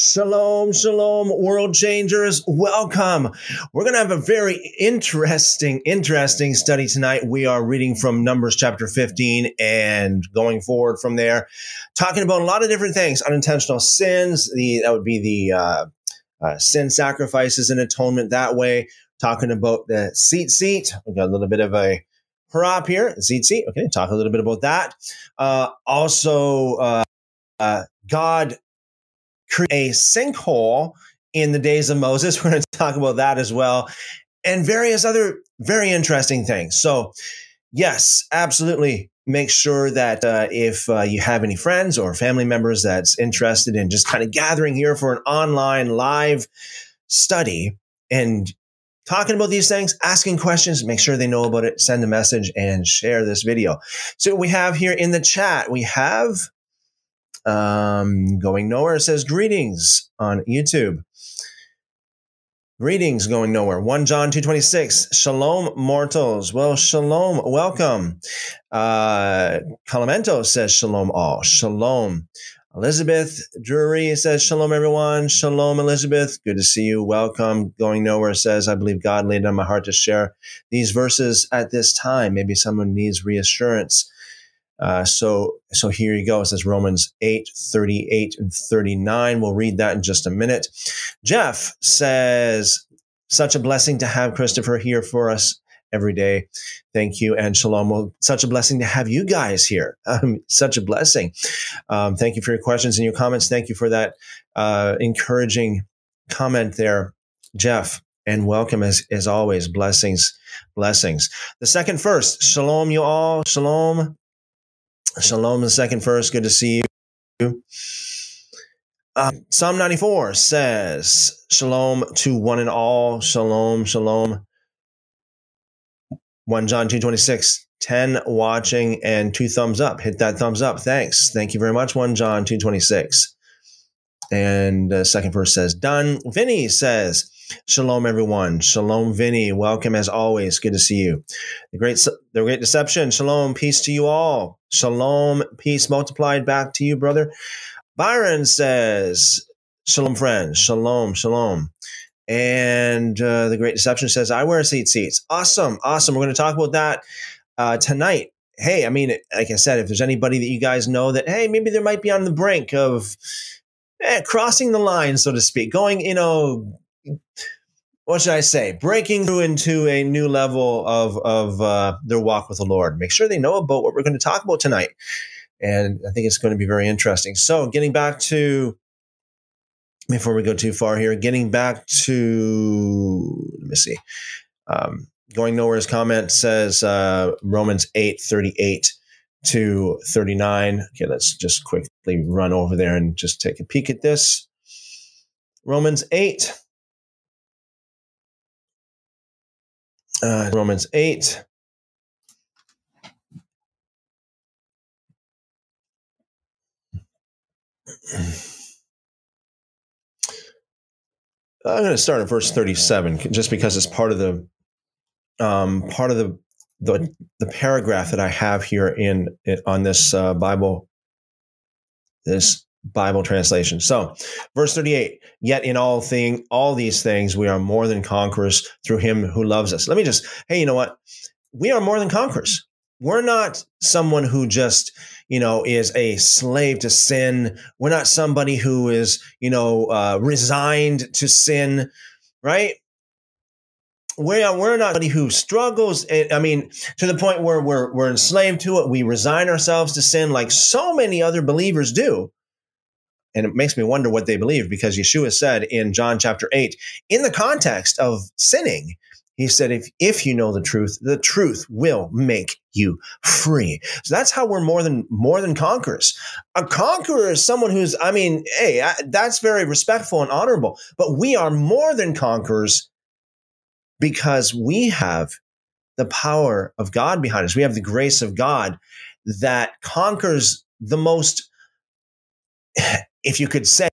Shalom, shalom, world changers. Welcome. We're going to have a very interesting, interesting study tonight. We are reading from Numbers chapter 15 and going forward from there, talking about a lot of different things unintentional sins. The, that would be the uh, uh, sin sacrifices and atonement that way. Talking about the tzitzit. We've got a little bit of a prop here, tzitzit. Okay, talk a little bit about that. Uh, also, uh, uh, God create a sinkhole in the days of Moses. We're going to talk about that as well, and various other very interesting things. So, yes, absolutely. Make sure that uh, if uh, you have any friends or family members that's interested in just kind of gathering here for an online live study and talking about these things, asking questions, make sure they know about it, send a message and share this video. So we have here in the chat, we have um, going nowhere says greetings on YouTube. Greetings going nowhere. 1 John 226. Shalom, mortals. Well, shalom. Welcome. Uh, Calamento says shalom all. Shalom. Elizabeth Drury says shalom, everyone. Shalom, Elizabeth. Good to see you. Welcome. Going nowhere says, I believe God laid on my heart to share these verses at this time. Maybe someone needs reassurance. Uh, so, so here you go. It says Romans 8, 38 and 39. We'll read that in just a minute. Jeff says, such a blessing to have Christopher here for us every day. Thank you. And shalom. Well, such a blessing to have you guys here. Um, such a blessing. Um, thank you for your questions and your comments. Thank you for that uh, encouraging comment there, Jeff. And welcome as, as always. Blessings, blessings. The second first, shalom, you all. Shalom. Shalom, the second verse. Good to see you. Uh, Psalm 94 says, Shalom to one and all. Shalom, shalom. 1 John 226, 10 watching and two thumbs up. Hit that thumbs up. Thanks. Thank you very much. 1 John 226. And the second verse says, Done. Vinny says, Shalom, everyone. Shalom, Vinny. Welcome as always. Good to see you. The great, the great deception. Shalom, peace to you all. Shalom, peace multiplied back to you, brother. Byron says, Shalom, friends. Shalom, shalom. And uh, the great deception says, I wear tzitzits. Awesome, awesome. We're going to talk about that uh, tonight. Hey, I mean, like I said, if there's anybody that you guys know that, hey, maybe there might be on the brink of eh, crossing the line, so to speak, going, you know, what should I say? Breaking through into a new level of of uh, their walk with the Lord. Make sure they know about what we're going to talk about tonight, and I think it's going to be very interesting. So, getting back to before we go too far here, getting back to let me see. Um, going nowhere's comment says uh, Romans eight thirty eight to thirty nine. Okay, let's just quickly run over there and just take a peek at this. Romans eight uh, Romans 8. I'm going to start at verse 37 just because it's part of the um, part of the, the the paragraph that I have here in, in on this uh, Bible this Bible translation. So, verse 38, yet in all thing all these things we are more than conquerors through him who loves us. Let me just hey, you know what? We are more than conquerors. We're not someone who just, you know, is a slave to sin. We're not somebody who is, you know, uh, resigned to sin, right? we're, we're not somebody who struggles. I mean, to the point where we're, we're enslaved to it. We resign ourselves to sin like so many other believers do. And it makes me wonder what they believe because Yeshua said in John chapter 8, in the context of sinning, he said, if, if you know the truth, the truth will make you free. So that's how we're more than more than conquerors. A conqueror is someone who's, I mean, hey, I, that's very respectful and honorable. But we are more than conquerors because we have the power of God behind us. We have the grace of God that conquers the most if you could say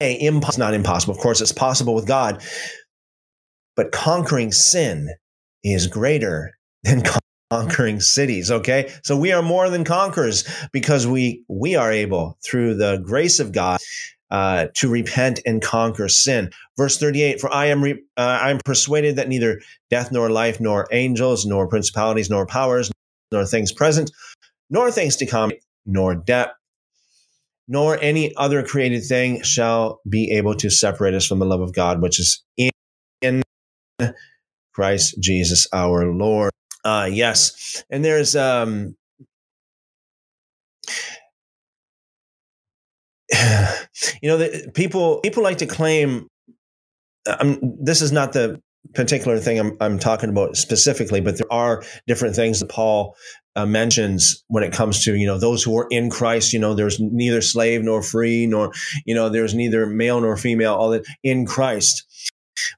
"Hey, impossible, not impossible. Of course, it's possible with God, but conquering sin is greater than conquering cities. Okay, so we are more than conquerors because we we are able through the grace of God uh, to repent and conquer sin. Verse 38 For I am, re- uh, I am persuaded that neither death nor life, nor angels, nor principalities, nor powers, nor things present, nor things to come, nor depth, nor any other created thing shall be able to separate us from the love of God, which is in, Christ Jesus our Lord. Uh, yes. And there's, um, you know, the, people people like to claim. Um, this is not the particular thing I'm, I'm talking about specifically, but there are different things that Paul uh, mentions when it comes to you know those who are in Christ. You know, there's neither slave nor free, nor you know, there's neither male nor female. All that in Christ.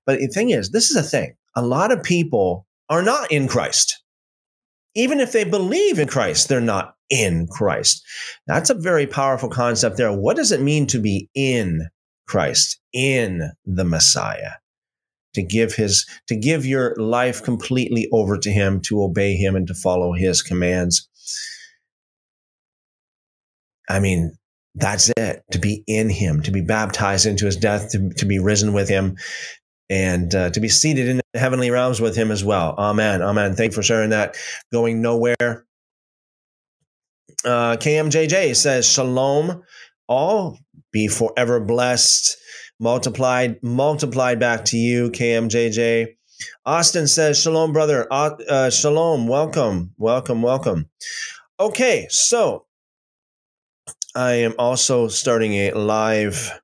But the thing is, this is a thing. A lot of people are not in Christ. Even if they believe in Christ, they're not in Christ. That's a very powerful concept there. What does it mean to be in Christ, in the Messiah? To give his, to give your life completely over to him, to obey him and to follow his commands. I mean, that's it. To be in him, to be baptized into his death, to, to be risen with him, and uh, to be seated in the heavenly realms with him as well. Amen. Amen. Thank you for sharing that. Going nowhere. Uh, KMJJ says, Shalom, all be forever blessed, multiplied, multiplied back to you, KMJJ. Austin says, Shalom, brother. Uh, uh, shalom. Welcome. Welcome. Welcome. Okay. So I am also starting a live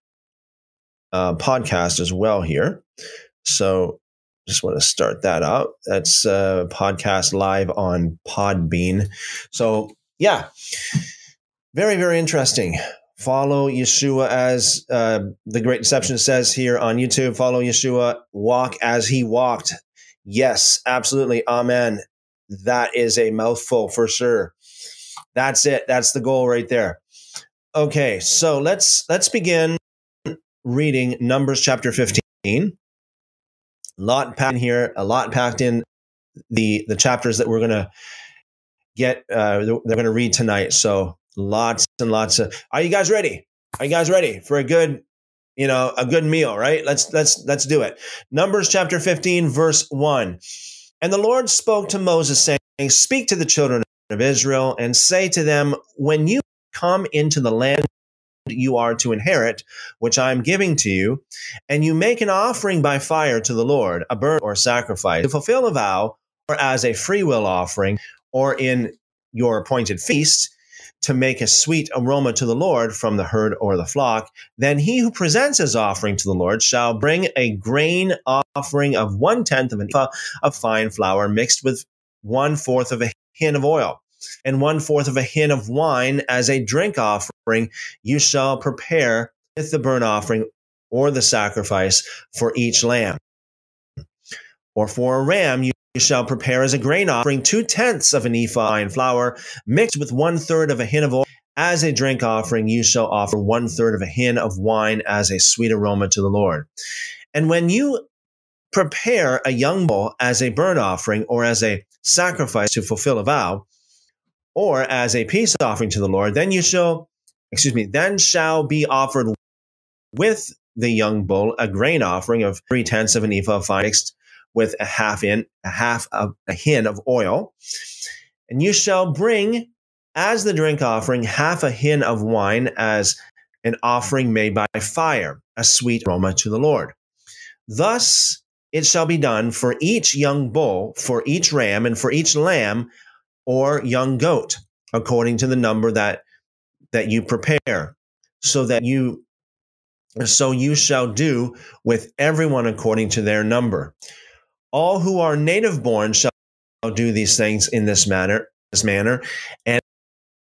uh, podcast as well here. So just want to start that out. That's a podcast live on Podbean. So yeah, very, very interesting. Follow Yeshua as uh, the Great Deception says here on YouTube. Follow Yeshua, walk as he walked. Yes, absolutely. Amen. That is a mouthful for sure. That's it. That's the goal right there. Okay, so let's let's begin reading Numbers chapter 15. A lot packed in here, a lot packed in the the chapters that we're going to get uh, they're going to read tonight. So lots and lots of. Are you guys ready? Are you guys ready for a good, you know, a good meal? Right. Let's let's let's do it. Numbers chapter fifteen, verse one. And the Lord spoke to Moses, saying, "Speak to the children of Israel and say to them, when you come into the land." You are to inherit, which I am giving to you, and you make an offering by fire to the Lord, a burnt or sacrifice, to fulfill a vow, or as a freewill offering, or in your appointed feast to make a sweet aroma to the Lord from the herd or the flock, then he who presents his offering to the Lord shall bring a grain offering of one tenth of an ephah of fine flour mixed with one fourth of a hin of oil and one fourth of a hin of wine as a drink offering. You shall prepare with the burnt offering or the sacrifice for each lamb. Or for a ram, you you shall prepare as a grain offering two tenths of an ephah fine flour mixed with one third of a hin of oil. As a drink offering, you shall offer one third of a hin of wine as a sweet aroma to the Lord. And when you prepare a young bull as a burnt offering or as a sacrifice to fulfill a vow, or as a peace offering to the Lord, then you shall, excuse me, then shall be offered with the young bull a grain offering of three tenths of an ephah of fine mixed with a half in a half of a hin of oil, and you shall bring as the drink offering half a hin of wine as an offering made by fire, a sweet aroma to the Lord. Thus it shall be done for each young bull, for each ram, and for each lamb or young goat, according to the number that that you prepare, so that you so you shall do with everyone according to their number. All who are native born shall do these things in this manner, this manner, and,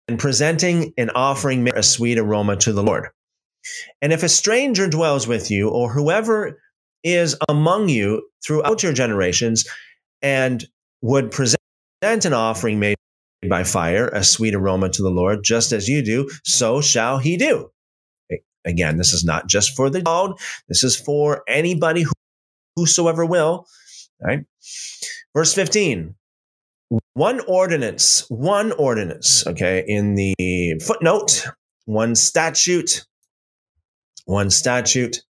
and presenting and offering a sweet aroma to the Lord. And if a stranger dwells with you, or whoever is among you throughout your generations, and would present an offering made by fire, a sweet aroma to the Lord, just as you do, so shall he do. Again, this is not just for the called, this is for anybody who, whosoever will. Right? Verse 15. One ordinance, one ordinance, okay, in the footnote, one statute, one statute,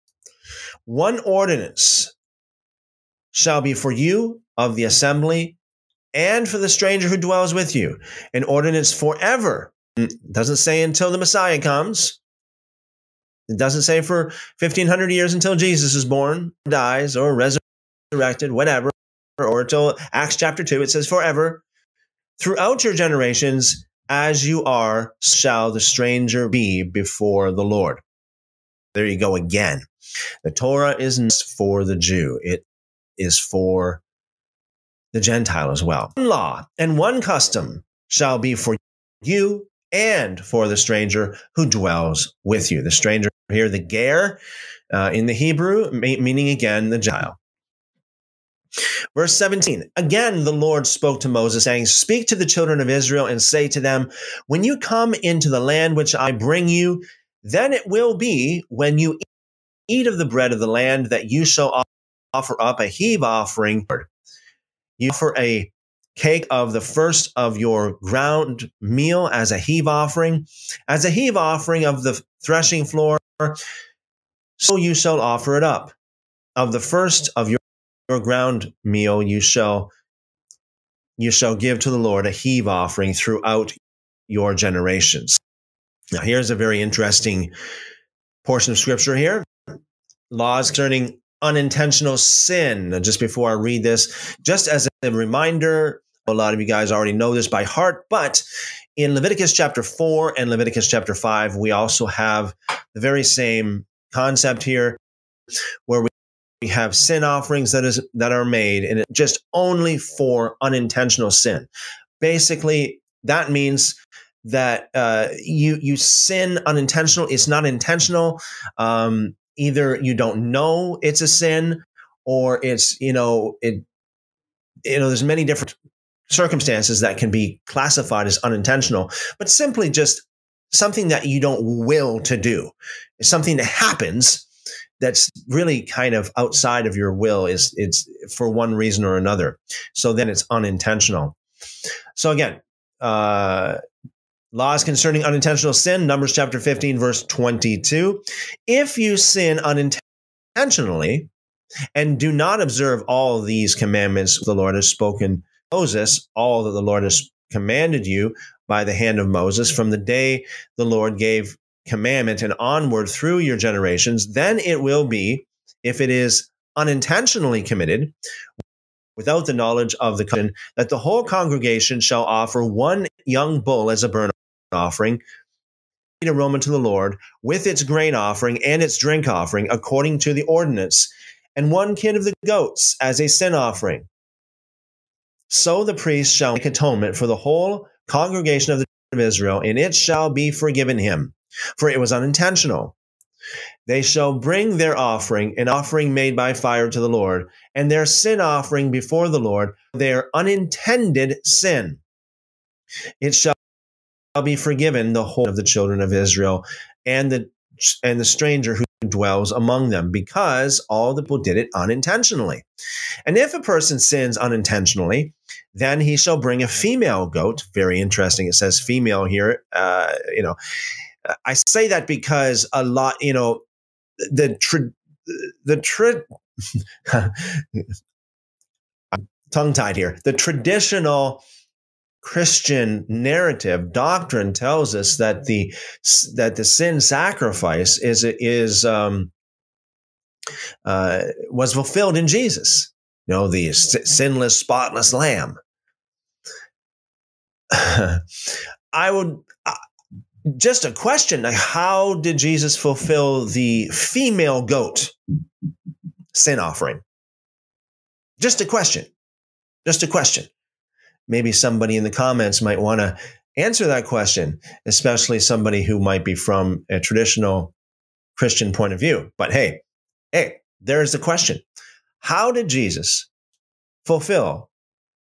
one ordinance shall be for you of the assembly and for the stranger who dwells with you, an ordinance forever. It doesn't say until the Messiah comes. It doesn't say for 1500 years until Jesus is born, dies, or resurrected, whatever, or until Acts chapter 2. It says forever. Throughout your generations, as you are, shall the stranger be before the Lord. There you go again. The Torah isn't for the Jew, it is for the Gentile as well. One law and one custom shall be for you and for the stranger who dwells with you. The stranger here, the ger uh, in the Hebrew, meaning again the Gentile. Verse 17 Again, the Lord spoke to Moses, saying, Speak to the children of Israel and say to them, When you come into the land which I bring you, then it will be when you eat of the bread of the land that you shall offer up a heave offering. You offer a cake of the first of your ground meal as a heave offering, as a heave offering of the threshing floor, so you shall offer it up. Of the first of your, your ground meal you shall you shall give to the Lord a heave offering throughout your generations. Now here's a very interesting portion of scripture here. Laws concerning unintentional sin. Just before I read this, just as a reminder, a lot of you guys already know this by heart, but in Leviticus chapter 4 and Leviticus chapter 5, we also have the very same concept here where we we have sin offerings that is that are made and just only for unintentional sin. Basically that means that uh, you you sin unintentional it's not intentional um, either you don't know it's a sin or it's you know it you know there's many different circumstances that can be classified as unintentional but simply just something that you don't will to do. It's something that happens that's really kind of outside of your will is it's for one reason or another so then it's unintentional so again uh Laws concerning unintentional sin, Numbers chapter 15, verse 22. If you sin unintentionally and do not observe all these commandments the Lord has spoken Moses, all that the Lord has commanded you by the hand of Moses from the day the Lord gave commandment and onward through your generations, then it will be, if it is unintentionally committed, without the knowledge of the that the whole congregation shall offer one young bull as a burnt offering, aroma to the Lord, with its grain offering and its drink offering, according to the ordinance, and one kid of the goats as a sin offering. So the priest shall make atonement for the whole congregation of the of Israel, and it shall be forgiven him, for it was unintentional. They shall bring their offering, an offering made by fire to the Lord, and their sin offering before the Lord, their unintended sin. It shall be forgiven the whole of the children of Israel and the and the stranger who dwells among them because all the people did it unintentionally. And if a person sins unintentionally, then he shall bring a female goat. Very interesting. It says female here. Uh, you know, I say that because a lot, you know, the tra- the tra- tongue tied here. The traditional Christian narrative doctrine tells us that the that the sin sacrifice is is um, uh, was fulfilled in Jesus. You know, the sinless, spotless Lamb. I would uh, just a question: How did Jesus fulfill the female goat sin offering? Just a question. Just a question maybe somebody in the comments might want to answer that question, especially somebody who might be from a traditional Christian point of view. But hey, hey, there's the question. How did Jesus fulfill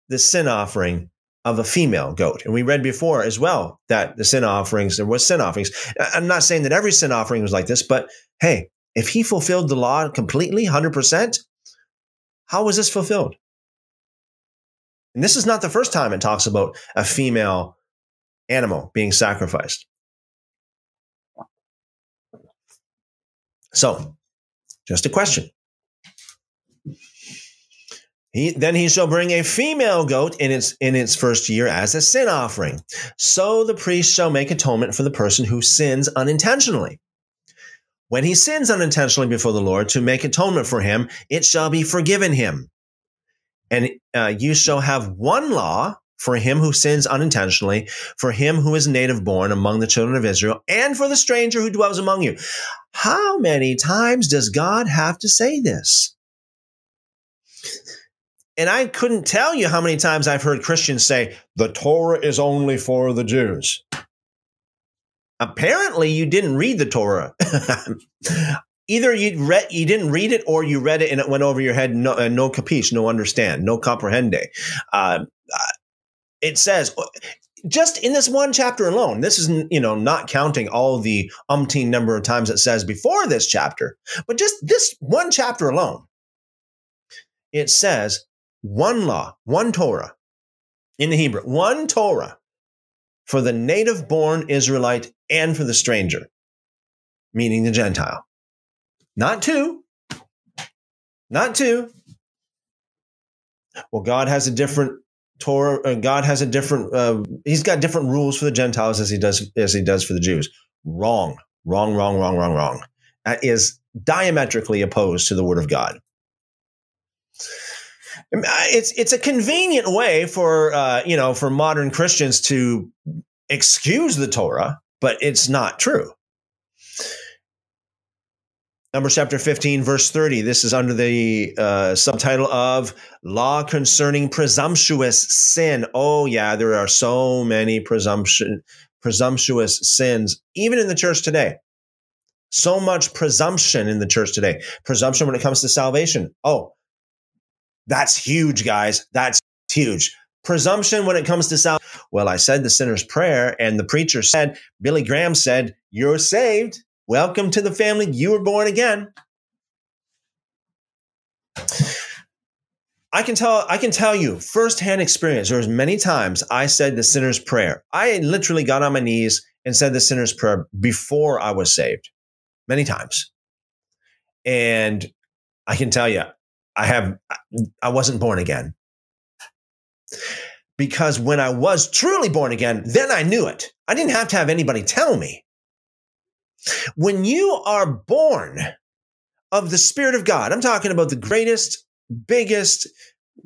the sin offering of a female goat? And we read before as well that the sin offerings, there was sin offerings. I'm not saying that every sin offering was like this, but hey, if he fulfilled the law completely, 100%, how was this fulfilled? And this is not the first time it talks about a female animal being sacrificed. So, just a question. He, then he shall bring a female goat in its in its first year as a sin offering. So the priest shall make atonement for the person who sins unintentionally. When he sins unintentionally before the Lord to make atonement for him, it shall be forgiven him. And uh, you shall have one law for him who sins unintentionally, for him who is native born among the children of Israel, and for the stranger who dwells among you. How many times does God have to say this? And I couldn't tell you how many times I've heard Christians say, the Torah is only for the Jews. Apparently, you didn't read the Torah. Either you read, you didn't read it, or you read it and it went over your head. No, uh, no capiche, no understand, no comprehende. Uh, uh it says just in this one chapter alone. This is you know not counting all the umpteen number of times it says before this chapter, but just this one chapter alone. It says one law, one Torah in the Hebrew, one Torah for the native born Israelite and for the stranger, meaning the Gentile. Not two, not two. Well, God has a different Torah. Uh, God has a different. Uh, he's got different rules for the Gentiles as he does as he does for the Jews. Wrong, wrong, wrong, wrong, wrong, wrong. That is diametrically opposed to the Word of God. It's it's a convenient way for uh, you know for modern Christians to excuse the Torah, but it's not true. Numbers chapter 15, verse 30. This is under the uh, subtitle of Law Concerning Presumptuous Sin. Oh, yeah, there are so many presumption, presumptuous sins, even in the church today. So much presumption in the church today. Presumption when it comes to salvation. Oh, that's huge, guys. That's huge. Presumption when it comes to salvation. Well, I said the sinner's prayer, and the preacher said, Billy Graham said, You're saved. Welcome to the family. You were born again. I can tell I can tell you firsthand experience. There was many times I said the sinner's prayer. I literally got on my knees and said the sinner's prayer before I was saved. Many times. And I can tell you, I have I wasn't born again. Because when I was truly born again, then I knew it. I didn't have to have anybody tell me. When you are born of the Spirit of God, I'm talking about the greatest, biggest,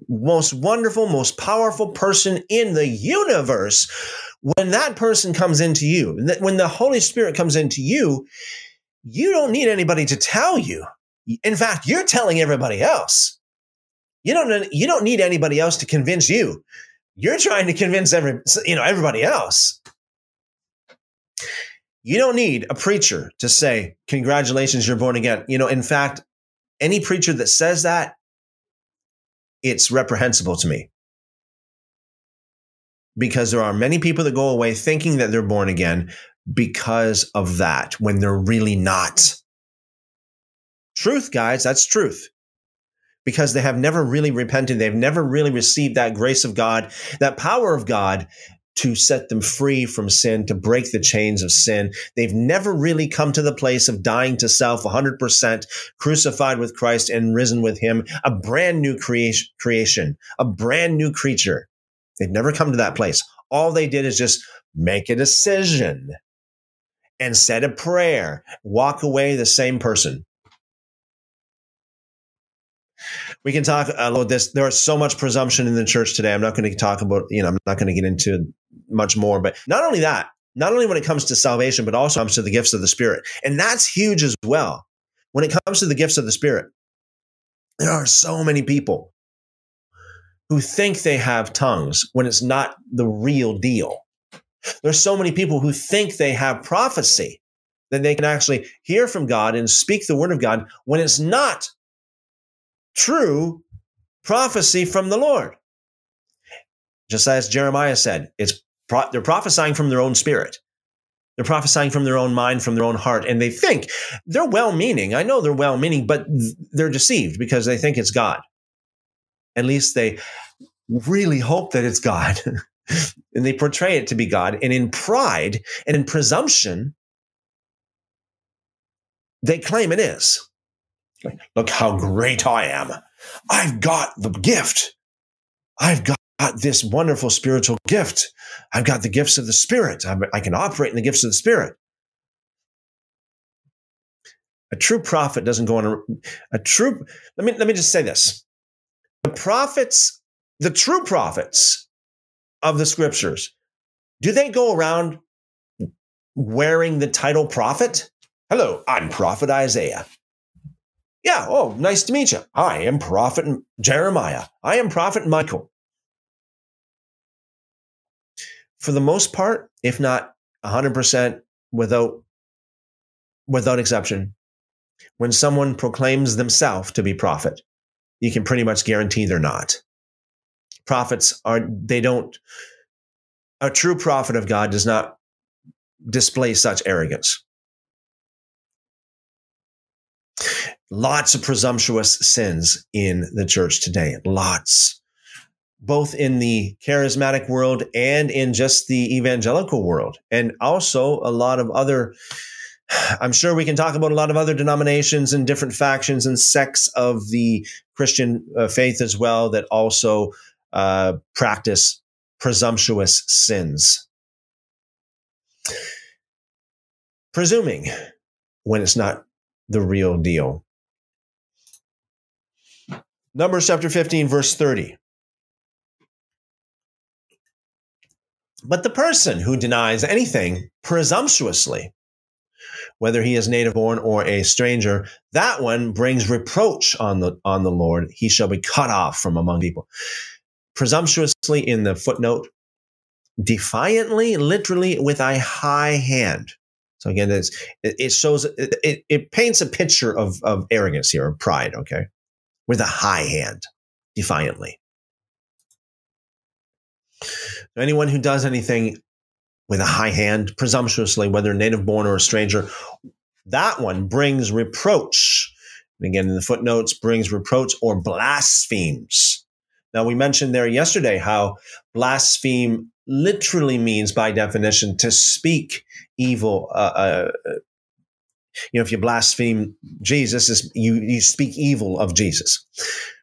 most wonderful, most powerful person in the universe. When that person comes into you, when the Holy Spirit comes into you, you don't need anybody to tell you. In fact, you're telling everybody else. You don't, you don't need anybody else to convince you. You're trying to convince every, you know, everybody else. You don't need a preacher to say, Congratulations, you're born again. You know, in fact, any preacher that says that, it's reprehensible to me. Because there are many people that go away thinking that they're born again because of that when they're really not. Truth, guys, that's truth. Because they have never really repented. They've never really received that grace of God, that power of God to set them free from sin, to break the chains of sin. They've never really come to the place of dying to self 100%, crucified with Christ and risen with him, a brand new creation, a brand new creature. They've never come to that place. All they did is just make a decision and said a prayer, walk away the same person we can talk about this. There is so much presumption in the church today. I'm not going to talk about, you know, I'm not going to get into much more, but not only that, not only when it comes to salvation, but also comes to the gifts of the Spirit. And that's huge as well. When it comes to the gifts of the Spirit, there are so many people who think they have tongues when it's not the real deal. There's so many people who think they have prophecy that they can actually hear from God and speak the word of God when it's not true prophecy from the Lord. Just as Jeremiah said, it's pro- they're prophesying from their own spirit. They're prophesying from their own mind, from their own heart, and they think they're well meaning. I know they're well meaning, but they're deceived because they think it's God. At least they really hope that it's God. and they portray it to be God. And in pride and in presumption, they claim it is. Look how great I am. I've got the gift. I've got this wonderful spiritual gift. I've got the gifts of the Spirit. I can operate in the gifts of the Spirit. A true prophet doesn't go on a, a true. Let me let me just say this: the prophets, the true prophets of the Scriptures, do they go around wearing the title prophet? Hello, I'm Prophet Isaiah. Yeah, oh, nice to meet you. I am Prophet Jeremiah. I am Prophet Michael. For the most part, if not 100% without without exception, when someone proclaims themselves to be prophet, you can pretty much guarantee they're not. Prophets are they don't a true prophet of God does not display such arrogance. Lots of presumptuous sins in the church today. Lots. Both in the charismatic world and in just the evangelical world. And also a lot of other, I'm sure we can talk about a lot of other denominations and different factions and sects of the Christian uh, faith as well that also uh, practice presumptuous sins. Presuming when it's not the real deal. Numbers chapter 15, verse 30. But the person who denies anything presumptuously, whether he is native born or a stranger, that one brings reproach on the on the Lord. He shall be cut off from among people. Presumptuously in the footnote, defiantly, literally with a high hand. So again, it, it shows it, it, paints a picture of, of arrogance here, of pride, okay? With a high hand, defiantly. Anyone who does anything with a high hand, presumptuously, whether native born or a stranger, that one brings reproach. And again, in the footnotes, brings reproach or blasphemes. Now, we mentioned there yesterday how blaspheme literally means, by definition, to speak evil, uh, uh, you know, if you blaspheme Jesus, is you you speak evil of Jesus.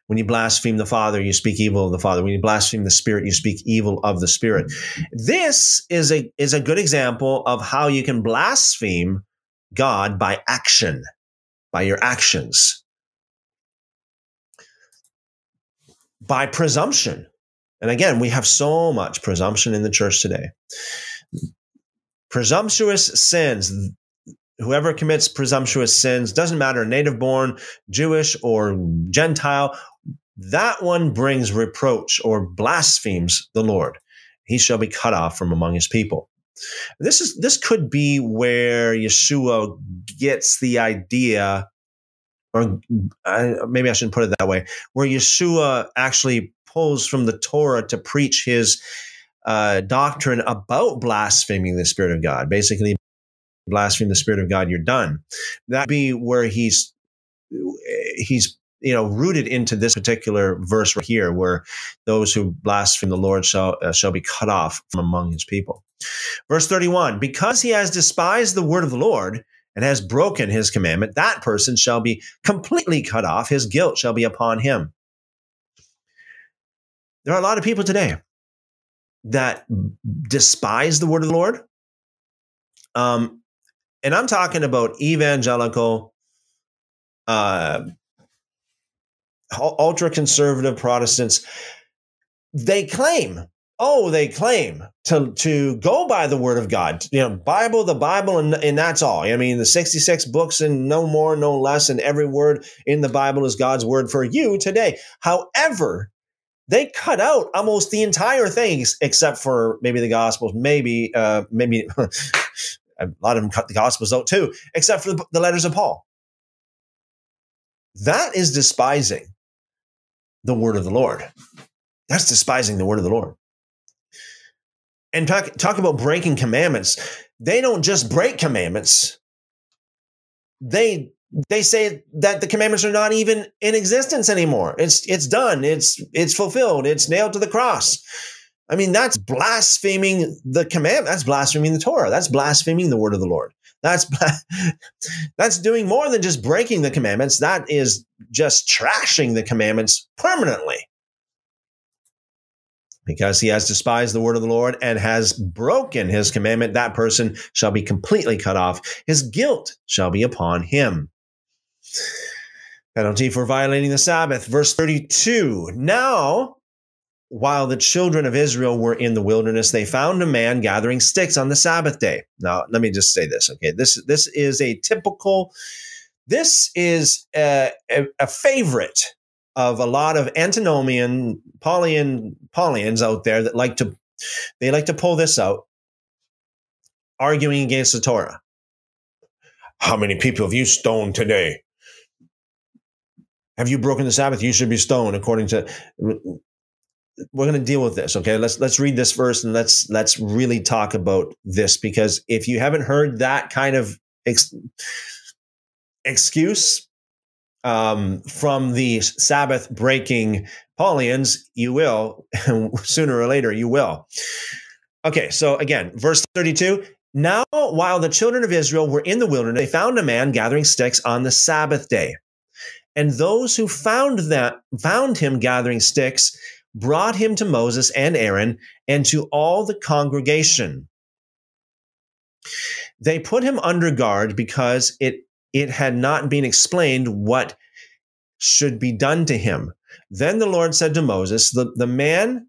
When you blaspheme the Father, you speak evil of the Father. When you blaspheme the Spirit, you speak evil of the Spirit. This is a is a good example of how you can blaspheme God by action, by your actions, by presumption. And again, we have so much presumption in the church today. Presumptuous sins, whoever commits presumptuous sins, doesn't matter, native born, Jewish, or Gentile, that one brings reproach or blasphemes the Lord. He shall be cut off from among his people. This is this could be where Yeshua gets the idea, or uh, maybe I shouldn't put it that way, where Yeshua actually pulls from the Torah to preach his uh, doctrine about blaspheming the Spirit of God. Basically, blaspheme the spirit of God, you're done. That be where he's he's you know rooted into this particular verse right here, where those who blaspheme the Lord shall uh, shall be cut off from among His people. Verse thirty one: Because he has despised the word of the Lord and has broken His commandment, that person shall be completely cut off. His guilt shall be upon him. There are a lot of people today that despise the word of the Lord. Um, and I'm talking about evangelical, uh, ultra conservative Protestants. They claim, oh, they claim to to go by the word of God, you know, Bible, the Bible, and, and that's all. I mean, the 66 books and no more, no less, and every word in the Bible is God's word for you today. However, they cut out almost the entire things except for maybe the gospels maybe uh maybe a lot of them cut the Gospels out too, except for the, letters of Paul. That is despising the word of the Lord. That's despising the word of the Lord. And talk, talk about breaking commandments. They don't just break commandments. They they say that the commandments are not even in existence anymore. It's it's done. It's it's fulfilled. It's nailed to the cross. I mean, that's blaspheming the command. That's blaspheming the Torah. That's blaspheming the word of the Lord. That's that's doing more than just breaking the commandments. That is just trashing the commandments permanently. Because he has despised the word of the Lord and has broken his commandment, that person shall be completely cut off. His guilt shall be upon him. Penalty for violating the Sabbath. Verse 32. Now, while the children of Israel were in the wilderness, they found a man gathering sticks on the Sabbath day. Now, let me just say this. Okay, this this is a typical. This is a, a, a favorite of a lot of antinomian Paulian Paulians out there that like to they like to pull this out, arguing against the Torah. How many people have you stoned today? Have you broken the Sabbath? You should be stoned, according to we're going to deal with this okay? Let's let's read this verse and let's let's really talk about this because if you haven't heard that kind of ex- excuse um, from the sabbath breaking paulians you will sooner or later you will. Okay so again verse 32 now while the children of israel were in the wilderness they found a man gathering sticks on the sabbath day. And those who found that found him gathering sticks brought him to Moses and Aaron and to all the congregation. They put him under guard because it, it had not been explained what should be done to him. Then the Lord said to Moses, The, the man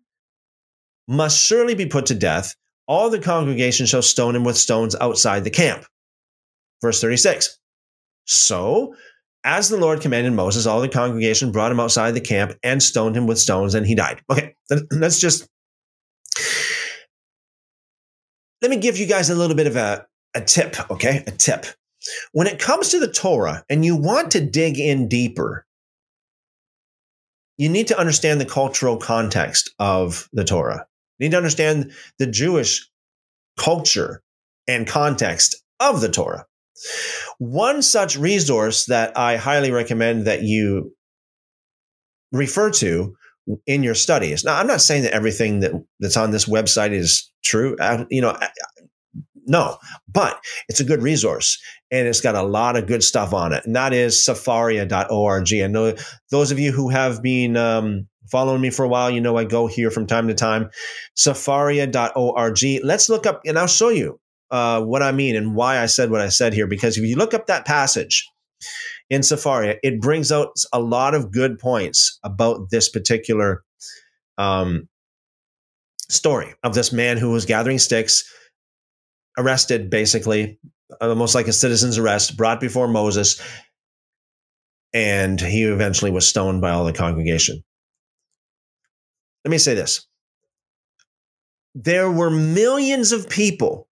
must surely be put to death. All the congregation shall stone him with stones outside the camp. Verse 36. So as the Lord commanded Moses, all the congregation brought him outside the camp and stoned him with stones, and he died. Okay, let's just let me give you guys a little bit of a, a tip, okay? A tip. When it comes to the Torah and you want to dig in deeper, you need to understand the cultural context of the Torah. You need to understand the Jewish culture and context of the Torah. One such resource that I highly recommend that you refer to in your studies. Now, I'm not saying that everything that, that's on this website is true. You know, no, but it's a good resource and it's got a lot of good stuff on it. And that is sefaria.org. I know those of you who have been um, following me for a while, you know I go here from time to time. Sefaria.org. Let's look up and I'll show you uh, what I mean and why I said what I said here. Because if you look up that passage in Sefaria, it brings out a lot of good points about this particular um, story of this man who was gathering sticks, arrested basically, almost like a citizen's arrest, brought before Moses, and he eventually was stoned by all the congregation. Let me say this. There were millions of people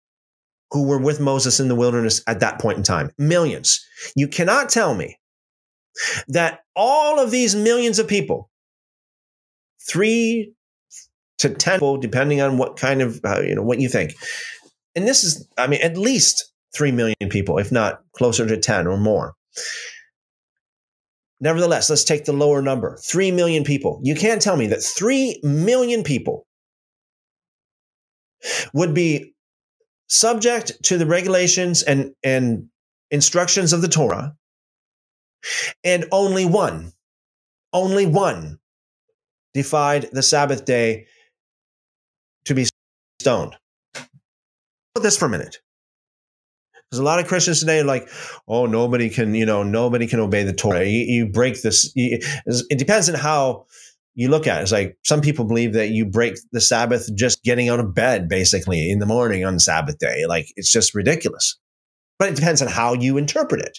who were with Moses in the wilderness at that point in time. Millions. You cannot tell me that all of these millions of people, three to ten, people, depending on what kind of, uh, you know, what you think. And this is, I mean, at least 3 million people, if not closer to 10 or more. Nevertheless, let's take the lower number 3 million people. You can't tell me that 3 million people would be subject to the regulations and, and instructions of the Torah, and only one, only one defied the Sabbath day to be stoned. Put this for a minute. There's a lot of Christians today like, oh, nobody can, you know, nobody can obey the Torah. You, you break this. You, it depends on how you look at it. It's like some people believe that you break the Sabbath just getting out of bed, basically, in the morning on Sabbath day. Like it's just ridiculous. But it depends on how you interpret it.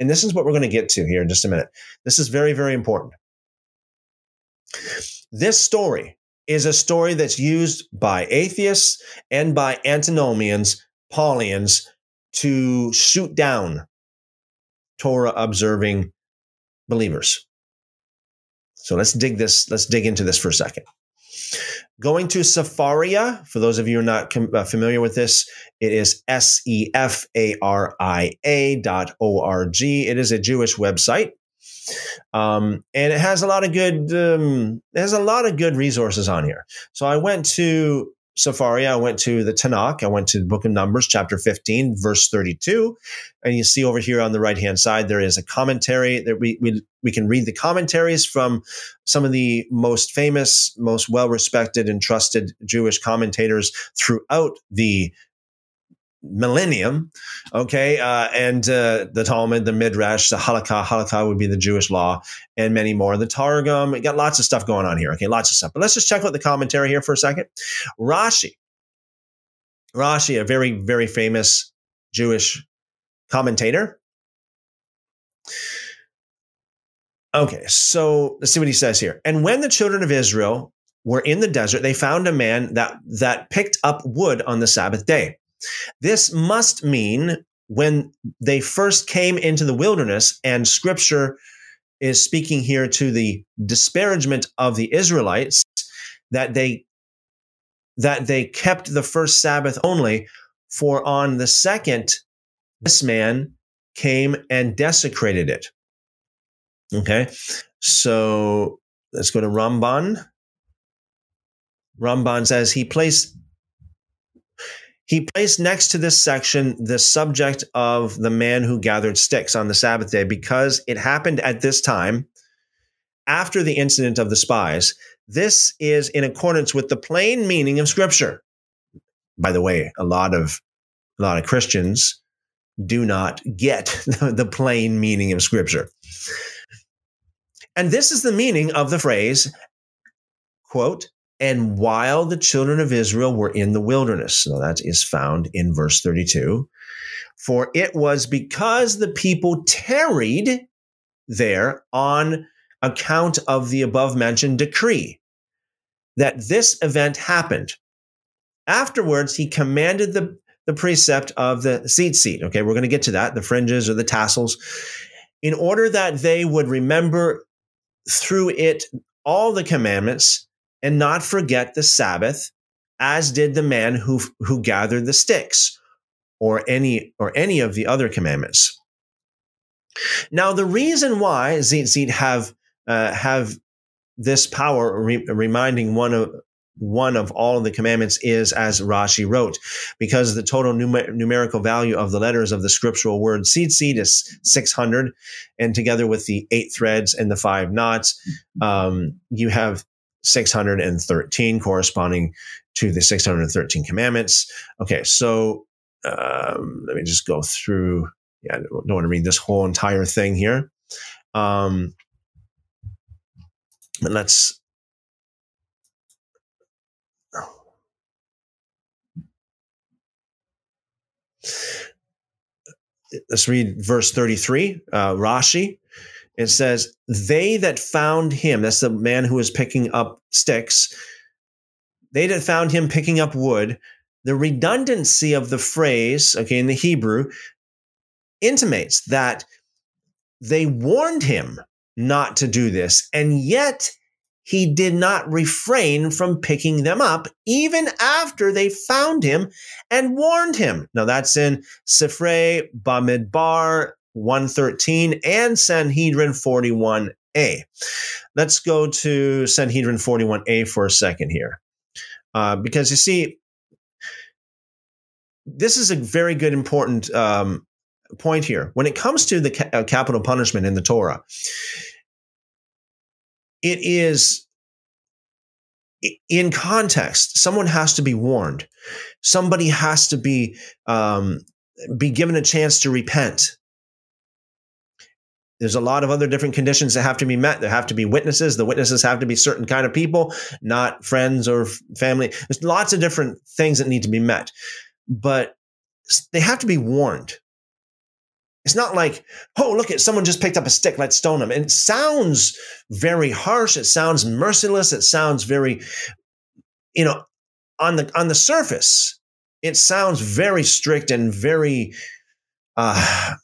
And this is what we're going to get to here in just a minute. This is very, very important. This story is a story that's used by atheists and by antinomians, Paulians, to shoot down Torah observing believers. So let's dig this. Let's dig into this for a second. Going to Sefaria, for those of you who are not com- uh, familiar with this, it is S E F A R I A dot O R G. It is a Jewish website. Um, and it has a lot of good um, it has a lot of good resources on here. So I went to Sefaria, I went to the Tanakh. I went to the book of Numbers, chapter 15, verse 32. And you see over here on the right hand side, there is a commentary that we, we, we can read the commentaries from some of the most famous, most well respected and trusted Jewish commentators throughout the millennium. Okay. Uh, and uh, the Talmud, the Midrash, the Halakha. Halakha would be the Jewish law, and many more. The Targum. We got lots of stuff going on here. Okay. Lots of stuff. But let's just check out the commentary here for a second. Rashi. Rashi, a very, very famous Jewish commentator. Okay, so let's see what he says here. And when the children of Israel were in the desert, they found a man that that picked up wood on the Sabbath day. This must mean when they first came into the wilderness, and scripture is speaking here to the disparagement of the Israelites, that they that they kept the first Sabbath only, for on the second, this man came and desecrated it. Okay, so let's go to Ramban. Ramban says he placed he placed next to this section the subject of the man who gathered sticks on the Sabbath day because it happened at this time after the incident of the spies. This is in accordance with the plain meaning of Scripture. By the way, a lot of a lot of Christians do not get the plain meaning of Scripture. And this is the meaning of the phrase, quote, and while the children of Israel were in the wilderness. Now that is found in verse 32. For it was because the people tarried there on account of the above mentioned decree that this event happened. Afterwards, he commanded the, the precept of the tzitzit. Okay, we're going to get to that, the fringes or the tassels, in order that they would remember through it all the commandments and not forget the Sabbath, as did the man who, who gathered the sticks or any, or any of the other commandments. Now, the reason why tzitzit have, uh, have this power, re- reminding one of, one of all of the commandments is as Rashi wrote, because the total numer- numerical value of the letters of the scriptural word tzitzit is 600. And together with the eight threads and the five knots, um, you have 613 corresponding to the 613 commandments. Okay, so um, let me just go through. Yeah, I don't want to read this whole entire thing here. Um, but let's let's read verse 33 uh, rashi it says, They that found him, that's the man who was picking up sticks, they that found him picking up wood, the redundancy of the phrase, okay, in the Hebrew, intimates that they warned him not to do this, and yet he did not refrain from picking them up even after they found him and warned him. Now that's in Sifrei Bamidbar 113 and Sanhedrin 41a. Let's go to Sanhedrin 41a for a second here. Uh, because you see, this is a very good, important um, point here. When it comes to the ca- uh, capital punishment in the Torah, it is in context. Someone has to be warned. Somebody has to be um, be given a chance to repent. There's a lot of other different conditions that have to be met. There have to be witnesses. The witnesses have to be certain kind of people, not friends or family. There's lots of different things that need to be met, but they have to be warned. It's not like, oh, look at someone just picked up a stick, let's stone them. It sounds very harsh. It sounds merciless. It sounds very, you know, on the on the surface, it sounds very strict and very uh,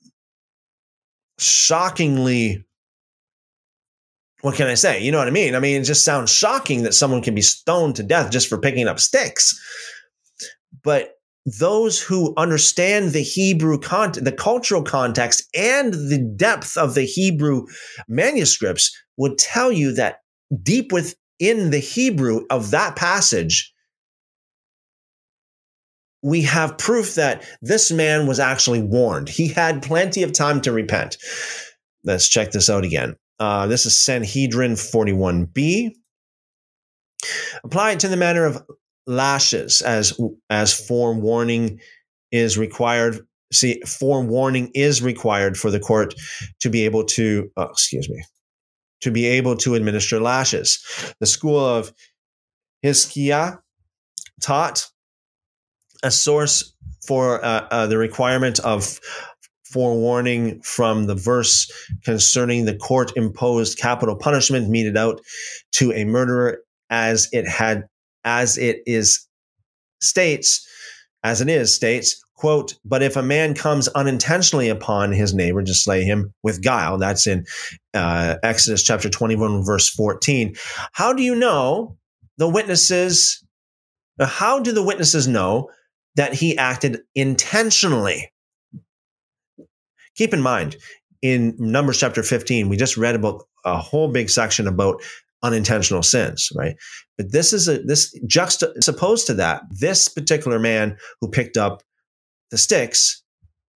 shockingly what can I say? You know what I mean? I mean, it just sounds shocking that someone can be stoned to death just for picking up sticks. But those who understand the Hebrew content, the cultural context, and the depth of the Hebrew manuscripts would tell you that deep within the Hebrew of that passage, we have proof that this man was actually warned. He had plenty of time to repent. Let's check this out again. Uh, this is Sanhedrin 41b. Apply it to the matter of lashes as as forewarning is required. See, forewarning is required for the court to be able to, oh, excuse me, to be able to administer lashes. The school of Hiskia taught a source for uh, uh, the requirement of forewarning from the verse concerning the court imposed capital punishment meted out to a murderer as it had as it is states as it is states quote but if a man comes unintentionally upon his neighbor to slay him with guile that's in uh, exodus chapter 21 verse 14 how do you know the witnesses how do the witnesses know that he acted intentionally. Keep in mind, in Numbers chapter 15, we just read about a whole big section about unintentional sins, right? But this is a this juxtaposed to that, this particular man who picked up the sticks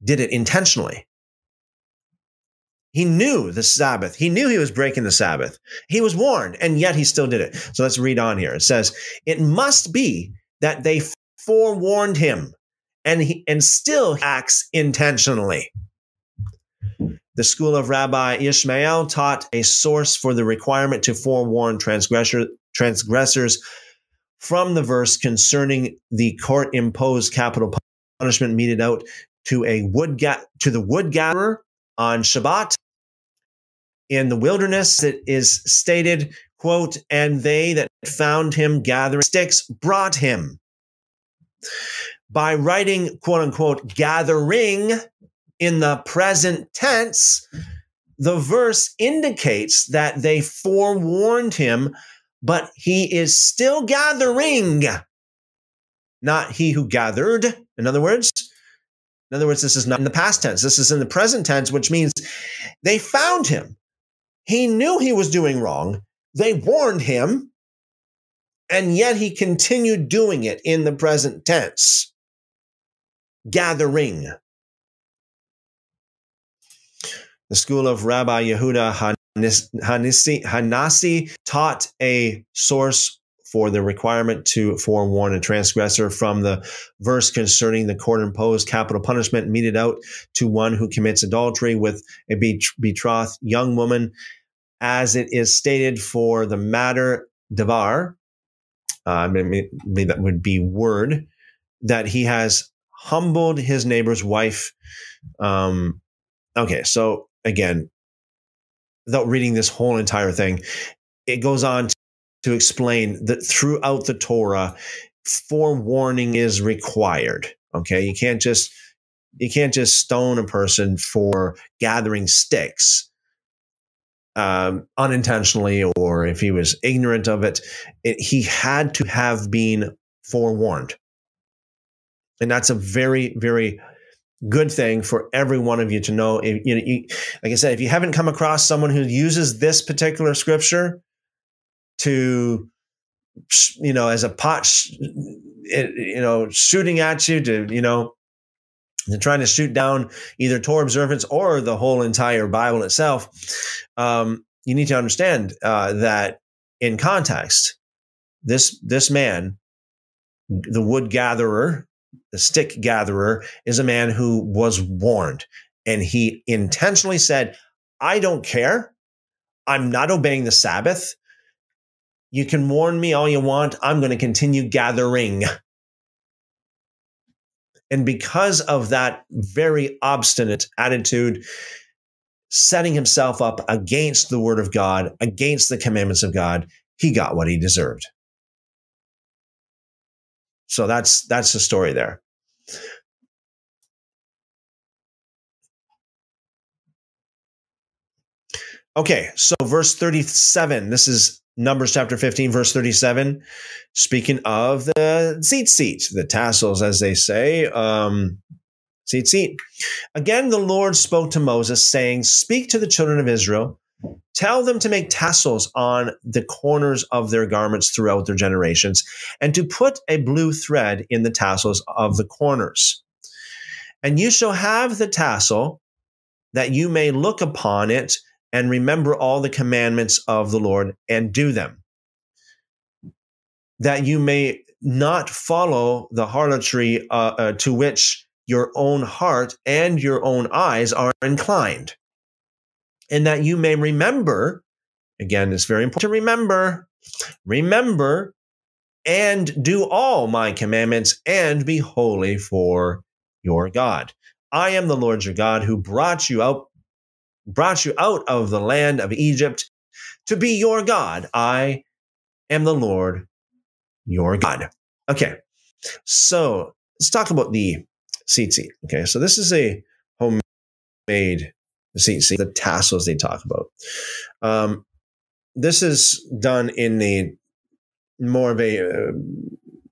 did it intentionally. He knew the Sabbath. He knew he was breaking the Sabbath. He was warned, and yet he still did it. So let's read on here. It says, It must be that they forewarned him and he and still acts intentionally. The school of Rabbi Ishmael taught a source for the requirement to forewarn transgressor, transgressors from the verse concerning the court imposed capital punishment meted out to a wood ga- to the wood gatherer on Shabbat. In the wilderness, it is stated, quote, and they that found him gathering sticks brought him by writing quote unquote gathering in the present tense, the verse indicates that they forewarned him, but he is still gathering, not he who gathered. In other words, in other words, this is not in the past tense. This is in the present tense, which means they found him. He knew he was doing wrong. They warned him. And yet he continued doing it in the present tense. Gathering. The school of Rabbi Yehuda Hanasi taught a source for the requirement to forewarn a transgressor from the verse concerning the court imposed capital punishment meted out to one who commits adultery with a betrothed young woman, as it is stated for the matter devar, uh, maybe, maybe that would be word, that he has humbled his neighbor's wife. Um, okay, so again, without reading this whole entire thing, it goes on to, to explain that throughout the Torah, forewarning is required. Okay, you can't just you can't just stone a person for gathering sticks um, unintentionally or if he was ignorant of it, it, he had to have been forewarned. And that's a very, very good thing for every one of you to know. If, you, you, like I said, if you haven't come across someone who uses this particular scripture to, you know, as a pot, you know, shooting at you to, you know, they're trying to shoot down either Torah observance or the whole entire Bible itself. Um, you need to understand uh, that in context, this this man, the wood gatherer, the stick gatherer, is a man who was warned, and he intentionally said, "I don't care. I'm not obeying the Sabbath. You can warn me all you want. I'm going to continue gathering." And because of that very obstinate attitude, setting himself up against the word of God, against the commandments of God, he got what he deserved. So that's that's the story there. Okay, so verse 37. This is Numbers chapter 15, verse 37, speaking of the tzitzit, the tassels, as they say. Um, tzitzit. Again, the Lord spoke to Moses, saying, Speak to the children of Israel Tell them to make tassels on the corners of their garments throughout their generations, and to put a blue thread in the tassels of the corners. And you shall have the tassel that you may look upon it and remember all the commandments of the Lord and do them. That you may not follow the harlotry uh, uh, to which your own heart and your own eyes are inclined. And that you may remember, again, it's very important to remember, remember and do all my commandments and be holy for your God. I am the Lord your God who brought you out brought you out of the land of Egypt to be your God. I am the Lord your God. Okay. So let's talk about the tzitzit. Okay. So this is a homemade tzitzit, the tassels they talk about. Um, this is done in the more of a, uh,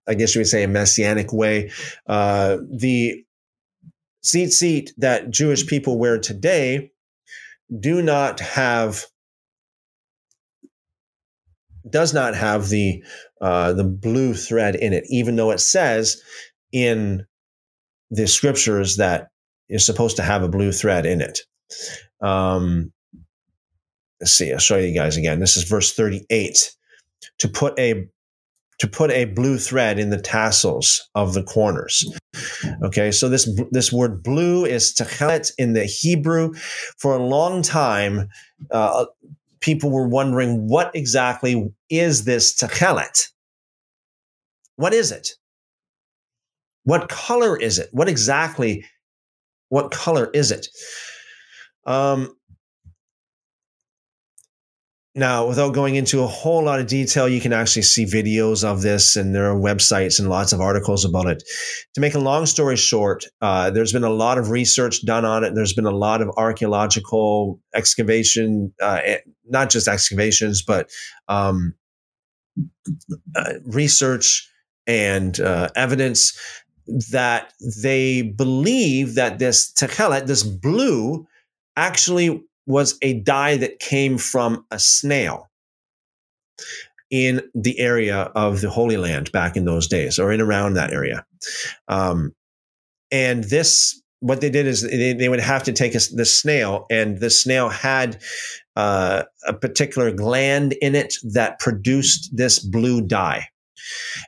I guess you would say, a messianic way. Uh, the tzitzit that Jewish people wear today do not have does not have the uh, the blue thread in it, even though it says in the scriptures that is supposed to have a blue thread in it. Um, let's see. I'll show you guys again. This is verse thirty-eight. To put a to put a blue thread in the tassels of the corners. Okay, so this this word blue is techelet in the Hebrew. For a long time, uh, people were wondering what exactly is this techelet? What is it? What color is it? What exactly? What color is it? Um, now, without going into a whole lot of detail, you can actually see videos of this, and there are websites and lots of articles about it. To make a long story short, uh, there's been a lot of research done on it. There's been a lot of archaeological excavation, uh, eh, not just excavations, but um, uh, research and uh, evidence that they believe that this techelet, this blue, actually was a dye that came from a snail in the area of the Holy Land back in those days, or in around that area. Um, and this, what they did is they, they would have to take a, the snail, and the snail had uh, a particular gland in it that produced this blue dye.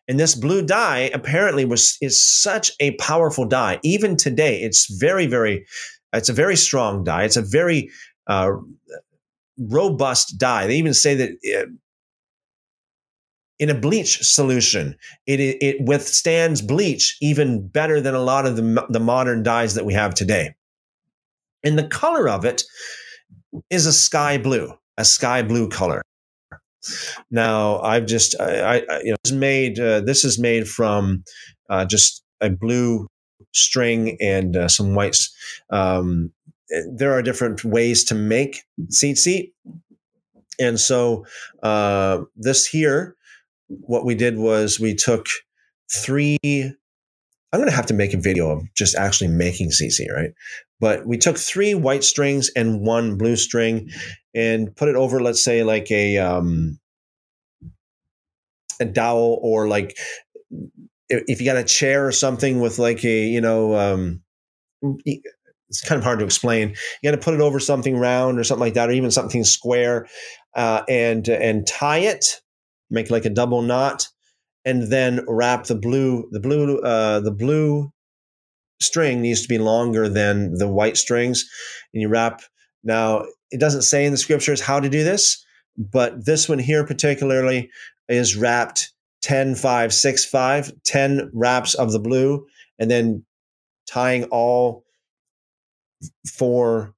And this blue dye apparently was is such a powerful dye. Even today, it's very, very, it's a very strong dye. It's a very uh, robust dye. They even say that it, in a bleach solution, it, it withstands bleach even better than a lot of the, the modern dyes that we have today. And the color of it is a sky blue, a sky blue color. Now, I've just, I, I you know, this is made. Uh, this is made from uh, just a blue string and uh, some whites. Um, there are different ways to make tzitzit. And so uh, this here, what we did was we took three. I'm going to have to make a video of just actually making tzitzit, right? But we took three white strings and one blue string, and put it over, let's say, like a um, a dowel or like if you got a chair or something with like a you know um, it's kind of hard to explain. You got to put it over something round or something like that, or even something square, uh, and and tie it, make like a double knot, and then wrap the blue the blue uh, the blue string needs to be longer than the white strings, and you wrap. Now it doesn't say in the scriptures how to do this, but this one here particularly is wrapped 10 5 6 5 10 wraps of the blue and then tying all four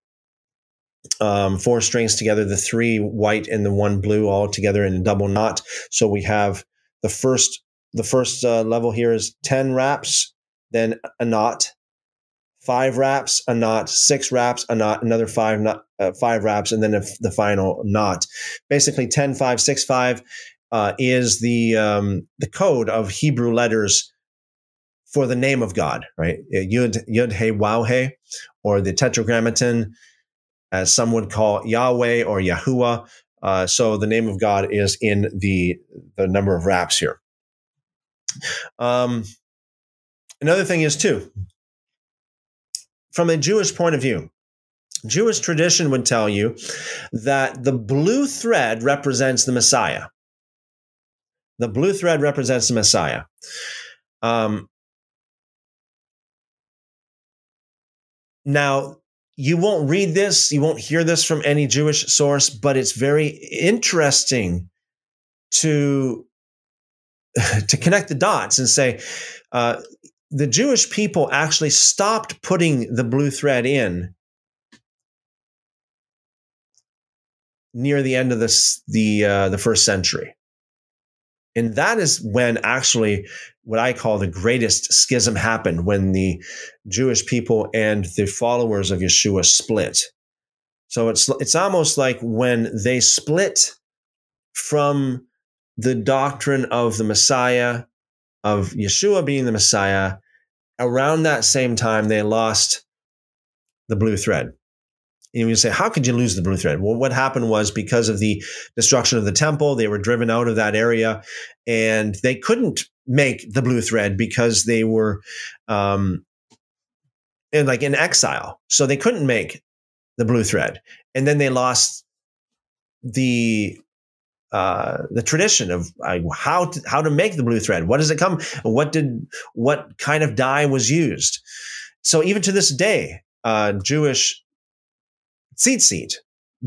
um, four strings together, the three white and the one blue all together in a double knot. So we have the first the first uh, level here is 10 wraps, then a knot, five wraps, a knot, six wraps, a knot, another five knot, uh, five wraps, and then the final knot. Basically, 10, 5, 6, 5 uh, is the um, the code of Hebrew letters for the name of God, right? Yud, Yud, He, Vav He, or the Tetragrammaton. as some would call Yahweh or Yahuwah. Uh, so the name of God is in the the number of wraps here. Um, another thing is too, from a Jewish point of view, Jewish tradition would tell you that the blue thread represents the Messiah. The blue thread represents the Messiah. Um, now, you won't read this, you won't hear this from any Jewish source, but it's very interesting to to connect the dots and say uh, the Jewish people actually stopped putting the blue thread in near the end of this the uh, the first century. And that is when actually what I call the greatest schism happened when the Jewish people and the followers of Yeshua split. So it's it's almost like when they split from the doctrine of the Messiah, of Yeshua being the Messiah, around that same time they lost the blue thread. You say, how could you lose the blue thread? Well, what happened was because of the destruction of the temple, they were driven out of that area and they couldn't make the blue thread because they were um, in like in exile. So they couldn't make the blue thread. And then they lost the uh, the tradition of uh, how to, how to make the blue thread. What does it come? What did what kind of dye was used? So even to this day, uh, Jewish tzitzit,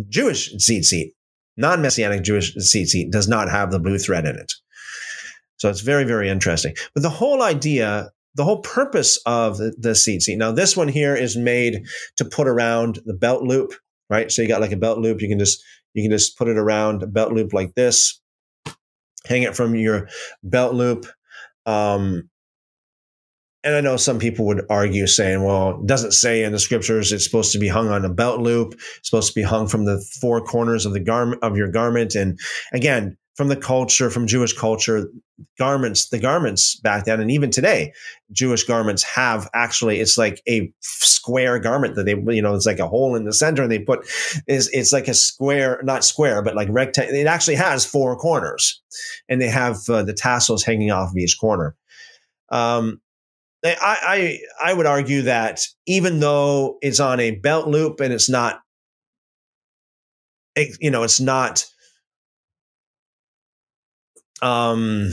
Jewish tzitzit, non messianic Jewish tzitzit, does not have the blue thread in it. So it's very, very interesting. But the whole idea, the whole purpose of the, the tzitzit, now this one here is made to put around the belt loop, right? So you got like a belt loop. You can just you can just put it around a belt loop like this, hang it from your belt loop. Um, and I know some people would argue saying, well, it doesn't say in the scriptures it's supposed to be hung on a belt loop, it's supposed to be hung from the four corners of the garment of your garment. And again, from the culture, from Jewish culture, garments, the garments back then, and even today, Jewish garments have actually, it's like a square garment that they, you know, it's like a hole in the center and they put, is it's like a square, not square, but like rectangle. It actually has four corners and they have uh, the tassels hanging off of each corner. Um, I, I I would argue that even though it's on a belt loop and it's not, you know, it's not um,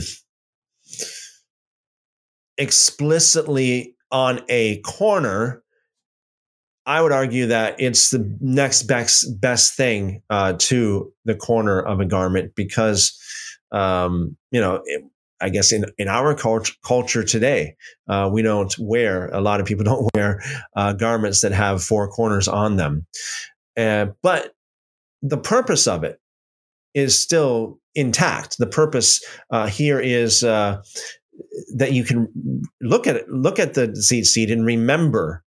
explicitly on a corner, I would argue that it's the next best best thing uh, to the corner of a garment because um, you know it, I guess in, in our culture, culture today, uh, we don't wear, a lot of people don't wear uh, garments that have four corners on them. Uh, but the purpose of it is still intact. The purpose uh, here is uh, that you can look at it, look at the tzitzit and remember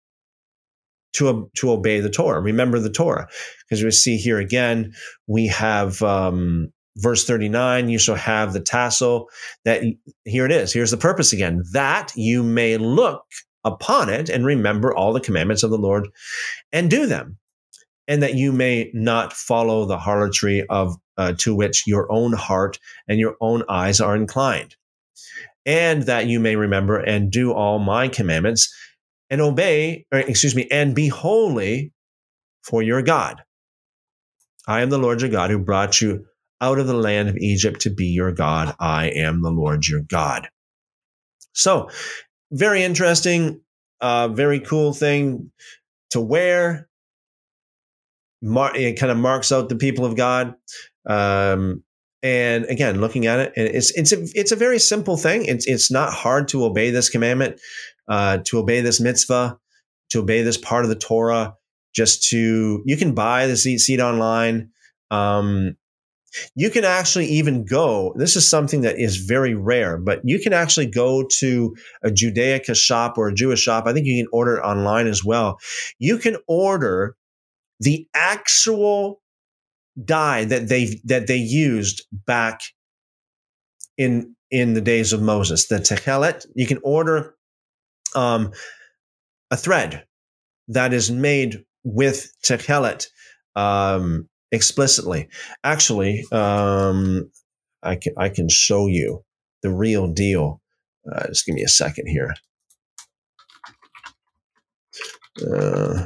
to, to obey the Torah, remember the Torah. Because we see here again, we have um, verse 39 you shall have the tassel that here it is here's the purpose again that you may look upon it and remember all the commandments of the lord and do them and that you may not follow the harlotry of uh, to which your own heart and your own eyes are inclined and that you may remember and do all my commandments and obey or excuse me and be holy for your god. I am the lord your god who brought you out of the land of Egypt to be your God. I am the Lord your God. So, very interesting, uh, very cool thing to wear. Mar- it kind of marks out the people of God. Um, and again, looking at it, and it's it's a it's a very simple thing. It's it's not hard to obey this commandment, uh, to obey this mitzvah, to obey this part of the Torah. Just to you can buy the tzitzit online. Um, you can actually even go, this is something that is very rare, but you can actually go to a Judaica shop or a Jewish shop. I think you can order it online as well. You can order the actual dye that they that they used back in in the days of Moses, the techelet. You can order um, a thread that is made with techelet um, explicitly. Actually, um, I can I can show you the real deal. Uh, just give me a second here. Uh,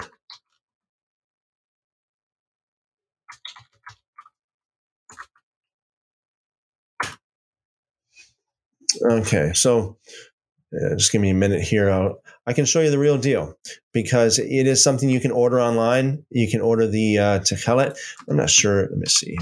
okay, so uh, just give me a minute here. I'll, I can show you the real deal because it is something you can order online. You can order the uh. I'm not sure. Let me see.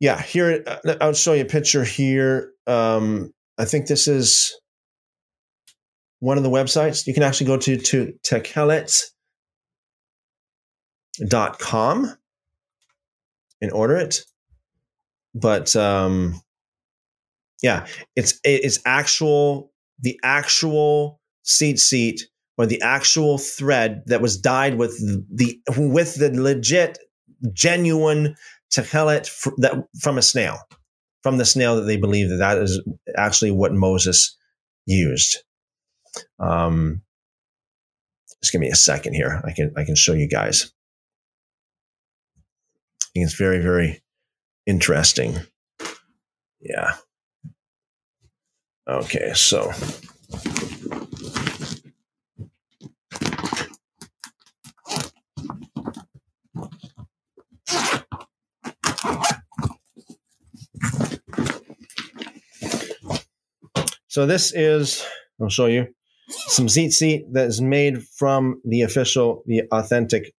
Yeah, here uh, I'll show you a picture here. Um, I think this is one of the websites. You can actually go to to techelet.com and order it. But um, yeah, it's it's actual the actual tzitzit or the actual thread that was dyed with the with the legit genuine techelet that from a snail from the snail that they believe that that is actually what Moses used. Um, just give me a second here. I can I can show you guys. I think it's very very interesting. Yeah. Okay, so So this is, I'll show you, some tzitzit that is made from the official, the authentic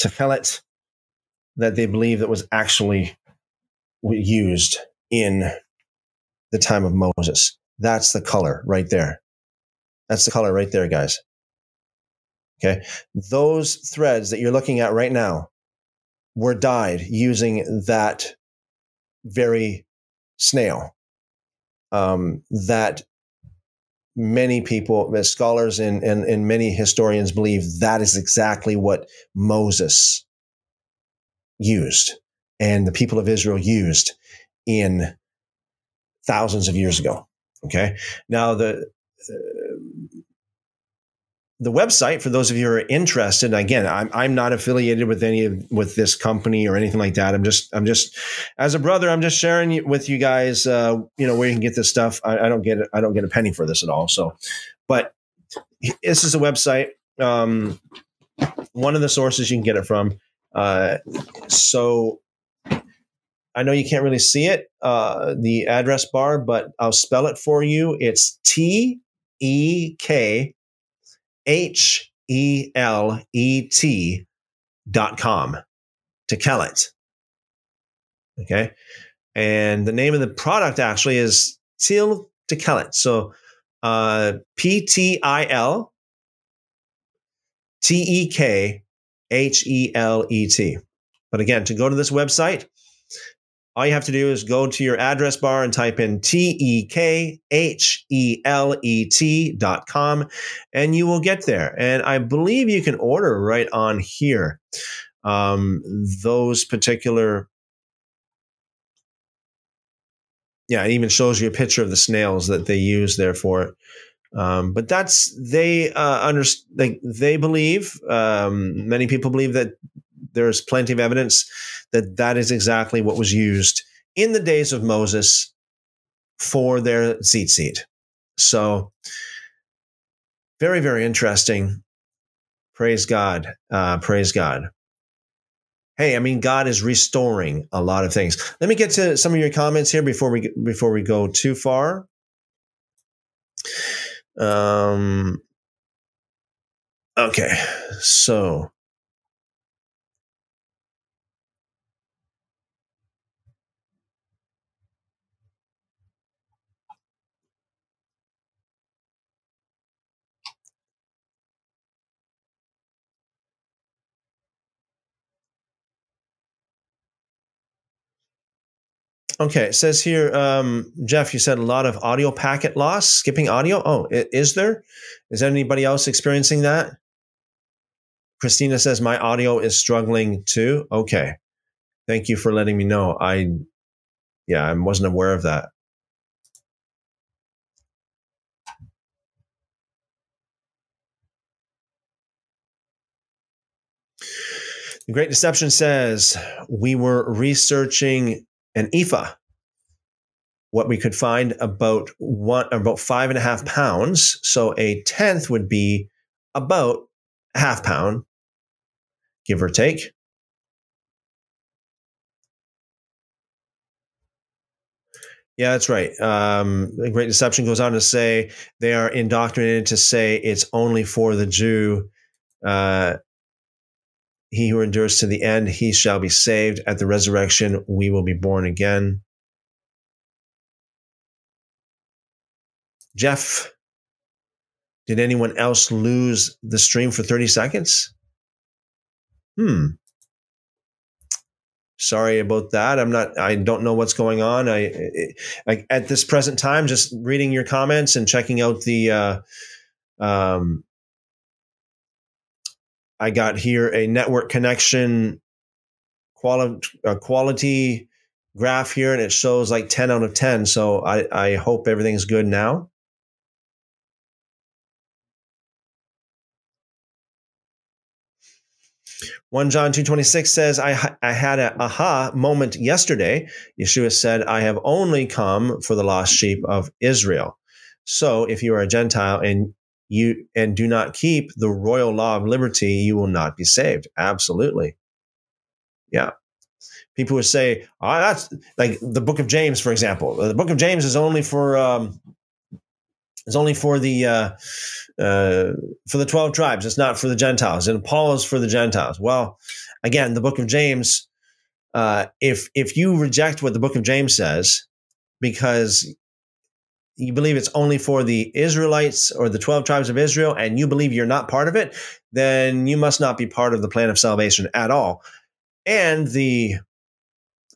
techelet that they believe that was actually used in the time of Moses. That's the color right there. That's the color right there, guys. Okay. Those threads that you're looking at right now were dyed using that very snail um, that many people, scholars and, and, and many historians believe that is exactly what Moses used and the people of Israel used in thousands of years ago. Okay. Now, the, the website for those of you who are interested again I'm, I'm not affiliated with any of with this company or anything like that. I'm just i'm just as a brother i'm just sharing with you guys uh, you know where you can get this stuff. I, I, don't get i don't get a penny for this at all. So but this is a website um, one of the sources you can get it from. Uh, so i know you can't really see it uh, the address bar but i'll spell it for you. It's t e k H E L E T dot com techelet. Okay. And the name of the product actually is Ptil Techelet. So uh, P T I L T E K H E L E T. But again, to go to this website, all you have to do is go to your address bar and type in T E K H E L E T dot com, and you will get there. And I believe you can order right on here um, those particular. Yeah, it even shows you a picture of the snails that they use there for it. Um, but that's they uh, under, they, they believe um, many people believe that there's plenty of evidence that that is exactly what was used in the days of Moses for their tzitzit. So, very, very interesting. Praise God. Uh, praise God. Hey, I mean, God is restoring a lot of things. Let me get to some of your comments here before we before we go too far. Um, okay, so Okay, it says here, um, Jeff, you said a lot of audio packet loss, skipping audio. Oh, is there? Is anybody else experiencing that? Christina says my audio is struggling too. Okay. Thank you for letting me know. I, yeah, I wasn't aware of that. The Great Deception says we were researching an ephah, what we could find about one about five and a half pounds. So a tenth would be about a half pound, give or take. Yeah, that's right. Um, the Great Deception goes on to say they are indoctrinated to say it's only for the Jew. Uh, he who endures to the end, he shall be saved. At the resurrection, we will be born again. Jeff, did anyone else lose the stream for 30 seconds? Hmm. Sorry about that. I'm not, I don't know what's going on. I, I at this present time, just reading your comments and checking out the, uh, um, I got here a network connection quality uh, quality graph here, and it shows like 10 out of 10. So I, I hope everything's good now. 1 John 2.26 says, I, I had an aha moment yesterday. Yeshua said, I have only come for the lost sheep of Israel. So if you are a Gentile and you and do not keep the royal law of liberty, you will not be saved. Absolutely. Yeah. People would say, oh, that's like the book of James, for example. The book of James is only for um, is only for the uh, uh, for the twelve tribes. It's not for the Gentiles, and Paul is for the Gentiles. Well, again, the book of James. Uh, if if you reject what the book of James says, because you believe it's only for the Israelites or the 12 tribes of Israel, and you believe you're not part of it, then you must not be part of the plan of salvation at all. And the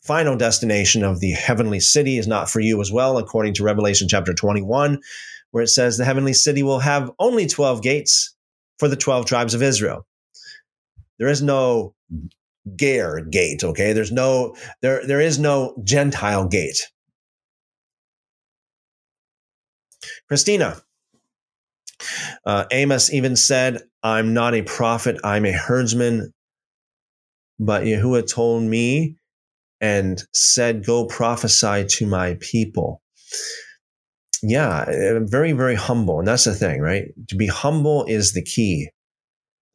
final destination of the heavenly city is not for you as well, according to Revelation chapter 21, where it says the heavenly city will have only 12 gates for the 12 tribes of Israel. There is no Ger gate, okay? There's no there there is no Gentile gate. Christina. Uh, Amos even said, I'm not a prophet, I'm a herdsman. But Yahuwah told me and said, Go prophesy to my people. Yeah, very, very humble. And that's the thing, right? To be humble is the key.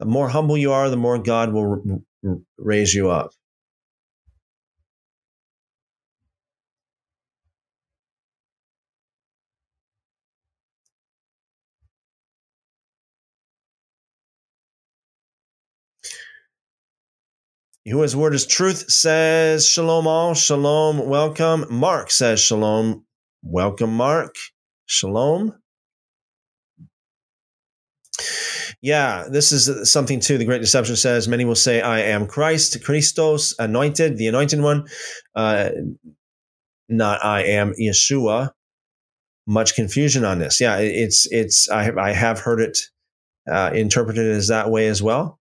The more humble you are, the more God will raise you up. Yahuwah's word is truth says shalom all, shalom, welcome. Mark says shalom, welcome, Mark, shalom. Yeah, this is something too. The Great Deception says many will say, I am Christ, Christos, anointed, the anointed one. Uh, not I am Yeshua. Much confusion on this. Yeah, it's, it's, I have, I have heard it uh, interpreted as that way as well.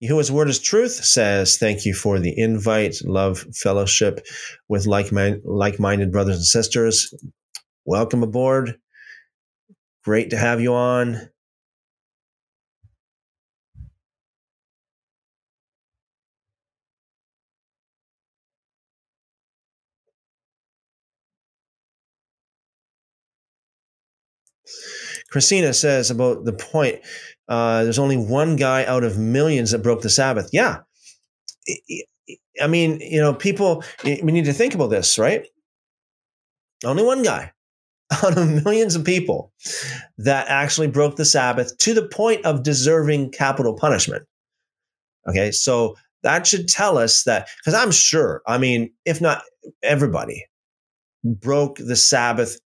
Yahuwah's word is truth says, Thank you for the invite, love, fellowship with like minded brothers and sisters. Welcome aboard. Great to have you on. Christina says about the point uh, there's only one guy out of millions that broke the Sabbath. Yeah. I mean, you know, people, we need to think about this, right? Only one guy out of millions of people that actually broke the Sabbath to the point of deserving capital punishment. Okay. So that should tell us that, because I'm sure, I mean, if not everybody broke the Sabbath,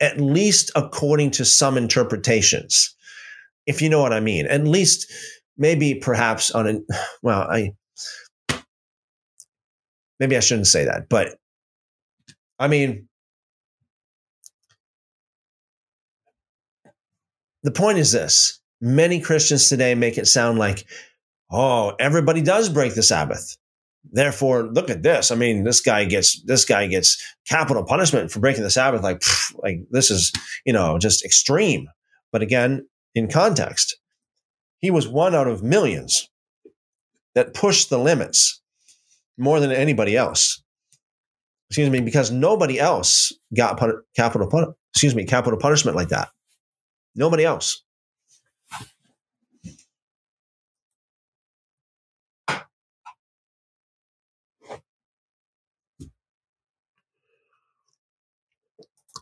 at least according to some interpretations if you know what I mean. At least maybe perhaps on a well, I maybe I shouldn't say that, but I mean, the point is this many Christians today make it sound like, oh, everybody does break the Sabbath. Therefore, look at this. I mean, this guy gets this guy gets capital punishment for breaking the Sabbath. Like, pff, like this is you know just extreme. But again, in context, he was one out of millions that pushed the limits more than anybody else. Excuse me, because nobody else got pun- capital excuse me capital punishment like that. Nobody else.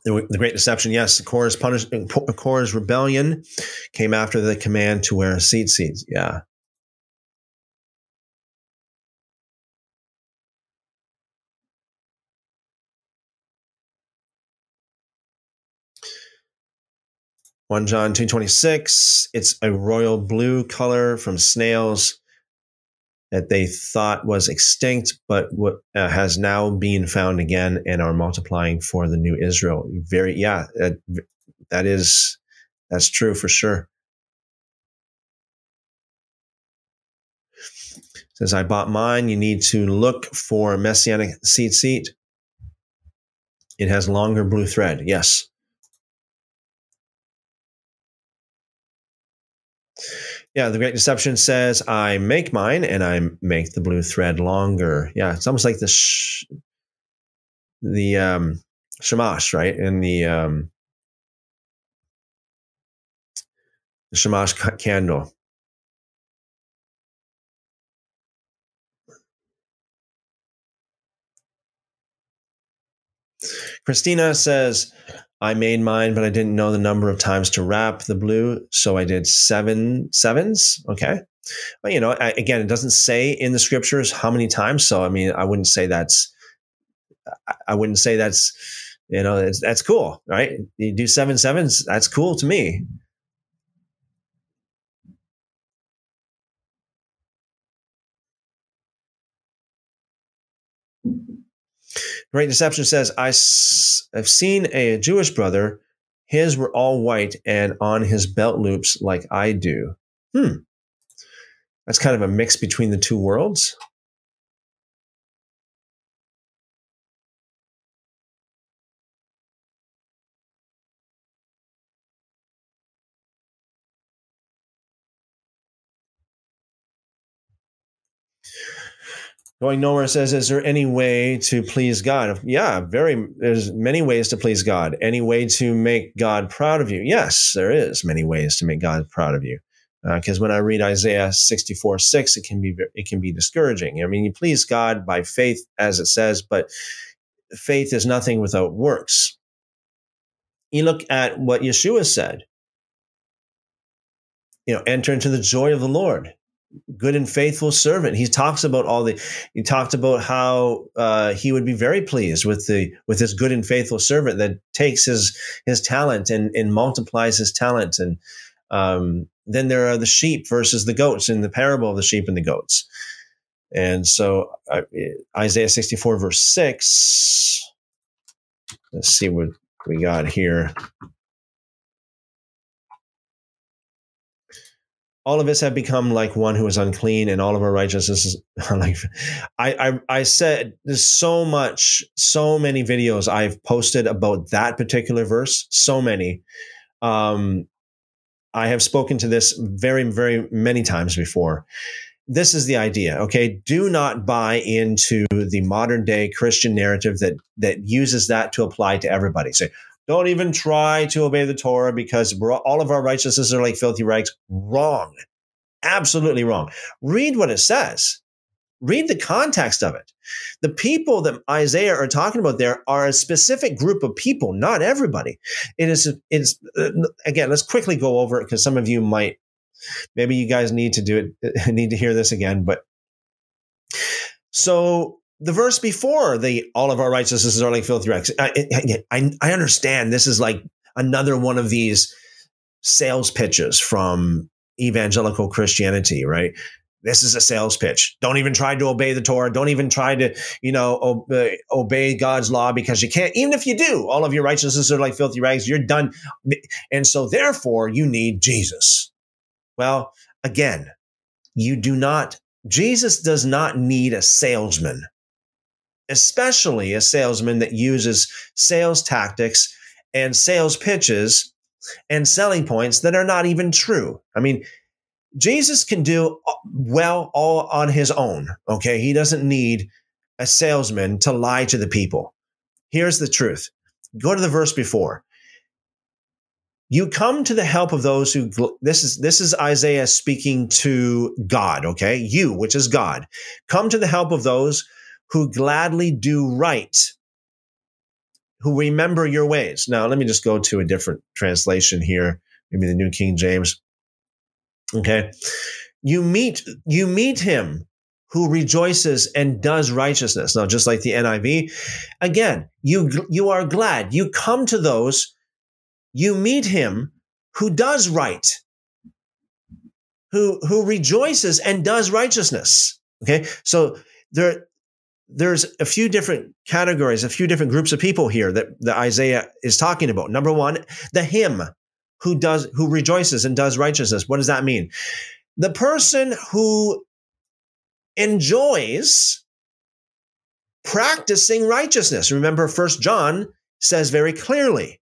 The, Great Deception, yes, Korah's punish, Korah's rebellion came after the command to wear tzitzit. Yeah. One John two twenty six. It's a royal blue color from snails that they thought was extinct, but what uh, has now been found again and are multiplying for the new Israel. Very, yeah, that, that is that's true for sure. Says I bought mine. You need to look for messianic tzitzit. It has longer blue thread. Yes. Yeah, the Great Deception says, I make mine and I make the blue thread longer. Yeah, it's almost like the sh- the um, shamash, right? In the um, the shamash candle. Christina says, I made mine, but I didn't know the number of times to wrap the blue. So I did seven sevens. Okay. But, you know, I, again, it doesn't say in the scriptures how many times. So, I mean, I wouldn't say that's, I wouldn't say that's, you know, that's cool, right? You do seven sevens. That's cool to me. Great Deception says, I, have seen a Jewish brother. His were all white and on his belt loops like I do. Hmm. That's kind of a mix between the two worlds. Going nowhere says, is there any way to please God? Yeah, very. There's many ways to please God. Any way to make God proud of you? Yes, there is many ways to make God proud of you. Because uh, when I read Isaiah 64 6, it can be it can be discouraging. I mean, you please God by faith, as it says, but faith is nothing without works. You look at what Yeshua said. You know, enter into the joy of the Lord good and faithful servant. He talks about all the. He talked about how uh, he would be very pleased with the with this good and faithful servant that takes his his talent and and multiplies his talent. And um, then there are the sheep versus the goats in the parable of the sheep and the goats. And so uh, Isaiah sixty four verse six. Let's see what we got here. All of us have become like one who is unclean and all of our righteousness is like I, I i said there's so much so many videos i've posted about that particular verse so many. Um i have spoken to this very very many times before. This is the idea okay? Do not buy into the modern day christian narrative that that uses that to apply to everybody. Say don't even try to obey the Torah because all of our righteousnesses are like filthy rags. Wrong. Absolutely wrong. Read what it says. Read the context of it. The people that Isaiah are talking about there are a specific group of people, not everybody. It is, it's, uh, again, let's quickly go over it because some of you might, maybe you guys need to do it, need to hear this again. But so the verse before the all of our righteousnesses are like filthy rags. I, I, I understand this is like another one of these sales pitches from evangelical Christianity, right? this is a sales pitch. Don't even try to obey the Torah. Don't even try to, you know, obey, uh, obey, God's law because you can't. Even if you do, all of your righteousnesses are like filthy rags. You're done. And so therefore you need Jesus. Well, again, you do not, Jesus does not need a salesman, especially a salesman that uses sales tactics and sales pitches and selling points that are not even true. I mean, Jesus can do well all on his own. Okay. He doesn't need a salesman to lie to the people. Here's the truth go to the verse before. You come to the help of those who this is this is Isaiah speaking to God, okay? You, which is God. Come to the help of those who gladly do right, who remember your ways. Now, let me just go to a different translation here, maybe the New King James. Okay. You meet, you meet him who rejoices and does righteousness. Now, just like the NIV, again, you, you are glad. You come to those, you meet him who does right, who, who rejoices and does righteousness. Okay. So there, there's a few different categories, a few different groups of people here that, that Isaiah is talking about. Number one, the him who does who rejoices and does righteousness. What does that mean? The person who enjoys practicing righteousness. Remember, First John says very clearly,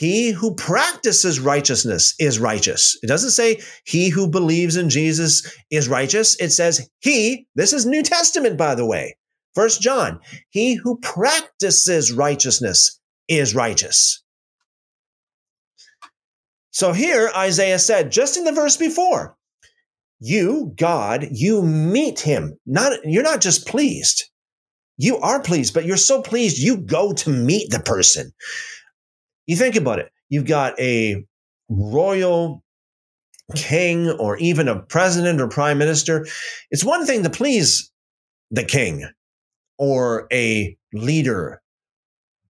he who practices righteousness is righteous. It doesn't say he who believes in Jesus is righteous. It says he, this is New Testament, by the way. First John, he who practices righteousness is righteous. So here Isaiah said, just in the verse before, you, God, you meet him. Not, you're not just pleased. You are pleased, but you're so pleased you go to meet the person. You think about it. You've got a royal king or even a president or prime minister. It's one thing to please the king or a leader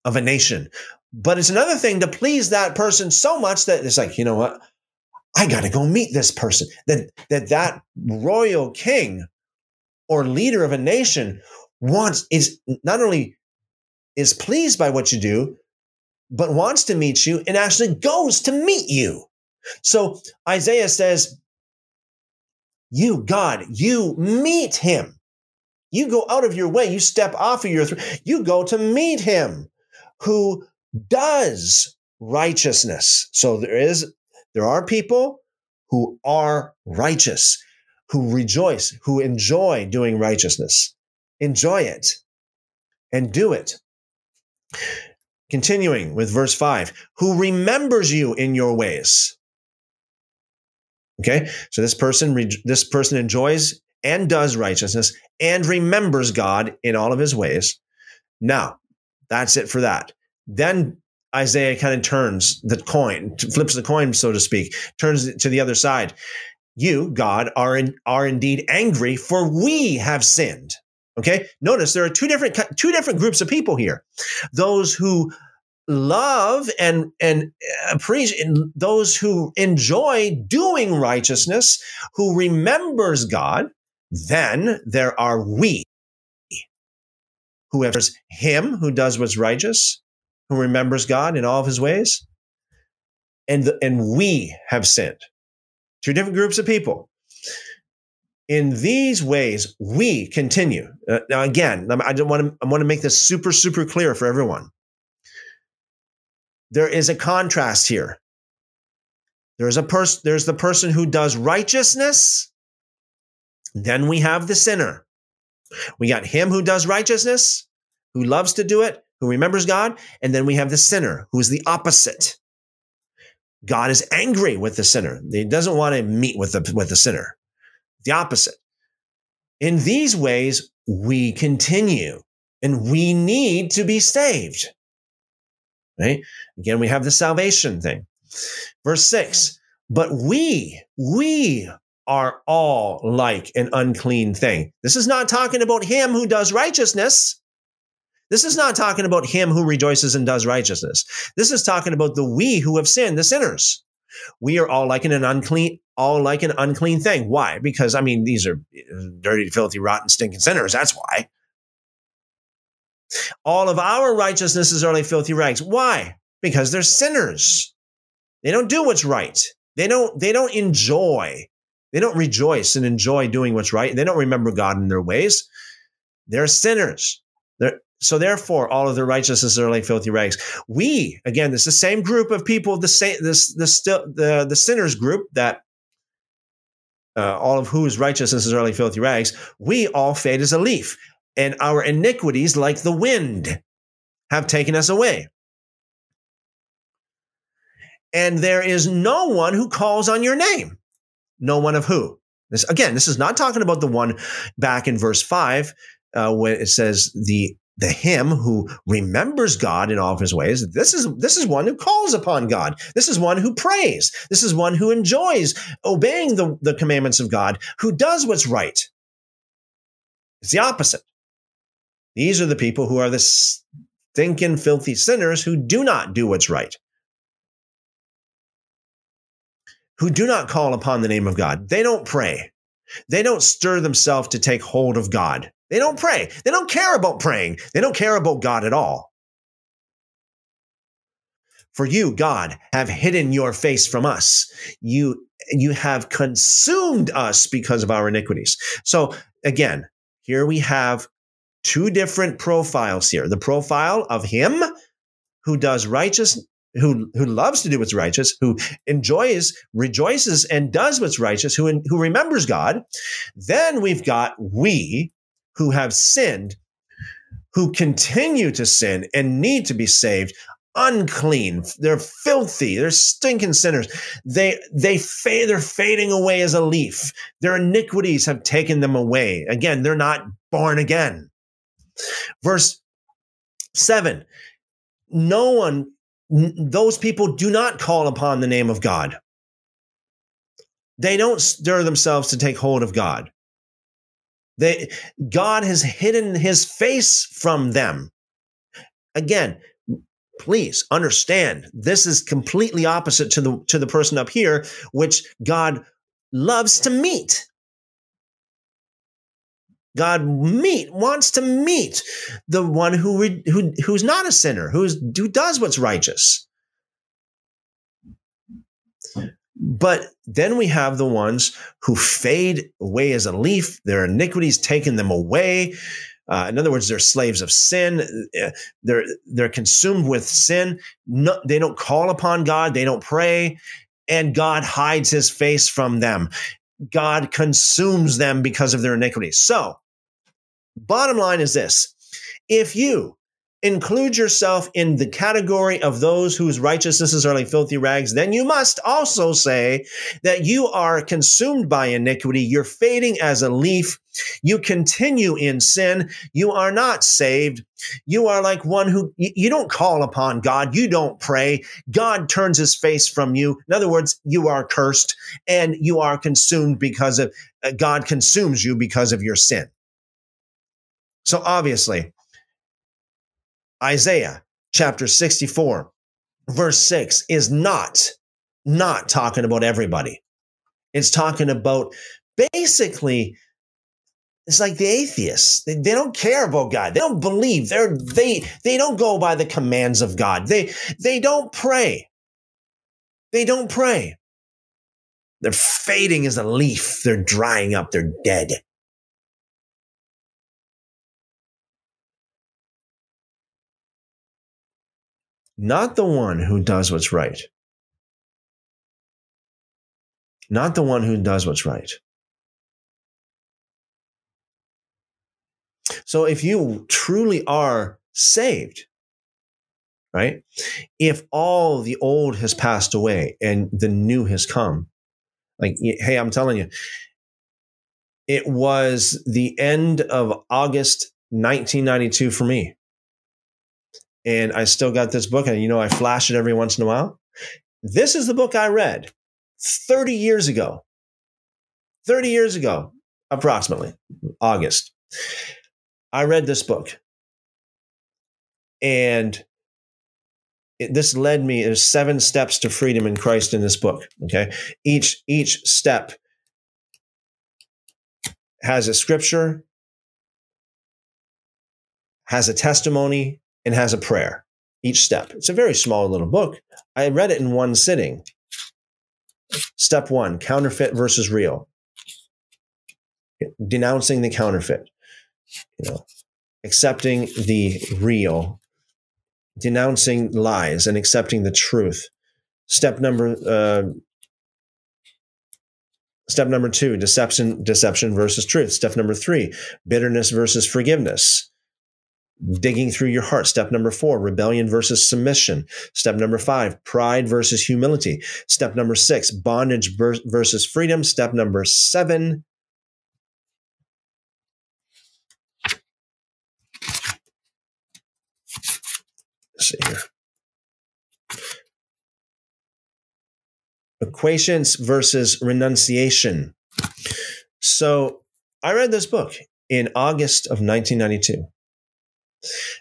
of a nation. But it's another thing to please that person so much that it's like, you know what? I got to go meet this person. That that that royal king or leader of a nation wants is not only is pleased by what you do, but wants to meet you and actually goes to meet you. So Isaiah says, You, God, you meet him. You go out of your way. You step off of your, you go to meet him who does righteousness. So there is, there are people who are righteous, who rejoice, who enjoy doing righteousness. Enjoy it and do it. Continuing with verse five, who remembers you in your ways. Okay. So this person, this person enjoys and does righteousness and remembers God in all of his ways. Now, that's it for that. Then Isaiah kind of turns the coin, flips the coin, so to speak, turns it to the other side. You, God, are in, are indeed angry, for we have sinned. Okay. Notice there are two different two different groups of people here. Those who love and and appreciate those who enjoy doing righteousness, who remembers God. Then there are we, who have him who does what's righteous, who remembers God in all of his ways. And, the, and we have sinned. Two different groups of people. In these ways, we continue. Uh, now, again, I don't want to. I want to make this super, super clear for everyone. There is a contrast here. There's a person. There's the person who does righteousness. Then we have the sinner. We got him who does righteousness, who loves to do it, who remembers God. And then we have the sinner, who is the opposite. God is angry with the sinner. He doesn't want to meet with the, with the sinner. The opposite. In these ways, we continue and we need to be saved. Right? Again, we have the salvation thing. Verse six, but we, we are all like an unclean thing. This is not talking about him who does righteousness. This is not talking about him who rejoices and does righteousness. This is talking about the we who have sinned, the sinners. We are all like an unclean, all like an unclean thing. Why? Because I mean, these are dirty, filthy, rotten, stinking sinners. That's why. All of our righteousnesses are like filthy rags. Why? Because they're sinners. They don't do what's right. They don't, they don't enjoy. They don't rejoice and enjoy doing what's right. They don't remember God in their ways. They're sinners. They're, so therefore, all of their righteousnesses are like filthy rags. We, again, is the same group of people, the same, this, the still, the, the sinners group that uh, all of whose righteousnesses are like filthy rags. We all fade as a leaf and our iniquities, like the wind, have taken us away. And there is no one who calls on your name. No one of who? This, again, this is not talking about the one back in verse 5 uh, when it says the the him who remembers God in all of his ways. This is this is one who calls upon God. This is one who prays. This is one who enjoys obeying the, the commandments of God, who does what's right. It's the opposite. These are the people who are the stinking, filthy sinners who do not do what's right, who do not call upon the name of God. They don't pray. They don't stir themselves to take hold of God. They don't pray. They don't care about praying. They don't care about God at all. For you, God, have hidden your face from us. You, you have consumed us because of our iniquities. So again, here we have two different profiles here. The profile of him who does righteous, who, who loves to do what's righteous, who enjoys, rejoices, and does what's righteous, who, who remembers God. Then we've got we who have sinned, who continue to sin and need to be saved unclean. They're filthy. They're stinking sinners. They they fade. They're fading away as a leaf. Their iniquities have taken them away. Again, they're not born again. Verse 7 No one, those people do not call upon the name of God. They don't stir themselves to take hold of God. They, God has hidden his face from them. Again, please understand this is completely opposite to the to the person up here which God loves to meet. God meet wants to meet the one who who who's not a sinner, who's who does what's righteous. But then we have the ones who fade away as a leaf. Their iniquities taken them away. Uh, in other words, they're slaves of sin. They're they're consumed with sin. No, they don't call upon God. They don't pray, and God hides His face from them. God consumes them because of their iniquities. So Bottom line is this if you include yourself in the category of those whose righteousnesses are like filthy rags, then you must also say that you are consumed by iniquity. You're fading as a leaf. You continue in sin. You are not saved. You are like one who you don't call upon God. You don't pray. God turns his face from you. In other words, you are cursed and you are consumed because of uh, God consumes you because of your sin. So obviously, Isaiah chapter 64, verse 6 is not, not talking about everybody. It's talking about basically it's like the atheists. They, they, don't care about God. They don't believe. They're they they don't go by the commands of God. They they don't pray. They don't pray. They're fading as a leaf. They're drying up. They're dead. Not the one who does what's right. Not the one who does what's right. So if you truly are saved, right? If all the old has passed away and the new has come, like, hey, I'm telling you, it was the end of August 1992 for me and I still got this book, and you know, I flash it every once in a while. This is the book I read 30 years ago. 30 years ago, approximately, August. I read this book. And it, this led me. There's seven steps to freedom in Christ in this book. Okay, each each step has a scripture, has a testimony, and has a prayer. Each step. It's a very small little book. I read it in one sitting. Step one: counterfeit versus real. Denouncing the counterfeit. You know, accepting the real denouncing lies and accepting the truth. Step number uh, step number two: deception, deception versus truth. Step number three: bitterness versus forgiveness. Digging through your heart. Step number four: rebellion versus submission. Step number five: pride versus humility. Step number six: bondage versus freedom. Step number seven: see here. Acquiescence versus renunciation. So I read this book in August of 1992.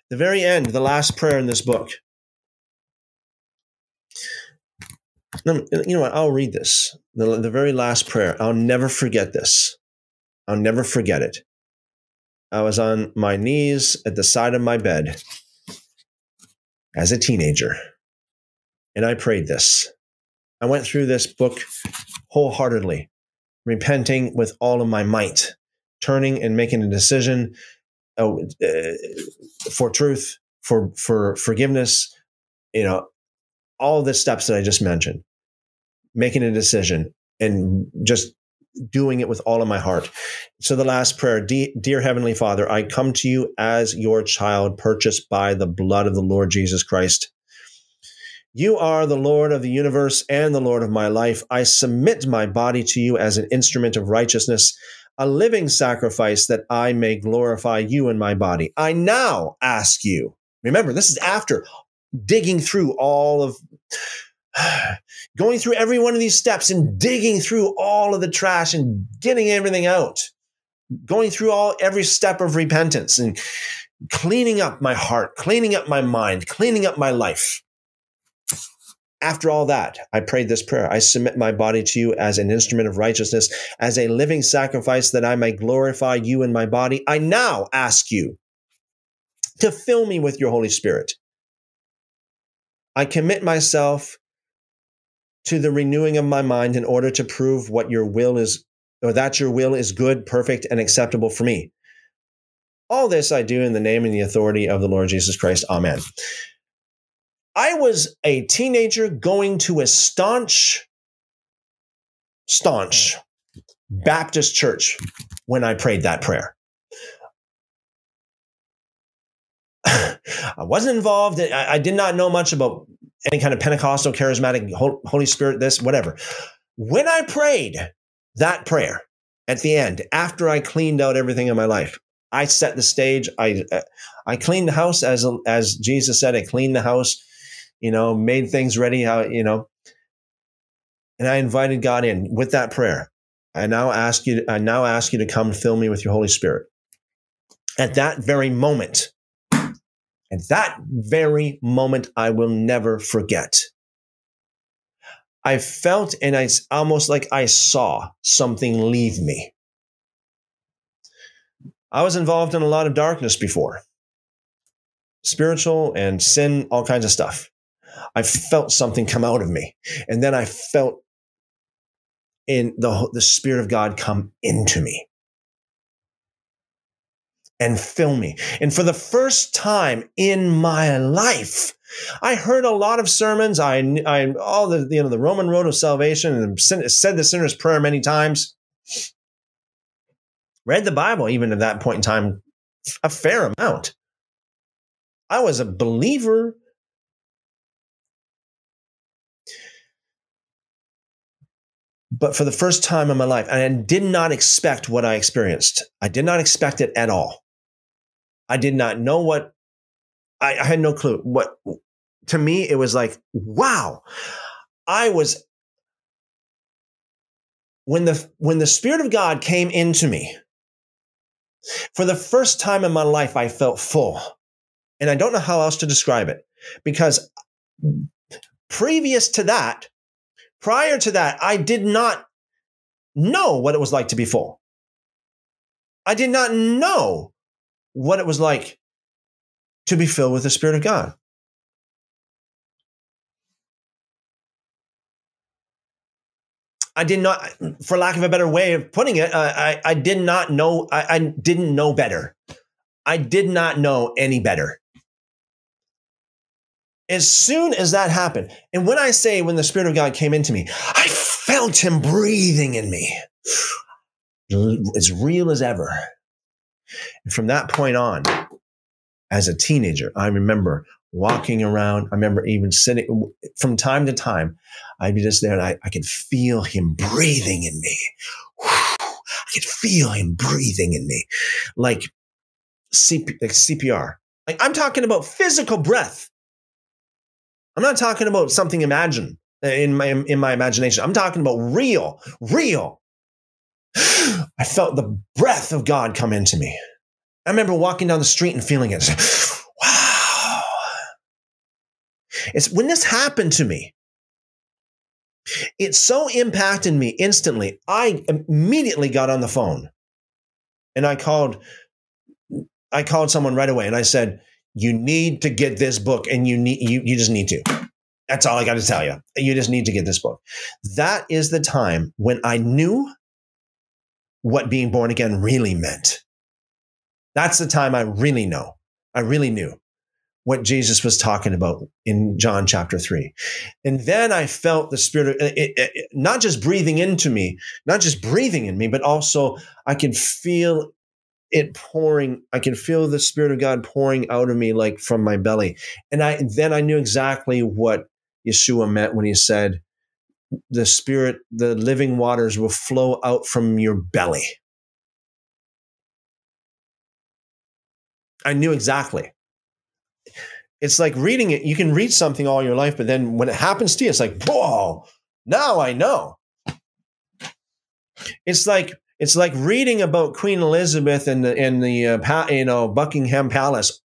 The very end, the last prayer in this book. You know what? I'll read this. The, the very last prayer. I'll never forget this. I'll never forget it. I was on my knees at the side of my bed as a teenager. And I prayed this. I went through this book wholeheartedly, repenting with all of my might, turning and making a decision uh, for truth, for for forgiveness, you know, all the steps that I just mentioned, making a decision and just doing it with all of my heart. So the last prayer, dear heavenly Father, I come to you as your child purchased by the blood of the Lord Jesus Christ. You are the Lord of the universe and the Lord of my life. I submit my body to you as an instrument of righteousness, a living sacrifice that I may glorify you in my body. I now ask you, remember, this is after digging through all of going through every one of these steps and digging through all of the trash and getting everything out, going through all every step of repentance and cleaning up my heart, cleaning up my mind, cleaning up my life. After all that, I prayed this prayer. I submit my body to you as an instrument of righteousness, as a living sacrifice that I may glorify you in my body. I now ask you to fill me with your Holy Spirit. I commit myself to the renewing of my mind in order to prove what your will is, or that your will is good, perfect, and acceptable for me. All this I do in the name and the authority of the Lord Jesus Christ. Amen. I was a teenager going to a staunch, staunch Baptist church when I prayed that prayer. I wasn't involved. I, did not know much about any kind of Pentecostal, charismatic, Holy Spirit, this, whatever. When I prayed that prayer at the end, after I cleaned out everything in my life, I set the stage. I uh, I cleaned the house as as Jesus said. I cleaned the house, you know, made things ready. How you know, and I invited God in with that prayer. I now ask you. I now ask you to come fill me with your Holy Spirit. At that very moment, and that very moment I will never forget. I felt and I almost like I saw something leave me. I was involved in a lot of darkness before, spiritual and sin, all kinds of stuff. I felt something come out of me. And then I felt in the, the Spirit of God come into me and fill me. And for the first time in my life, I heard a lot of sermons. I, I, all the, you know, the Roman road of salvation and said the sinner's prayer many times. Read the Bible even at that point in time, a fair amount. I was a believer. But for the first time in my life, I did not expect what I experienced. I did not expect it at all. I did not know what I, I had no clue. What to me, it was like, wow. I was when the when the Spirit of God came into me, for the first time in my life, I felt full. And I don't know how else to describe it because previous to that, prior to that, I did not know what it was like to be full. I did not know what it was like to be filled with the Spirit of God. I did not, for lack of a better way of putting it, uh, I, I did not know, I, I didn't know better. I did not know any better. As soon as that happened, and when I say when the Spirit of God came into me, I felt Him breathing in me as real as ever. And from that point on, as a teenager, I remember walking around. I remember even sitting from time to time, I'd be just there and I, I could feel him breathing in me. I could feel him breathing in me like, like CPR. Like I'm talking about physical breath. I'm not talking about something imagined uh, in my in my imagination. I'm talking about real, real. I felt the breath of God come into me. I remember walking down the street and feeling it. wow. It's when this happened to me, it so impacted me instantly. I immediately got on the phone and I called I called someone right away and I said, "You need to get this book and you need you you just need to." That's all I got to tell you. You just need to get this book. That is the time when I knew what being born again really meant. That's the time I really know. I really knew what Jesus was talking about in John chapter 3. And then I felt the spirit, of, it, it, not just breathing into me, not just breathing in me, but also I could feel it pouring. I can feel the spirit of God pouring out of me like from my belly. And I then I knew exactly what Yeshua meant when he said, the spirit, the living waters will flow out from your belly. I knew exactly. It's like reading it. You can read something all your life, but then when it happens to you, it's like, whoa, now I know. It's like it's like reading about Queen Elizabeth in the in the uh, you know Buckingham Palace,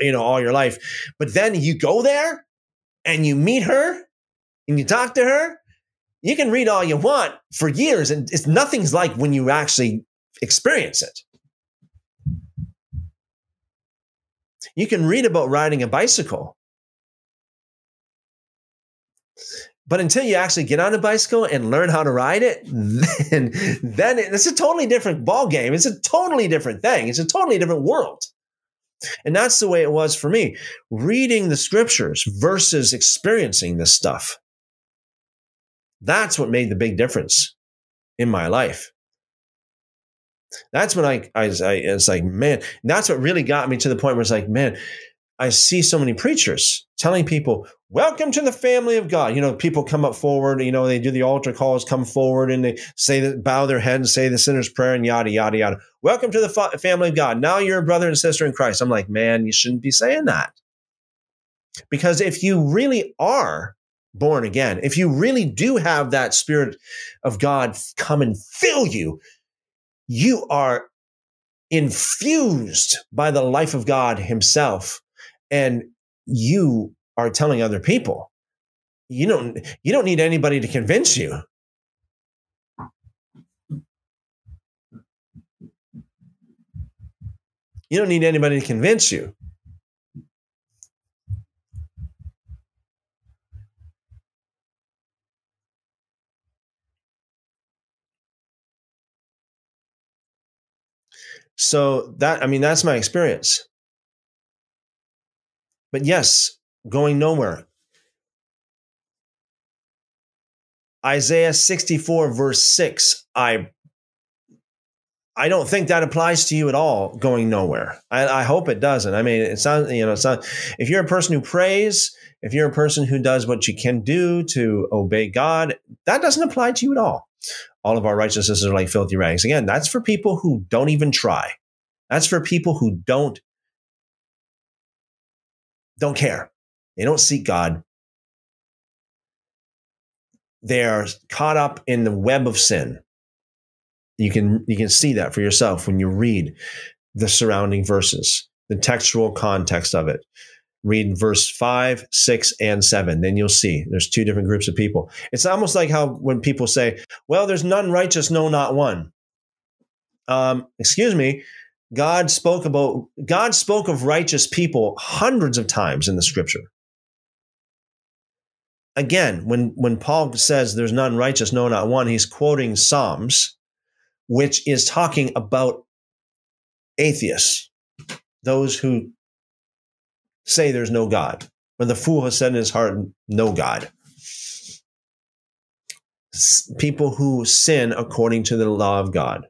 you know, all your life, but then you go there and you meet her and you talk to her. You can read all you want for years, and it's nothing's like when you actually experience it. You can read about riding a bicycle. But until you actually get on a bicycle and learn how to ride it, then, then it, it's a totally different ball game. It's a totally different thing. It's a totally different world. And that's the way it was for me. Reading the scriptures versus experiencing this stuff. That's what made the big difference in my life. That's when I, I, I it's like, man, that's what really got me to the point where it's like, man, I see so many preachers telling people, welcome to the family of God. You know, people come up forward, you know, they do the altar calls, come forward and they say that, bow their head and say the sinner's prayer and yada, yada, yada. Welcome to the fa- family of God. Now you're a brother and sister in Christ. I'm like, man, you shouldn't be saying that. Because if you really are born again, if you really do have that spirit of God come and fill you, you are infused by the life of God Himself, and you are telling other people. You don't you don't need anybody to convince you. You don't need anybody to convince you. So that, I mean, that's my experience. But yes, going nowhere. Isaiah 64 verse 6, I I don't think that applies to you at all going nowhere. I, I hope it doesn't. I mean, it's not, you know, it's not, if you're a person who prays, if you're a person who does what you can do to obey God, that doesn't apply to you at all all of our righteousnesses are like filthy rags. Again, that's for people who don't even try. That's for people who don't don't care. They don't seek God. They are caught up in the web of sin. You can you can see that for yourself when you read the surrounding verses, the textual context of it. Read verse 5, 6, and 7. Then you'll see there's two different groups of people. It's almost like how when people say, well, there's none righteous, no, not one. Um, excuse me. God spoke about God spoke of righteous people hundreds of times in the scripture. Again, when when Paul says there's none righteous, no, not one, he's quoting Psalms, which is talking about atheists, those who say there's no God. When the fool has said in his heart, no God. People who sin according to the law of God.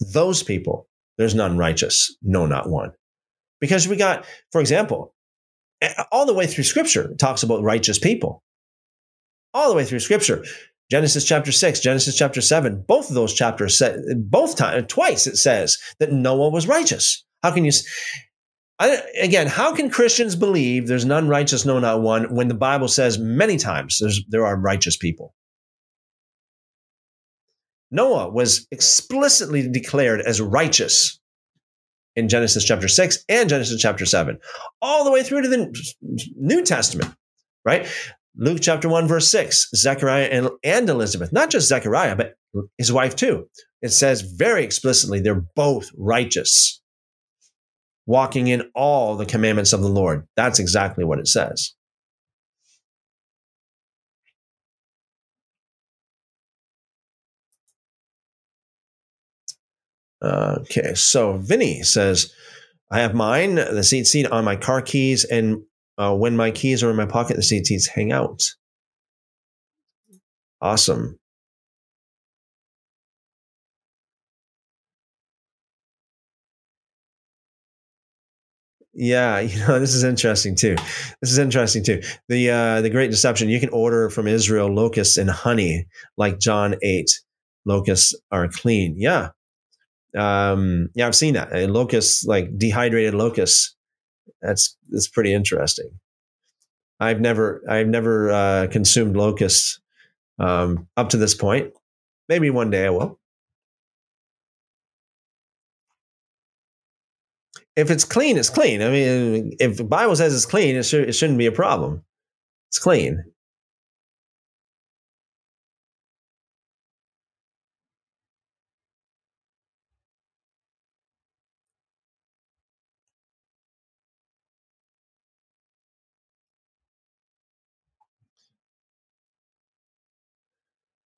Those people, there's none righteous, no, not one. Because we got, for example, all the way through scripture, it talks about righteous people. All the way through scripture. Genesis chapter 6, Genesis chapter 7, both of those chapters, both times, twice it says that Noah was righteous. How can you, I, again, how can Christians believe there's none righteous, no, not one, when the Bible says many times there are righteous people? Noah was explicitly declared as righteous in Genesis chapter 6 and Genesis chapter 7, all the way through to the New Testament, right? Luke chapter 1, verse 6, Zechariah and, and Elizabeth, not just Zechariah, but his wife too. It says very explicitly they're both righteous walking in all the commandments of the Lord. That's exactly what it says. Okay, so Vinny says, I have mine, the tzitzit on my car keys, and uh, when my keys are in my pocket, the tzitzits hang out. Awesome. Yeah, you know this is interesting too. This is interesting too. The uh, the Great Deception. You can order from Israel locusts and honey, like John ate. Locusts are clean. Yeah, um, yeah, I've seen that. And locusts, like dehydrated locusts. That's that's pretty interesting. I've never I've never uh, consumed locusts um, up to this point. Maybe one day I will. if it's clean, it's clean. I mean, if the Bible says it's clean, it, it shouldn't be a problem. It's clean.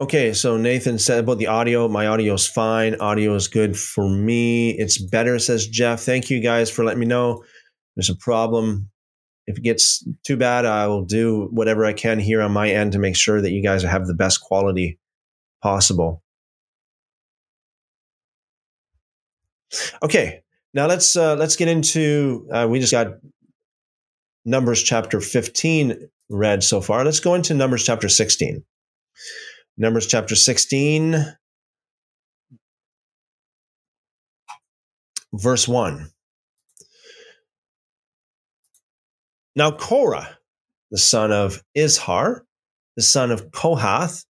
Okay, so Nathan said about the audio. My audio is fine. Audio is good for me. It's better, says Jeff. Thank you guys for letting me know. There's a problem. If it gets too bad, I will do whatever I can here on my end to make sure that you guys have the best quality possible. Okay, now let's uh, let's get into. Uh, we just got Numbers chapter 15 read so far. Let's go into Numbers chapter 16. Numbers chapter 16, verse 1. Now, Korah, the son of Izhar, the son of Kohath,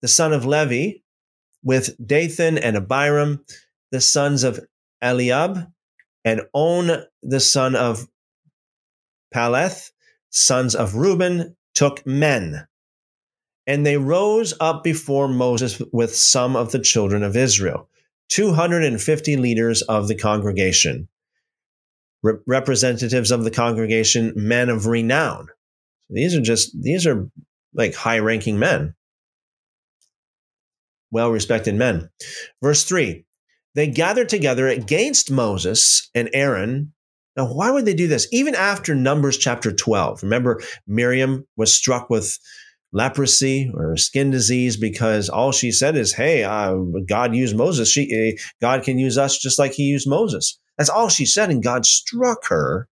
the son of Levi, with Dathan and Abiram, the sons of Eliab, and On, the son of Peleth, sons of Reuben, took men and they rose up before Moses with some of the children of Israel, 250 leaders of the congregation, Re- representatives of the congregation, men of renown. These are just, these are like high ranking men, well respected men. Verse 3 They gathered together against Moses and Aaron. Now, why would they do this? Even after Numbers chapter 12. Remember, Miriam was struck with leprosy or skin disease because all she said is, "Hey, uh, God used Moses. She, uh, God can use us just like He used Moses." That's all she said, and God struck her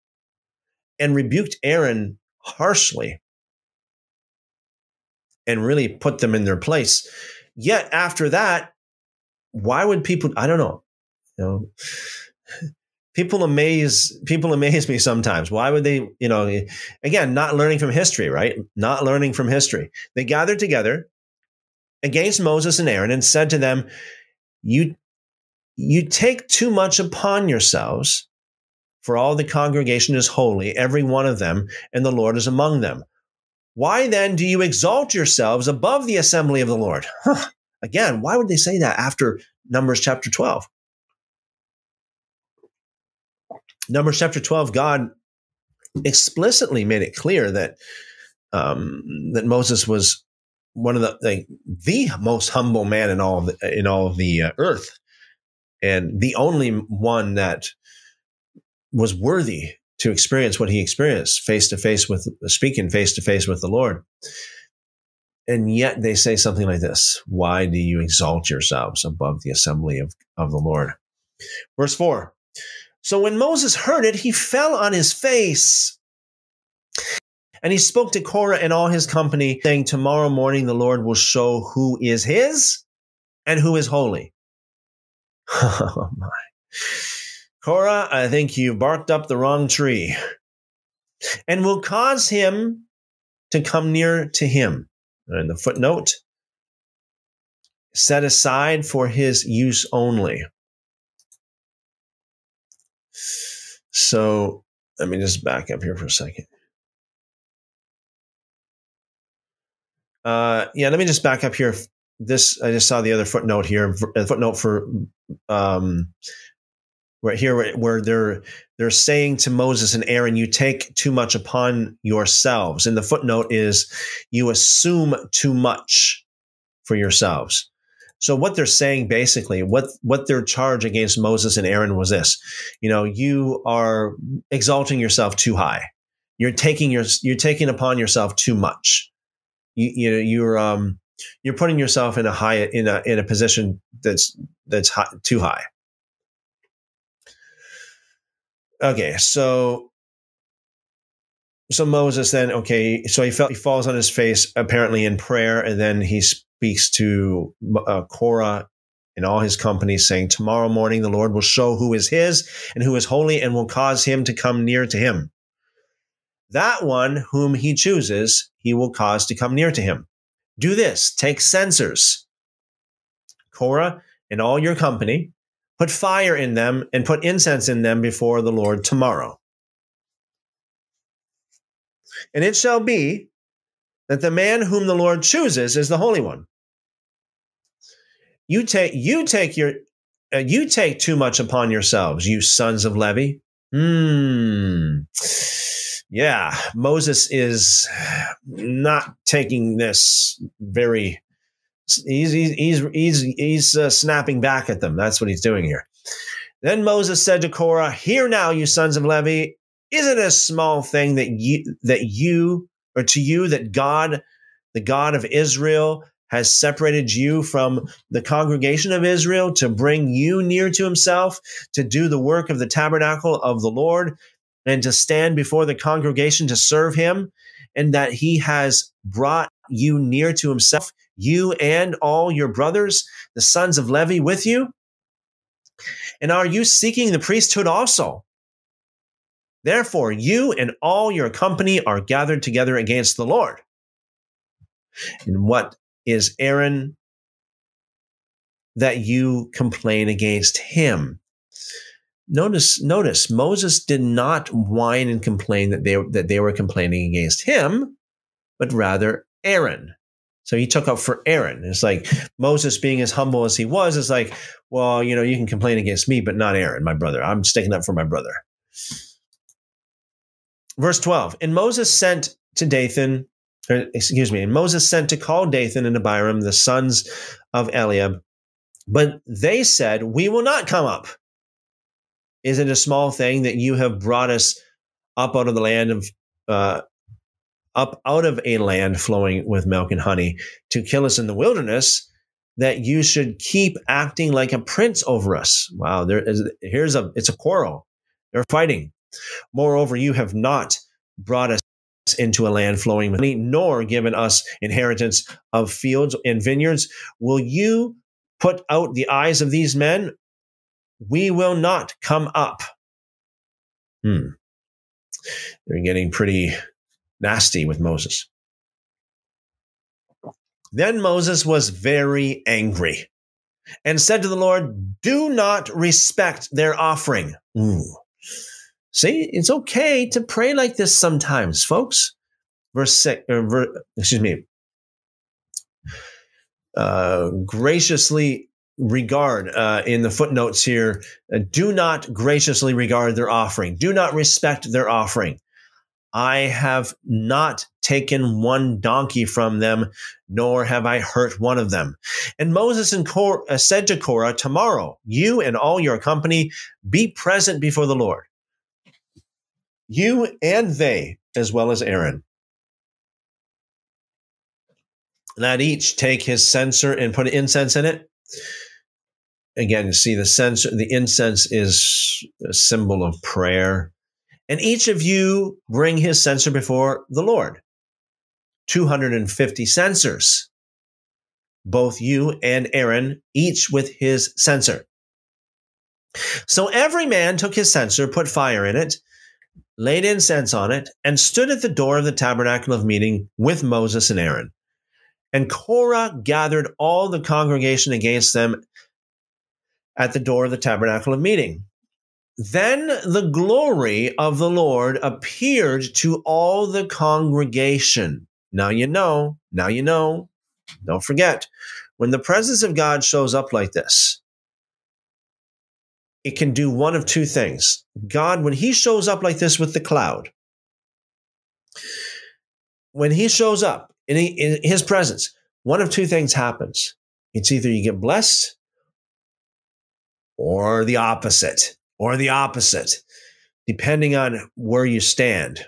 and rebuked Aaron harshly and really put them in their place. Yet after that, why would people? I don't know. You know, people amaze people amaze me sometimes why would they you know again not learning from history right not learning from history they gathered together against moses and aaron and said to them you you take too much upon yourselves for all the congregation is holy, every one of them, and the Lord is among them. Why then do you exalt yourselves above the assembly of the Lord? Huh. Again, why would they say that after Numbers chapter 12? Numbers chapter 12, God explicitly made it clear that um, that Moses was one of the like, the most humble man in all of the, in all of the uh, earth, and the only one that was worthy to experience what he experienced face to face with speaking face to face with the Lord. And yet they say something like this Why do you exalt yourselves above the assembly of, of the Lord? Verse 4 So when Moses heard it, he fell on his face. And he spoke to Korah and all his company, saying, Tomorrow morning the Lord will show who is his and who is holy. Oh my. Korah, I think you barked up the wrong tree, and will cause him to come near to him. And the footnote set aside for his use only. So let me just back up here for a second. Uh, yeah, let me just back up here. This I just saw the other footnote here. Footnote for um, right here where, where they're they're saying to Moses and Aaron, you take too much upon yourselves. And the footnote is you assume too much for yourselves. So what they're saying basically, what what their charge against Moses and Aaron was this, you know, you are exalting yourself too high. You're taking your you're taking upon yourself too much. You you know you're um you're putting yourself in a high in a in a position that's that's high, too high. Okay, so so Moses then okay, so he felt he falls on his face apparently in prayer, and then he speaks to uh, Korah and all his company, saying, "Tomorrow morning the Lord will show who is His and who is holy, and will cause him to come near to Him. That one whom He chooses, He will cause to come near to Him. Do this: take censers, Korah and all your company." Put fire in them and put incense in them before the Lord tomorrow. And it shall be that the man whom the Lord chooses is the Holy One. You take you take your uh, you take too much upon yourselves, you sons of Levi. Hmm. Yeah, Moses is not taking this very he's he's he's he's, he's uh, snapping back at them. That's what he's doing here. Then Moses said to Korah, "Hear now, you sons of Levi, is it a small thing that you that you or to you that God, the God of Israel, has separated you from the congregation of Israel to bring you near to Himself to do the work of the tabernacle of the Lord?" And to stand before the congregation to serve him, and that he has brought you near to himself you and all your brothers, the sons of Levi, with you? And are you seeking the priesthood also? Therefore, you and all your company are gathered together against the Lord. And what is Aaron that you complain against him? Notice, notice, Moses did not whine and complain that they, that they were complaining against him, but rather Aaron. So he took up for Aaron. It's like Moses, being as humble as he was, is like, well, you know, you can complain against me, but not Aaron, my brother. I'm sticking up for my brother. Verse 12 And Moses sent to Dathan, or, excuse me, and Moses sent to call Dathan and Abiram, the sons of Eliab, but they said, We will not come up. Is it a small thing that you have brought us up out of the land of uh, up out of a land flowing with milk and honey to kill us in the wilderness, that you should keep acting like a prince over us. Wow, there is here's a it's a quarrel. They're fighting. Moreover, you have not brought us into a land flowing with honey, nor given us inheritance of fields and vineyards. Will you put out the eyes of these men? We will not come up. Hmm. They're getting pretty nasty with Moses. Then Moses was very angry and said to the Lord, Do not respect their offering. Ooh. See, it's okay to pray like this sometimes, folks. Verse six, or ver, excuse me. Uh, graciously regard uh, in the footnotes here. Uh, do not graciously regard their offering. Do not respect their offering. I have not taken one donkey from them, nor have I hurt one of them. And Moses and Cor- uh, said to Korah, Tomorrow, you and all your company be present before the Lord. You and they, as well as Aaron. Let each take his censer and put incense in it. Again, you see the censer, the incense is a symbol of prayer and each of you bring his censer before the Lord. 250 censers. Both you and Aaron, each with his censer. So every man took his censer, put fire in it, laid incense on it, and stood at the door of the tabernacle of meeting with Moses and Aaron. And Korah gathered all the congregation against them at the door of the tabernacle of meeting. Then the glory of the Lord appeared to all the congregation. Now you know, now you know. Don't forget, when the presence of God shows up like this, it can do one of two things. God, when he shows up like this with the cloud, when he shows up in, in his presence, one of two things happens. It's either you get blessed or the opposite or the opposite, depending on where you stand.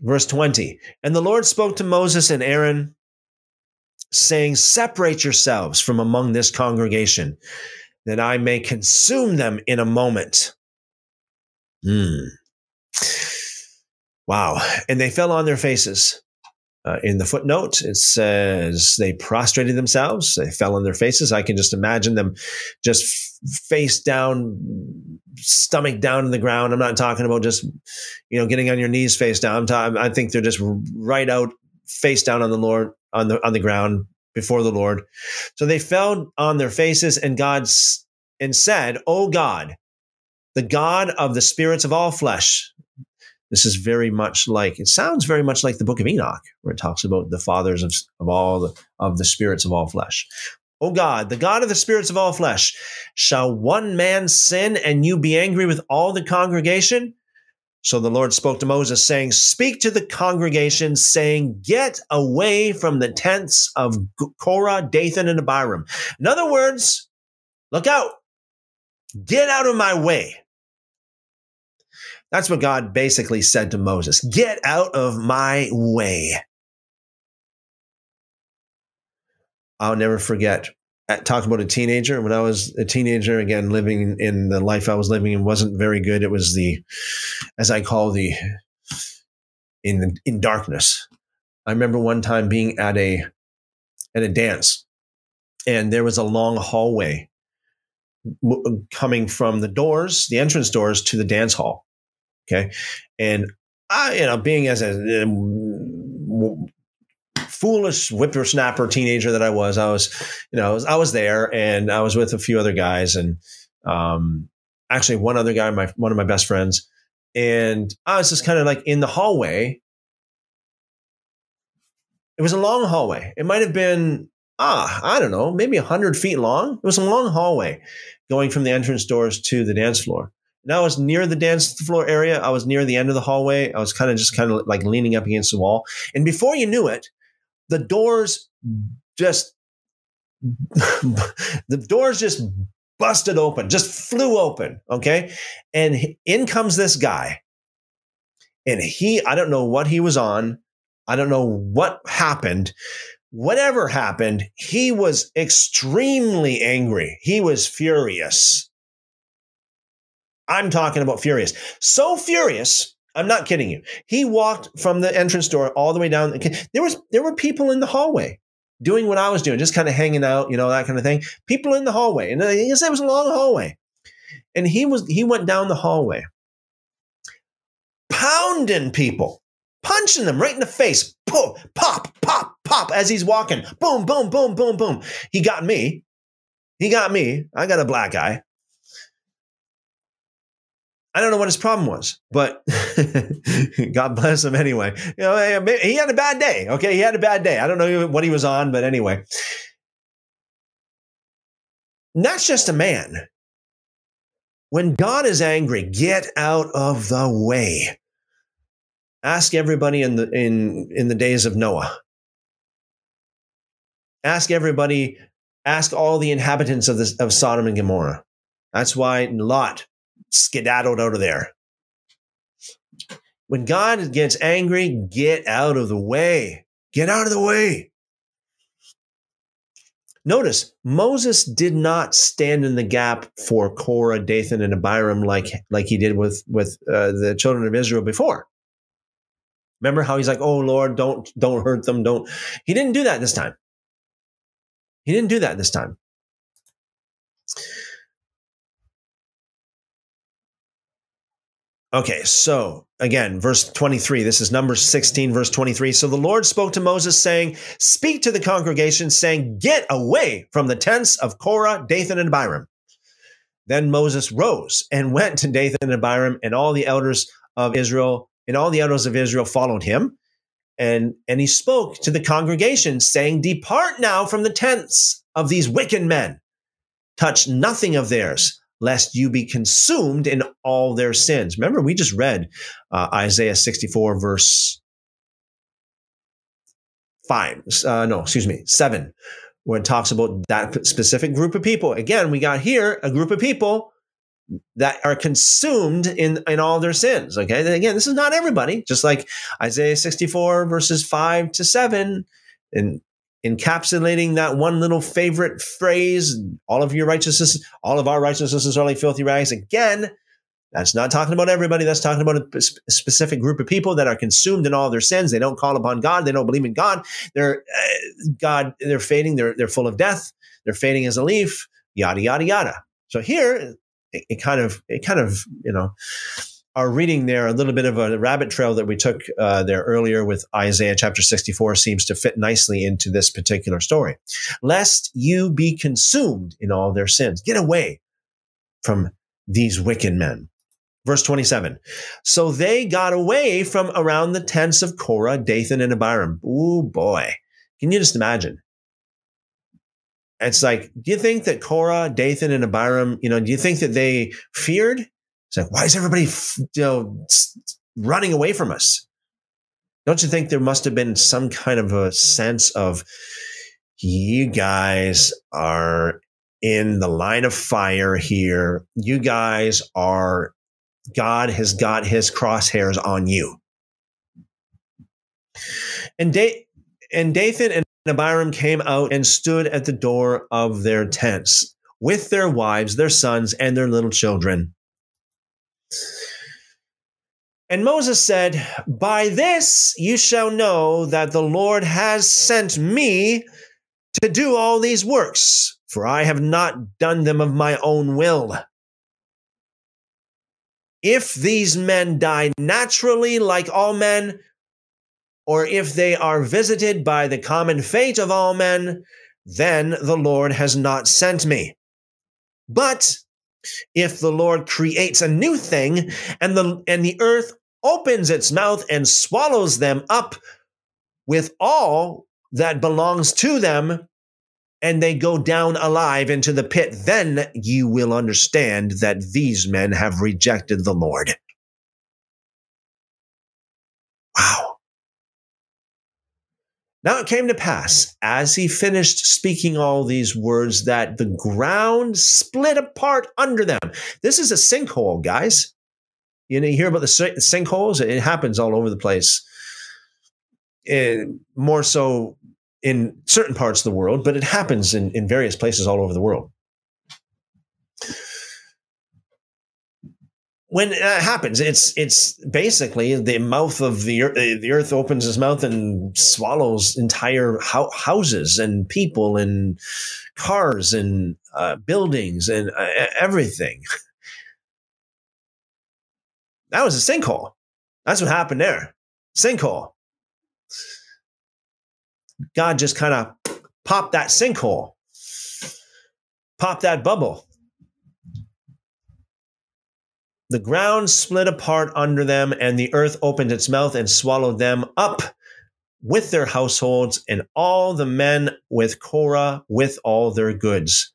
Verse 20 And the Lord spoke to Moses and Aaron, saying, Separate yourselves from among this congregation, that I may consume them in a moment. Hmm. Wow. And they fell on their faces. Uh, in the footnote, it says they prostrated themselves, they fell on their faces. I can just imagine them just face down, stomach down to the ground. I'm not talking about just, you know, getting on your knees face down. Ta- I think they're just right out face down on the Lord, on the, on the ground before the Lord. So they fell on their faces and God and said, Oh God, the God of the spirits of all flesh, this is very much like it sounds very much like the book of Enoch, where it talks about the fathers of, of all the, of the spirits of all flesh. O God, the God of the spirits of all flesh, shall one man sin and you be angry with all the congregation? So the Lord spoke to Moses, saying, Speak to the congregation, saying, Get away from the tents of Korah, Dathan, and Abiram. In other words, look out. Get out of my way. That's what God basically said to Moses Get out of my way. I'll never forget. Talk about a teenager. When I was a teenager, again, living in the life I was living in wasn't very good. It was the, as I call the, in in darkness. I remember one time being at a, at a dance, and there was a long hallway coming from the doors, the entrance doors to the dance hall. Okay. And I, you know, being as a foolish whippersnapper teenager that I was, I was, you know, I was, I was there and I was with a few other guys and, um, actually one other guy, my, one of my best friends. And I was just kind of like in the hallway. It was a long hallway. It might have been, ah, I don't know, maybe hundred feet long. It was a long hallway going from the entrance doors to the dance floor. Now I was near the dance floor area. I was near the end of the hallway. I was kind of just kind of like leaning up against the wall. And before you knew it, the doors just, the doors just busted open, just flew open. Okay. And in comes this guy. And he, I don't know what he was on. I don't know what happened. Whatever happened, he was extremely angry. He was furious I'm talking about furious. So furious. I'm not kidding you. He walked from the entrance door all the way down. There was there were people in the hallway doing what I was doing, just kind of hanging out, you know, that kind of thing. People in the hallway, and uh, he said it was a long hallway, and he was he went down the hallway, pounding people, punching them right in the face, pop, pop, pop, pop, as he's walking, boom, boom, boom, boom, boom. He got me. He got me. I got a black eye. I don't know what his problem was, but God bless him anyway. You know, he had a bad day. Okay, he had a bad day. I don't know what he was on, but anyway. That's just a man. When God is angry, get out of the way. Ask everybody in the in in the days of Noah. Ask everybody, ask all the inhabitants of this of Sodom and Gomorrah. That's why Lot skedaddled out of there. When God gets angry, get out of the way. Get out of the way. Notice Moses did not stand in the gap for Korah, Dathan, and Abiram like, like he did with, with uh, the children of Israel before. Remember how he's like, "Oh Lord, don't don't hurt them, don't." He didn't do that this time. He didn't do that this time. Okay, so again, verse 23. This is Numbers 16, verse 23. So the Lord spoke to Moses, saying, Speak to the congregation, saying, Get away from the tents of Korah, Dathan, and Abiram. Then Moses rose and went to Dathan and Abiram, and all the elders of Israel, and all the elders of Israel followed him. And, and he spoke to the congregation, saying, Depart now from the tents of these wicked men. Touch nothing of theirs lest you be consumed in all their sins. Remember, we just read uh, Isaiah 64, verse 5. Uh, no, excuse me, 7, where it talks about that specific group of people. Again, we got here a group of people that are consumed in, in all their sins. Okay. And again, this is not everybody, just like Isaiah 64, verses 5 to 7. And encapsulating that one little favorite phrase, all of your righteousness, all of our righteousnesses are like filthy rags. Again, that's not talking about everybody. That's talking about a specific group of people that are consumed in all their sins. They don't call upon God. They don't believe in God. They're uh, God. They're fading. They're they're full of death. They're fading as a leaf. Yada yada yada. So here, it, it kind of it kind of you know our reading there, a little bit of a rabbit trail that we took uh, there earlier with Isaiah chapter 64 seems to fit nicely into this particular story. Lest you be consumed in all their sins. Get away from these wicked men. Verse 27. So they got away from around the tents of Korah, Dathan, and Abiram. Ooh, boy. Can you just imagine? It's like, do you think that Korah, Dathan, and Abiram, you know, do you think that they feared? It's like, why is everybody, you know, running away from us? Don't you think there must have been some kind of a sense of, you guys are in the line of fire here. You guys are, God has got his crosshairs on you. And, da- and Dathan and Abiram came out and stood at the door of their tents with their wives, their sons, and their little children. And Moses said, By this you shall know that the Lord has sent me to do all these works, for I have not done them of my own will. If these men die naturally like all men, or if they are visited by the common fate of all men, then the Lord has not sent me. But if the Lord creates a new thing and the and the earth opens its mouth and swallows them up with all that belongs to them and they go down alive into the pit then you will understand that these men have rejected the Lord wow now it came to pass, as he finished speaking all these words, that the ground split apart under them. This is a sinkhole, guys. You know, you hear about the sinkholes, it happens all over the place. More so in certain parts of the world, but it happens in, in various places all over the world. When that happens, it's it's basically the mouth of the earth, the earth opens its mouth and swallows entire ho- houses and people and cars and uh, buildings and uh, everything. That was a sinkhole. That's what happened there. Sinkhole. God just kind of popped that sinkhole, popped that bubble. The ground split apart under them, and the earth opened its mouth and swallowed them up with their households, and all the men with Korah with all their goods.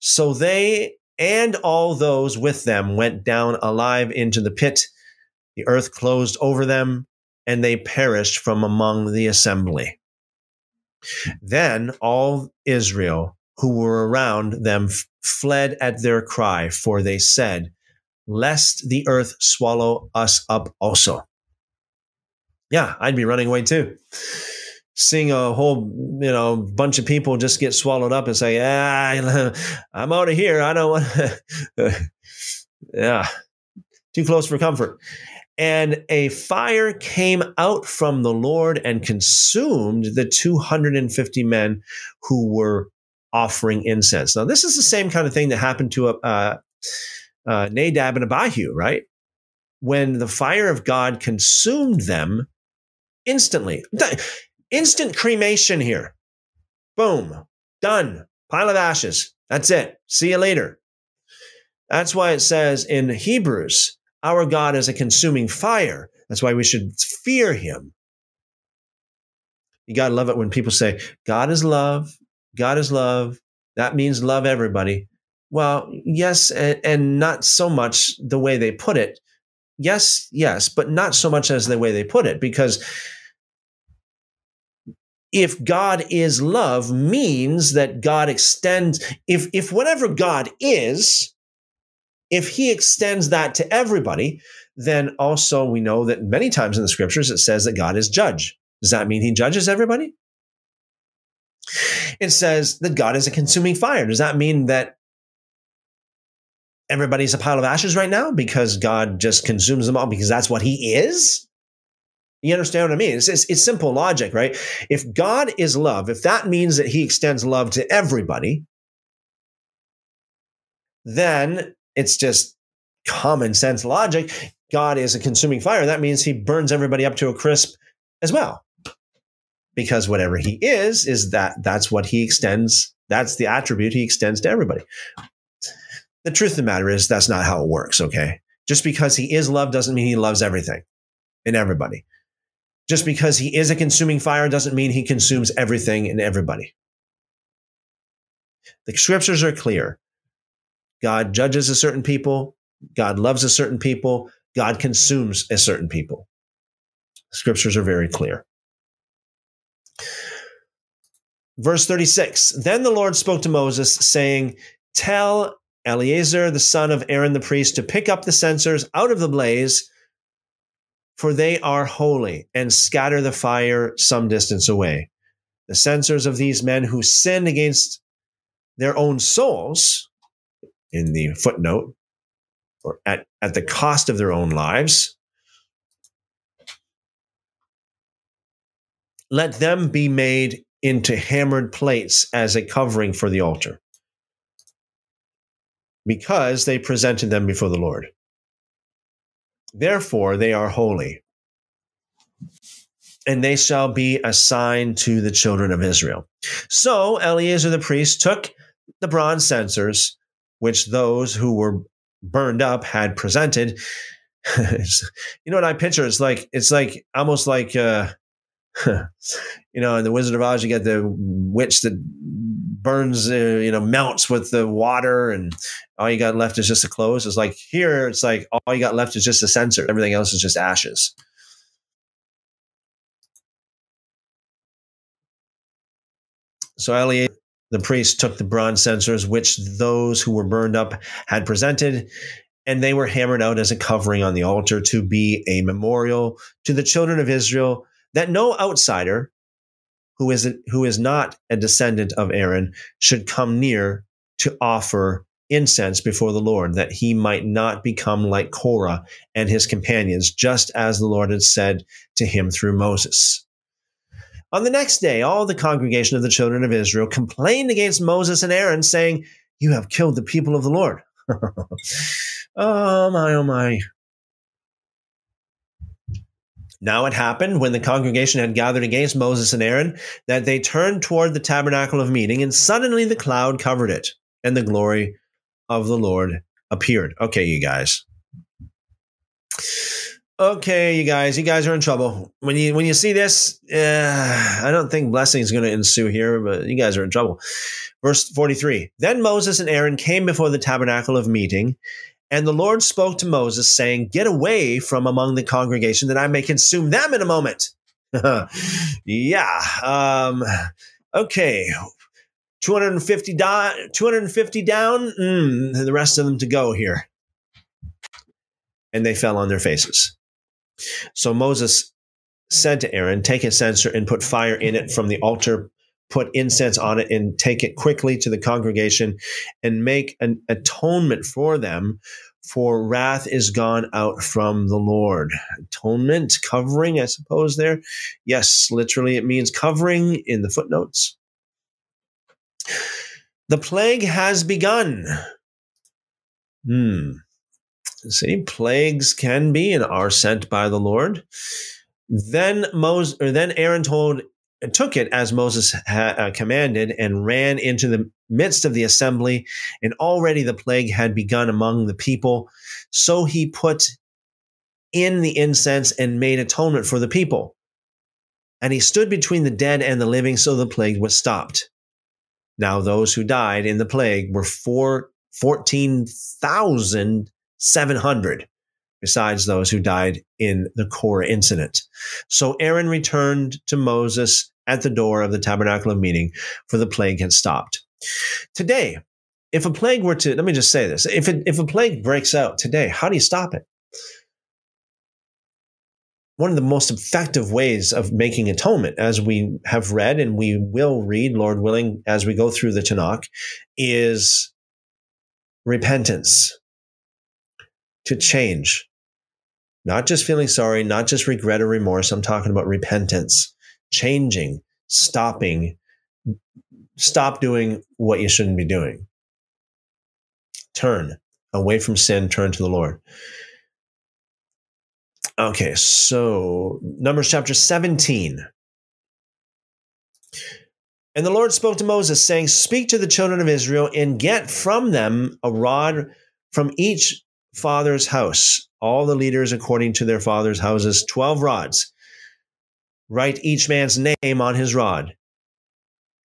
So they and all those with them went down alive into the pit. The earth closed over them, and they perished from among the assembly. Then all Israel who were around them fled at their cry, for they said, Lest the earth swallow us up also. Yeah, I'd be running away too. Seeing a whole, you know, bunch of people just get swallowed up and say, "Ah, I'm out of here. I don't want." yeah, too close for comfort. And a fire came out from the Lord and consumed the 250 men who were offering incense. Now, this is the same kind of thing that happened to uh, uh, Nadab and Abihu, right? When the fire of God consumed them instantly. Instant cremation here. Boom. Done. Pile of ashes. That's it. See you later. That's why it says in Hebrews, our God is a consuming fire. That's why we should fear him. You got to love it when people say, God is love. God is love. That means love everybody. Well, yes, and, and not so much the way they put it. Yes, yes, but not so much as the way they put it, because if God is love means that God extends, if, if whatever God is, if he extends that to everybody, then also we know that many times in the scriptures it says that God is judge. Does that mean he judges everybody? It says that God is a consuming fire. Does that mean that everybody's a pile of ashes right now because God just consumes them all because that's what he is? You understand what I mean? It's, it's, it's, simple logic, right? If God is love, if that means that he extends love to everybody, then it's just common sense logic. God is a consuming fire. That means he burns everybody up to a crisp as well because whatever he is is that that's what he extends that's the attribute he extends to everybody the truth of the matter is that's not how it works okay? Just because he is love doesn't mean he loves everything and everybody. Just because he is a consuming fire doesn't mean he consumes everything and everybody. The scriptures are clear. God judges a certain people. God loves a certain people. God consumes a certain people. Scriptures are very clear. Verse 36 Then the Lord spoke to Moses, saying, Tell Eleazar, the son of Aaron the priest, to pick up the censers out of the blaze, for they are holy, and scatter the fire some distance away. The censers of these men who sinned against their own souls, in the footnote, or at, at the cost of their own lives, let them be made into hammered plates as a covering for the altar because they presented them before the Lord. Therefore, they are holy, and they shall be a sign to the children of Israel. So Eleazar the priest took the bronze censers, which those who were burned up had presented. you know what I picture? It's like it's like almost like uh, you know, in the Wizard of Oz, you got the witch that burns, uh, you know, melts with the water, and all you got left is just the clothes. It's like here, it's like all you got left is just the censer. Everything else is just ashes. So Eliab, the priest, took the bronze censers, which those who were burned up had presented, and they were hammered out as a covering on the altar to be a memorial to the children of Israel that no outsider who is, a, who is not a descendant of Aaron should come near to offer incense before the Lord, that he might not become like Korah and his companions, just as the Lord had said to him through Moses. On the next day, all the congregation of the children of Israel complained against Moses and Aaron, saying, You have killed the people of the Lord. oh my, oh my. Now it happened when the congregation had gathered against Moses and Aaron that they turned toward the tabernacle of meeting, and suddenly the cloud covered it, and the glory of the Lord appeared. Okay, you guys. Okay, you guys, you guys are in trouble. When you when you see this, uh, I don't think blessing is going to ensue here, but you guys are in trouble. Verse 43. Then Moses and Aaron came before the tabernacle of meeting, and the Lord spoke to Moses, saying, Get away from among the congregation, that I may consume them in a moment. yeah. Um, okay. 250, 250 down, mm, the rest of them to go here. And they fell on their faces. So Moses said to Aaron, Take a censer and put fire in it from the altar, put incense on it, and take it quickly to the congregation and make an atonement for them, for wrath is gone out from the Lord. Atonement, covering, I suppose, there. Yes, literally, it means covering in the footnotes. The plague has begun. Hmm. See, plagues can be and are sent by the Lord. Then Moses, or then Aaron told, took it as Moses had uh, commanded, and ran into the midst of the assembly. And already the plague had begun among the people. So he put in the incense and made atonement for the people. And he stood between the dead and the living, so the plague was stopped. Now, those who died in the plague were four, 14,000 700 besides those who died in the Korah incident. So Aaron returned to Moses at the door of the tabernacle of meeting, for the plague had stopped. Today, if a plague were to, let me just say this if, it, if a plague breaks out today, how do you stop it? One of the most effective ways of making atonement, as we have read and we will read, Lord willing, as we go through the Tanakh, is repentance to change. Not just feeling sorry, not just regret or remorse. I'm talking about repentance, changing, stopping, stop doing what you shouldn't be doing. Turn away from sin, turn to the Lord. Okay, so Numbers chapter 17. And the Lord spoke to Moses, saying, Speak to the children of Israel and get from them a rod from each father's house, all the leaders according to their father's houses, 12 rods. Write each man's name on his rod.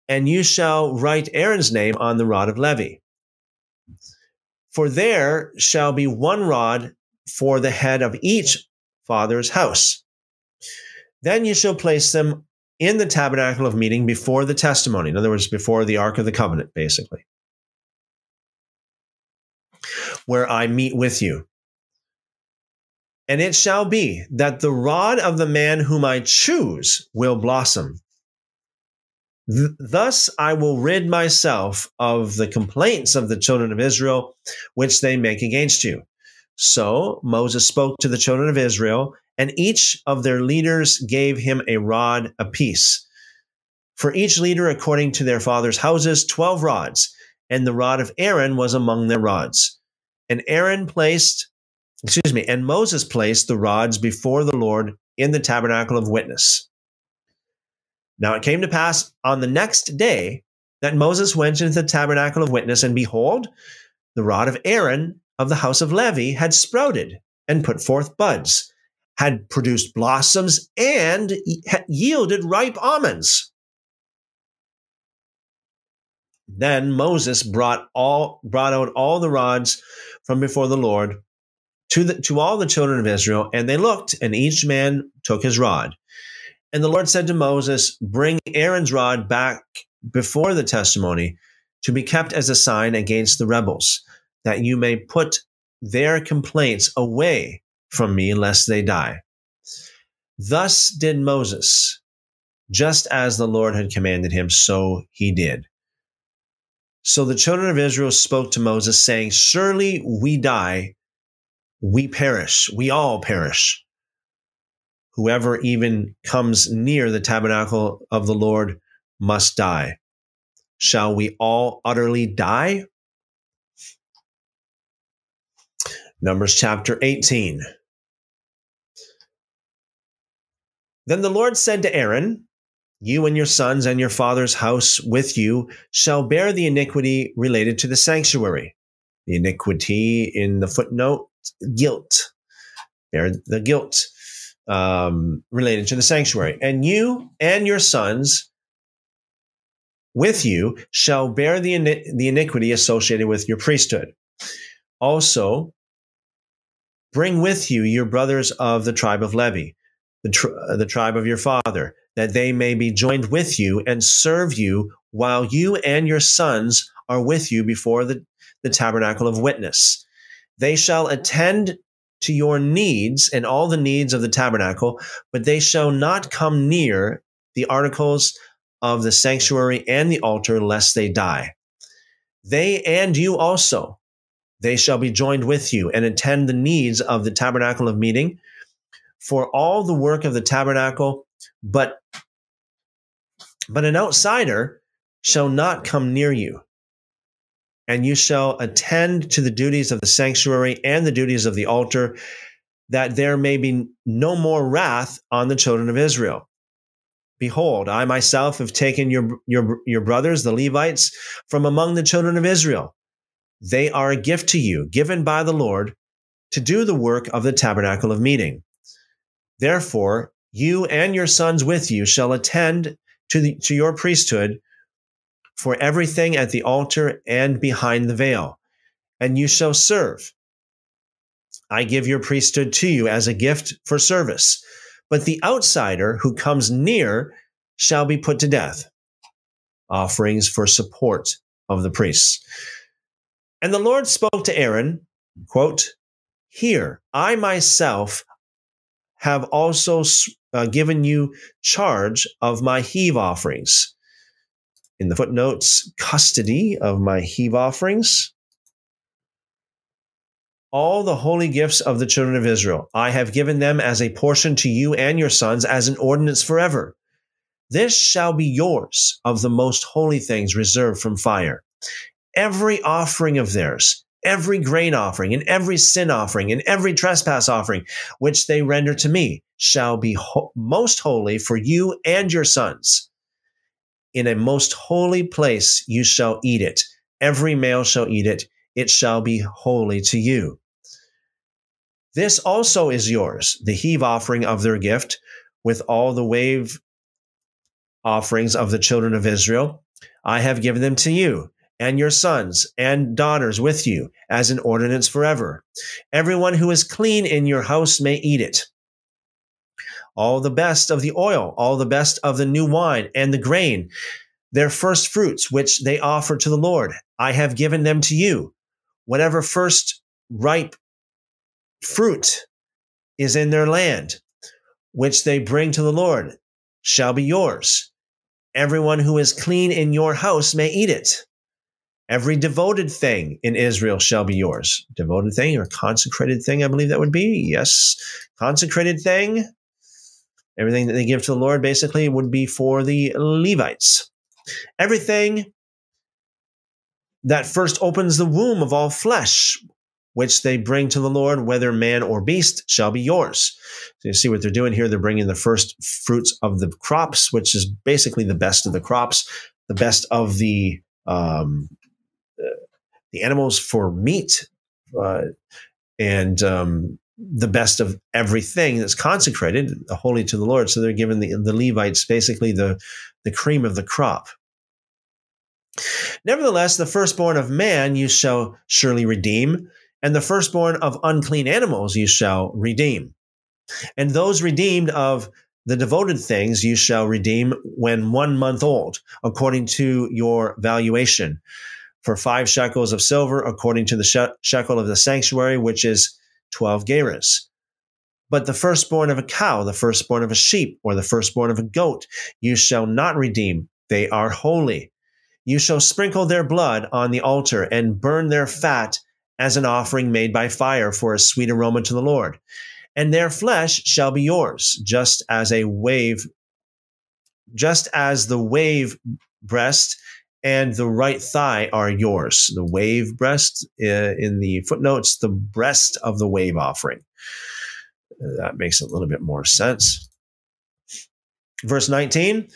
And you shall write Aaron's name on the rod of Levi. For there shall be one rod for the head of each father's house. Then you shall place them in the tabernacle of meeting before the testimony. In other words, before the ark of the covenant, basically where I meet with you. And it shall be that the rod of the man whom I choose will blossom. Th- thus I will rid myself of the complaints of the children of Israel, which they make against you. So Moses spoke to the children of Israel, and each of their leaders gave him a rod apiece. For each leader, according to their father's houses, 12 rods, and the rod of Aaron was among their rods. And Aaron placed, excuse me, and Moses placed the rods before the Lord in the tabernacle of witness. Now it came to pass on the next day that Moses went into the tabernacle of witness, and behold, the rod of Aaron of the house of Levi had sprouted and put forth buds, had produced blossoms, and yielded ripe almonds. Then Moses brought all brought out all the rods from before the Lord to the, to all the children of Israel, and they looked, and each man took his rod. And the Lord said to Moses, Bring Aaron's rod back before the testimony to be kept as a sign against the rebels, that you may put their complaints away from me, lest they die. Thus did Moses, just as the Lord had commanded him, so he did. So the children of Israel spoke to Moses, saying, Surely we die, we perish, we all perish. Whoever even comes near the tabernacle of the Lord must die. Shall we all utterly die? Numbers chapter 18. Then the Lord said to Aaron, you and your sons and your father's house with you shall bear the iniquity related to the sanctuary. The iniquity in the footnote, guilt. bear the guilt um, related to the sanctuary. And you and your sons with you shall bear the, the iniquity associated with your priesthood. Also, bring with you your brothers of the tribe of Levi, the, the tribe of your father, that they may be joined with you and serve you while you and your sons are with you before the, the tabernacle of witness. They shall attend to your needs and all the needs of the tabernacle, but they shall not come near the articles of the sanctuary and the altar, lest they die. They and you also, they shall be joined with you and attend the needs of the tabernacle of meeting for all the work of the tabernacle, but but an outsider shall not come near you. And you shall attend to the duties of the sanctuary and the duties of the altar, that there may be no more wrath on the children of Israel. Behold, I myself have taken your, your, your brothers, the Levites, from among the children of Israel. They are a gift to you, given by the Lord, to do the work of the tabernacle of meeting. Therefore, you and your sons with you shall attend to, the, to your priesthood for everything at the altar and behind the veil, and you shall serve. I give your priesthood to you as a gift for service but the outsider who comes near shall be put to death. Offerings for support of the priests. And the Lord spoke to Aaron, quote, Here, I myself have also uh, given you charge of my heave offerings. In the footnotes, custody of my heave offerings all the holy gifts of the children of Israel. I have given them as a portion to you and your sons as an ordinance forever. This shall be yours of the most holy things reserved from fire. Every offering of theirs, every grain offering, and every sin offering, and every trespass offering, which they render to me, shall be ho- most holy for you and your sons. In a most holy place you shall eat it. Every male shall eat it it shall be holy to you. This also is yours, the heave offering of their gift, with all the wave offerings of the children of Israel. I have given them to you and your sons and daughters with you as an ordinance forever. Everyone who is clean in your house may eat it. All the best of the oil, all the best of the new wine and the grain, their first fruits, which they offer to the Lord, I have given them to you whatever first ripe fruit is in their land, which they bring to the Lord, shall be yours. Everyone who is clean in your house may eat it. Every devoted thing in Israel shall be yours. Devoted thing or consecrated thing, I believe that would be. Yes. Consecrated thing. Everything that they give to the Lord basically would be for the Levites. Everything that first opens the womb of all flesh, which they bring to the Lord, whether man or beast, shall be yours. So you see what they're doing here. They're bringing the first fruits of the crops, which is basically the best of the crops, the best of the um, the animals for meat, uh, and um, the best of everything that's consecrated, holy to the Lord. So they're given the, the Levites basically the the cream of the crop. Nevertheless, the firstborn of man you shall surely redeem, and the firstborn of unclean animals you shall redeem. And those redeemed of the devoted things you shall redeem when one month old, according to your valuation, for five shekels of silver, according to the shekel of the sanctuary, which is 12 gerahs. But the firstborn of a cow, the firstborn of a sheep, or the firstborn of a goat, you shall not redeem. They are holy. You shall sprinkle their blood on the altar and burn their fat as an offering made by fire for a sweet aroma to the Lord. And their flesh shall be yours, just as a wave, just as the wave breast and the right thigh are yours. The wave breast uh, in the footnotes, the breast of the wave offering. That makes a little bit more sense. Verse 19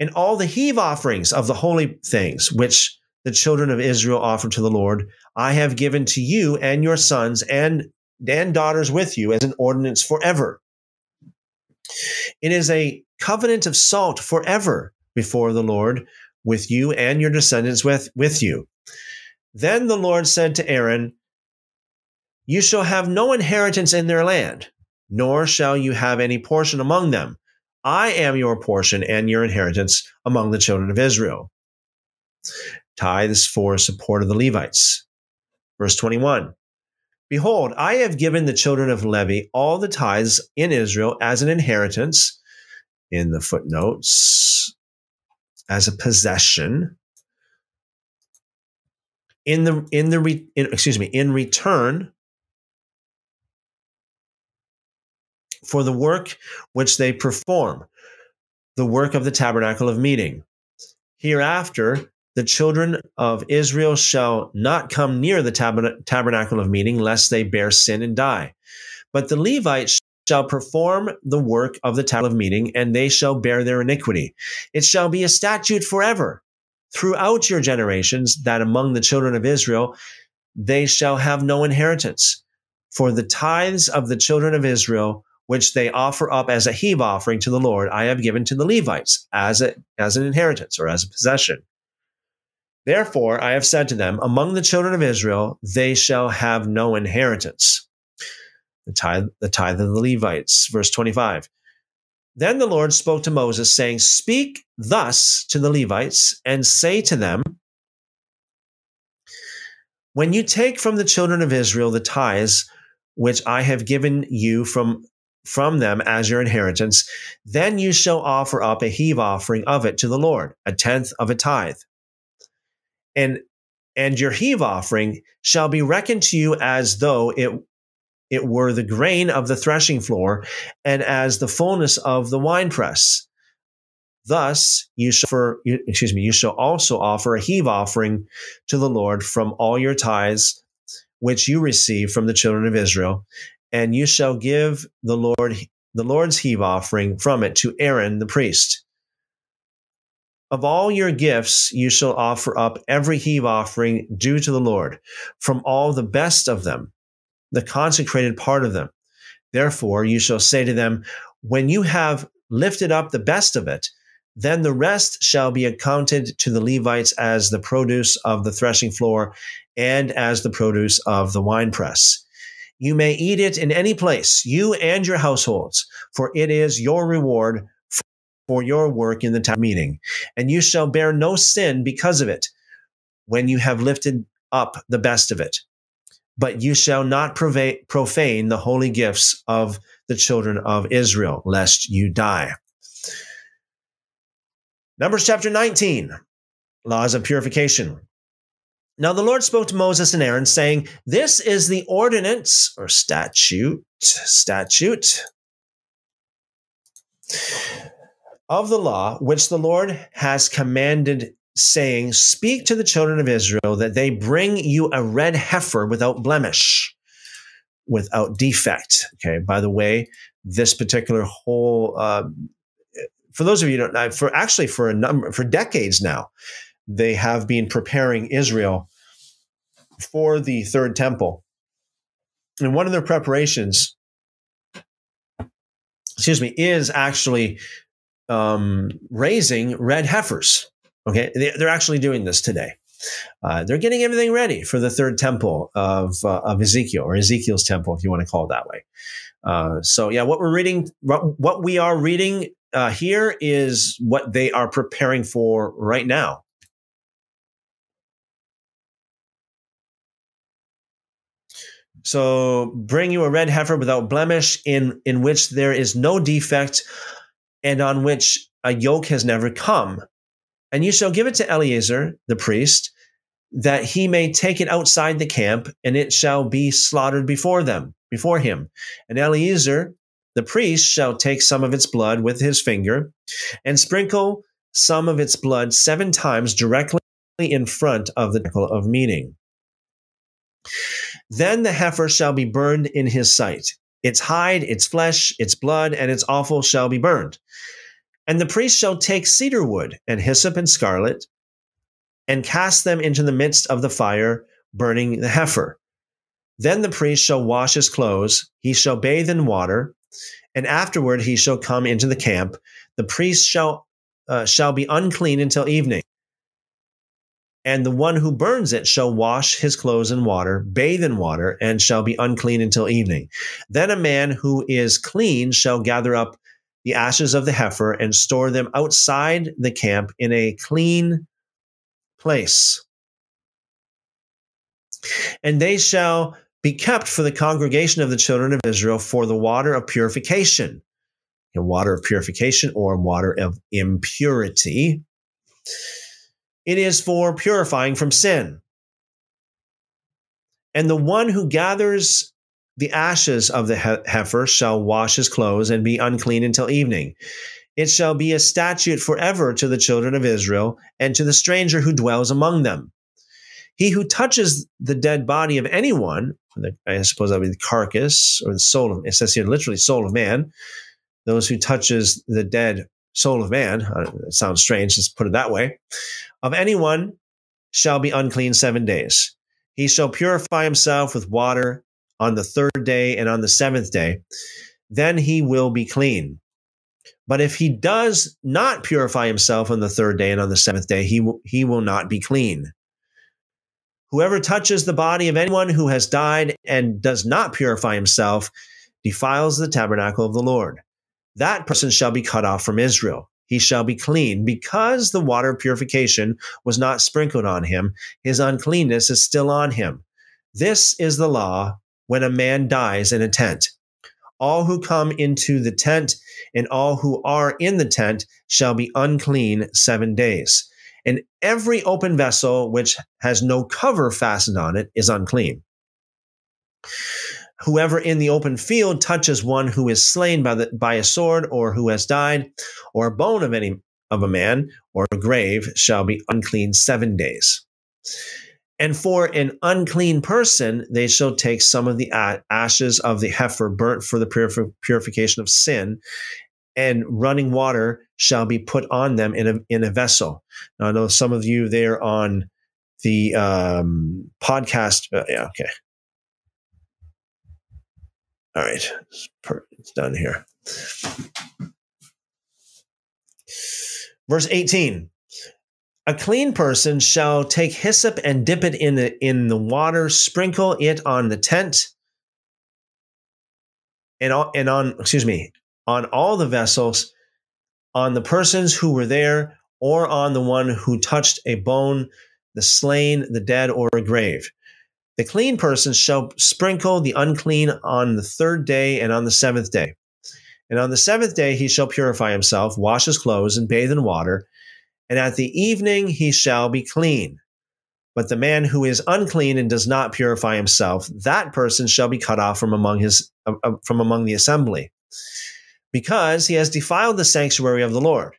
and all the heave offerings of the holy things which the children of Israel offer to the Lord, I have given to you and your sons and and daughters with you as an ordinance forever. It is a covenant of salt forever before the Lord with you and your descendants with, with you. Then the Lord said to Aaron, You shall have no inheritance in their land, nor shall you have any portion among them. I am your portion and your inheritance among the children of Israel. Tithes for support of the Levites. Verse 21 Behold, I have given the children of Levi all the tithes in Israel as an inheritance, in the footnotes, as a possession. In the in the re, in, excuse me in return for the work which they perform, the work of the tabernacle of meeting. Hereafter the children of Israel shall not come near the tab- tabernacle of meeting, lest they bear sin and die. But the Levites shall perform the work of the tabernacle of meeting, and they shall bear their iniquity. It shall be a statute forever throughout your generations that among the children of Israel they shall have no inheritance. For the tithes of the children of Israel, which they offer up as a heave offering to the Lord, I have given to the Levites as, a, as an inheritance or as a possession. Therefore, I have said to them, among the children of Israel, they shall have no inheritance. The tithe, the tithe of the Levites, verse 25. Then the Lord spoke to Moses, saying, Speak thus to the Levites and say to them, When you take from the children of Israel the tithes which I have given you from, from them as your inheritance, then you shall offer up a heave offering of it to the Lord, a tenth of a tithe and and your heave offering shall be reckoned to you as though it it were the grain of the threshing floor and as the fullness of the winepress. Thus you shall for, excuse me, you shall also offer a heave offering to the Lord from all your tithes which you receive from the children of Israel, and you shall give the Lord the Lord's heave offering from it to Aaron the priest. Of all your gifts, you shall offer up every heave offering due to the Lord, from all the best of them, the consecrated part of them. Therefore, you shall say to them, When you have lifted up the best of it, then the rest shall be accounted to the Levites as the produce of the threshing floor and as the produce of the winepress. You may eat it in any place, you and your households, for it is your reward for your work in the town meeting, and you shall bear no sin because of it when you have lifted up the best of it. But you shall not profane the holy gifts of the children of Israel, lest you die. Numbers chapter 19, laws of purification. Now the Lord spoke to Moses and Aaron, saying, This is the ordinance or statute, statute of the law which the Lord has commanded, saying, Speak to the children of Israel that they bring you a red heifer without blemish, without defect. Okay, by the way, this particular whole, uh, for those of you don't know, for actually for a number, for decades now, they have been preparing Israel for the third temple. And one of their preparations, excuse me, is actually um, raising red heifers. Okay, they're actually doing this today. Uh, they're getting everything ready for the third temple of, uh, of Ezekiel, or Ezekiel's temple, if you want to call it that way. Uh, so, yeah, what we're reading, what we are reading uh, here is what they are preparing for right now. So, bring you a red heifer without blemish, in in which there is no defect and on which a yoke has never come. And you shall give it to Eleazar, the priest, that he may take it outside the camp, and it shall be slaughtered before them, before him. And Eleazar, the priest, shall take some of its blood with his finger, and sprinkle some of its blood seven times directly in front of the tabernacle of meeting. Then the heifer shall be burned in his sight. Its hide, its flesh, its blood, and its offal shall be burned. And the priest shall take cedar wood and hyssop and scarlet and cast them into the midst of the fire, burning the heifer. Then the priest shall wash his clothes, he shall bathe in water, and afterward he shall come into the camp. The priest shall uh, shall be unclean until evening. And the one who burns it shall wash his clothes in water, bathe in water, and shall be unclean until evening. Then a man who is clean shall gather up the ashes of the heifer and store them outside the camp in a clean place. And they shall be kept for the congregation of the children of Israel for the water of purification. Know, water of purification or water of impurity. It is for purifying from sin. And the one who gathers the ashes of the heifer shall wash his clothes and be unclean until evening. It shall be a statute forever to the children of Israel and to the stranger who dwells among them. He who touches the dead body of anyone, I suppose that would be the carcass or the soul of, it says here literally soul of man, those who touches the dead soul of man, uh, it sounds strange, let's put it that way, of anyone shall be unclean seven days. He shall purify himself with water on the third day and on the seventh day. Then he will be clean. But if he does not purify himself on the third day and on the seventh day, he will, he will not be clean. Whoever touches the body of anyone who has died and does not purify himself defiles the tabernacle of the Lord. That person shall be cut off from Israel. He shall be clean because the water of purification was not sprinkled on him. His uncleanness is still on him. This is the law when a man dies in a tent. All who come into the tent and all who are in the tent shall be unclean seven days and every open vessel which has no cover fastened on it is unclean. Whoever in the open field touches one who is slain by, the, by a sword or who has died, or a bone of any of a man or a grave shall be unclean seven days. And for an unclean person, they shall take some of the ashes of the heifer burnt for the purification of sin and running water shall be put on them in a, in a vessel. Now, I know some of you there on the um, podcast. Uh, yeah, okay. All right, it's, done here. Verse 18 A clean person shall take hyssop and dip it in the, in the water, sprinkle it on the tent, and, and on, excuse me, on all the vessels, on the persons who were there, or on the one who touched a bone, the slain, the dead, or a grave. The clean person shall sprinkle the unclean on the third day and on the seventh day. And on the seventh day he shall purify himself, wash his clothes, and bathe in water. And at the evening he shall be clean. But the man who is unclean and does not purify himself, that person shall be cut off from among his uh, uh from among the assembly because he has defiled the sanctuary of the Lord.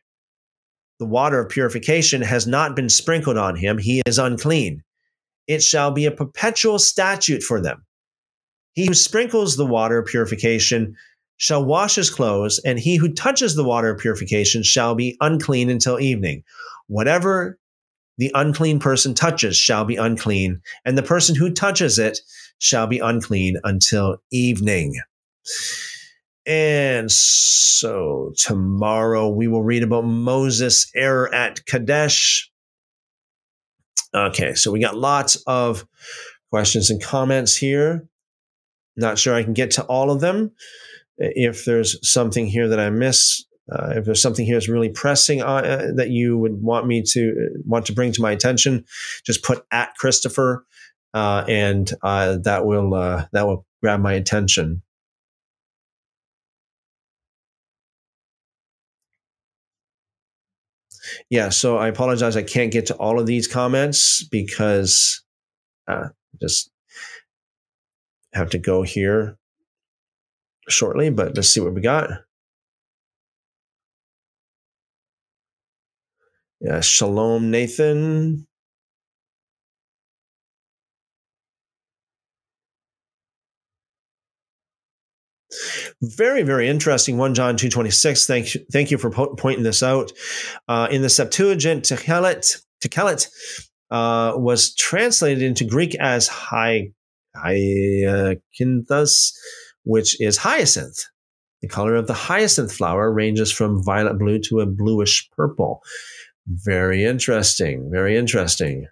The water of purification has not been sprinkled on him, he is unclean. It shall be a perpetual statute for them. He who sprinkles the water of purification shall wash his clothes, and he who touches the water of purification shall be unclean until evening. Whatever the unclean person touches shall be unclean, and the person who touches it shall be unclean until evening. And so tomorrow we will read about Moses' error at Kadesh. Okay, so we got lots of questions and comments here. Not sure I can get to all of them. If there's something here that I miss, uh, if there's something here that's really pressing uh, that you would want me to uh, want to bring to my attention, just put at Christopher, uh, and uh, that will that will grab my attention. yeah, so I apologize. I can't get to all of these comments because uh, just have to go here shortly, but let's see what we got. Yeah, Shalom, Nathan. Very, very interesting. 1 John 2.26. Thank you, thank you for po- pointing this out. Uh, in the Septuagint, Techelet, Techelet uh, was translated into Greek as high, hyacinthus, which is hyacinth. The color of the hyacinth flower ranges from violet blue to a bluish purple. Very interesting. Very interesting.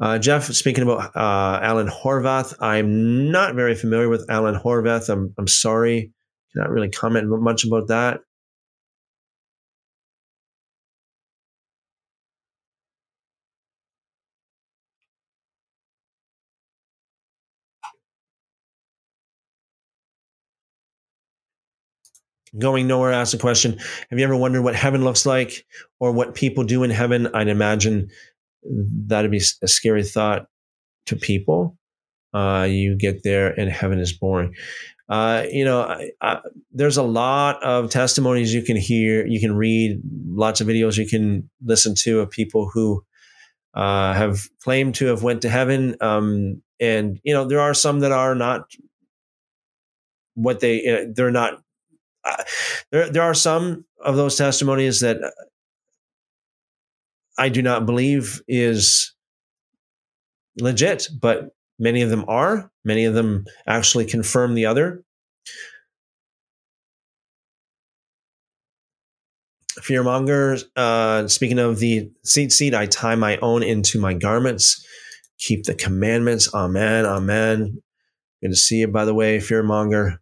Uh, Jeff, speaking about uh, Alan Horvath, I'm not very familiar with Alan Horvath. I'm, I'm sorry. Cannot really comment much about that. Going nowhere asked a question Have you ever wondered what heaven looks like or what people do in heaven? I'd imagine that'd be a scary thought to people. Uh, you get there and heaven is boring. Uh, you know, I, I, there's a lot of testimonies you can hear, you can read, lots of videos you can listen to of people who uh, have claimed to have went to heaven. Um, and you know, there are some that are not what they they're not. Uh, there, there are some of those testimonies that I do not believe is legit, but many of them are. Many of them actually confirm the other. Fearmonger, uh, speaking of the tzitzit, I tie my own into my garments, keep the commandments. Amen. Amen. Good to see you, by the way, Fearmonger.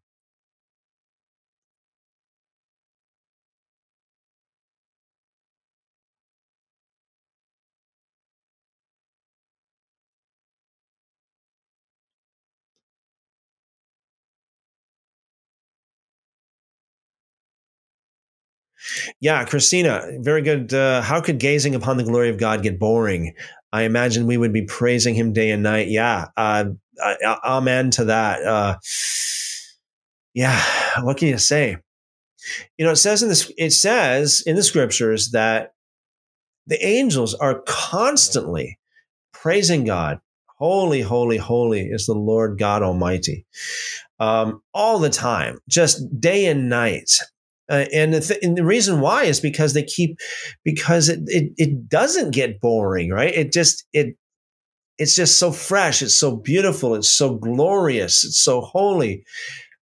Yeah, Christina, very good. Uh, how could gazing upon the glory of God get boring? I imagine we would be praising Him day and night. Yeah, uh, uh, amen to that. Uh, yeah, what can you say? You know, it says in this. It says in the scriptures that the angels are constantly praising God. Holy, holy, holy is the Lord God Almighty. Um, all the time, just day and night. Uh, and, the th- and, the reason why is because they keep because it, it it doesn't get boring, right? It just it it's just so fresh, it's so beautiful, it's so glorious, it's so holy,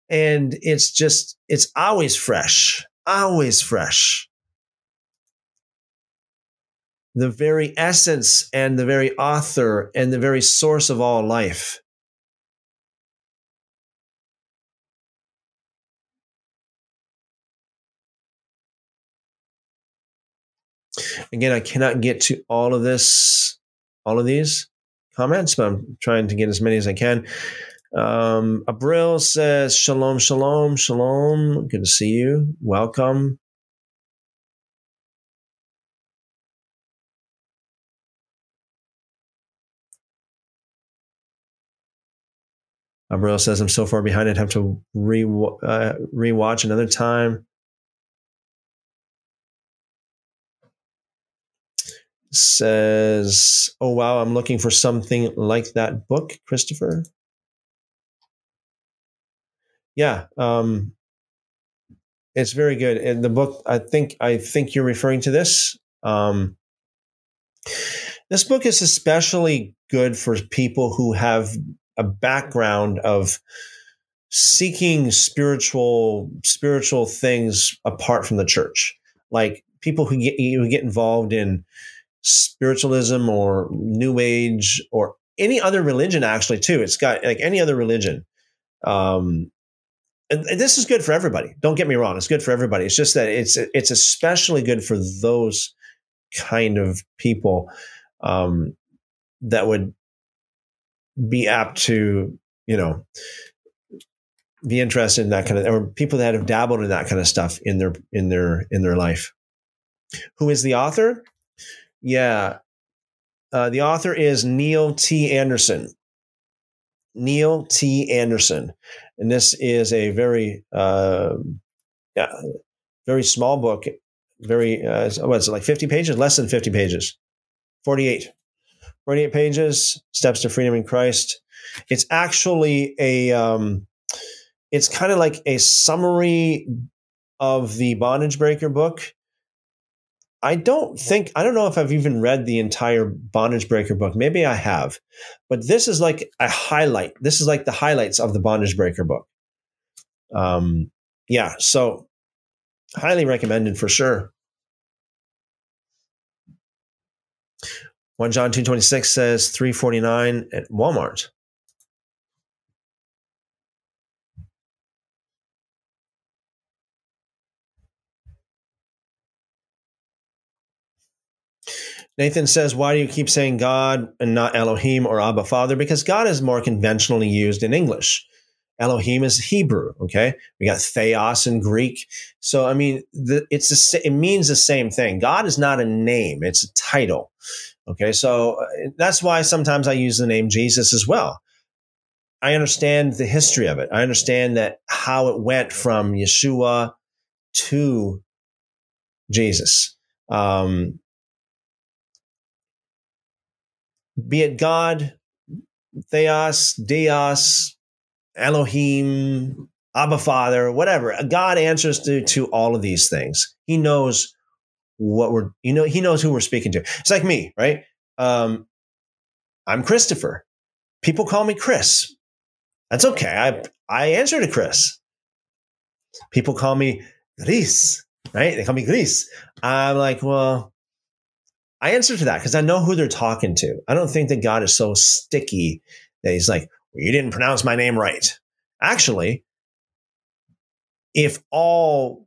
and it's just it's always fresh, always fresh. The very essence and the very author and the very source of all life. Again, I cannot get to all of this, all of these comments, but I'm trying to get as many as I can. Um, Abril says, Shalom, shalom, shalom. Good to see you. Welcome. Abril says, I'm so far behind, I'd have to re uh, rewatch another time. Says, Oh, wow, I'm looking for something like that book, Christopher. Yeah. Um, it's very good. And the book, I think, I think you're referring to this. Um, this book is especially good for people who have a background of seeking spiritual spiritual things apart from the church like people who get who get involved in spiritualism or new age or any other religion actually too. It's got like any other religion. Um and, and this is good for everybody. Don't get me wrong. It's good for everybody. It's just that it's it's especially good for those kind of people um that would be apt to you know be interested in that kind of or people that have dabbled in that kind of stuff in their in their in their life. Who is the author yeah. Uh, the author is Neil T. Anderson. Neil T. Anderson. And this is a very, uh, yeah, very small book. Very, uh, what's it, like 50 pages? Less than 50 pages. 48. 48 pages, Steps to Freedom in Christ. It's actually a, um, it's kind of like a summary of the Bondage Breaker book I don't think I don't know if I've even read the entire Bondage Breaker book. Maybe I have, but this is like a highlight. This is like the highlights of the Bondage Breaker book. Um, yeah, so highly recommended for sure. 1 John 2.26 says 349 at Walmart. Nathan says, Why do you keep saying God and not Elohim or Abba Father? Because God is more conventionally used in English. Elohim is Hebrew. Okay, we got Theos in Greek. So I mean, the, it's a, it means the same thing. God is not a name; it's a title. Okay, so uh, that's why sometimes I use the name Jesus as well. I understand the history of it. I understand that how it went from Yeshua to Jesus. Um, be it God, Theos, Dios, Elohim, Abba Father, whatever. God answers to, to all of these things. He knows what we're, you know, he knows who we're speaking to. It's like me, right? Um, I'm Christopher. People call me Chris. That's okay. I, I answer to Chris. People call me Gris, right? They call me Gris. I'm like, well, I answer to that because I know who they're talking to. I don't think that God is so sticky that he's like, well, you didn't pronounce my name right. Actually, if all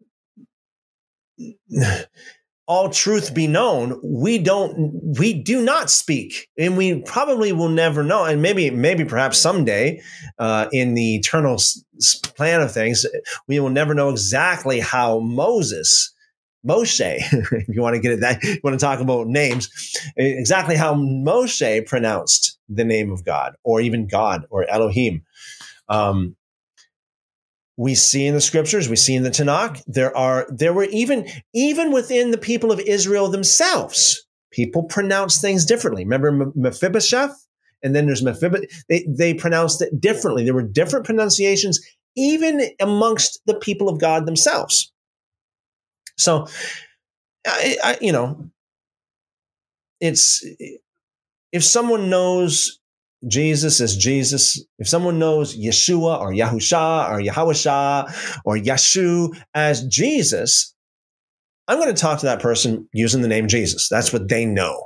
all truth be known, we don't we do not speak, and we probably will never know. And maybe maybe perhaps someday, uh, in the eternal plan of things, we will never know exactly how Moses Moshe, if you want to get it that, you want to talk about names, exactly how Moshe pronounced the name of God, or even God, or Elohim. Um, we see in the scriptures, we see in the Tanakh, there are there were even even within the people of Israel themselves, people pronounce things differently. Remember Mephibosheth, and then there's Mephibosheth. They they pronounced it differently. There were different pronunciations even amongst the people of God themselves. So, I, I, you know, it's if someone knows Jesus as Jesus, if someone knows Yeshua or Yahusha or Yahawashah or Yeshu as Jesus, I'm going to talk to that person using the name Jesus. That's what they know.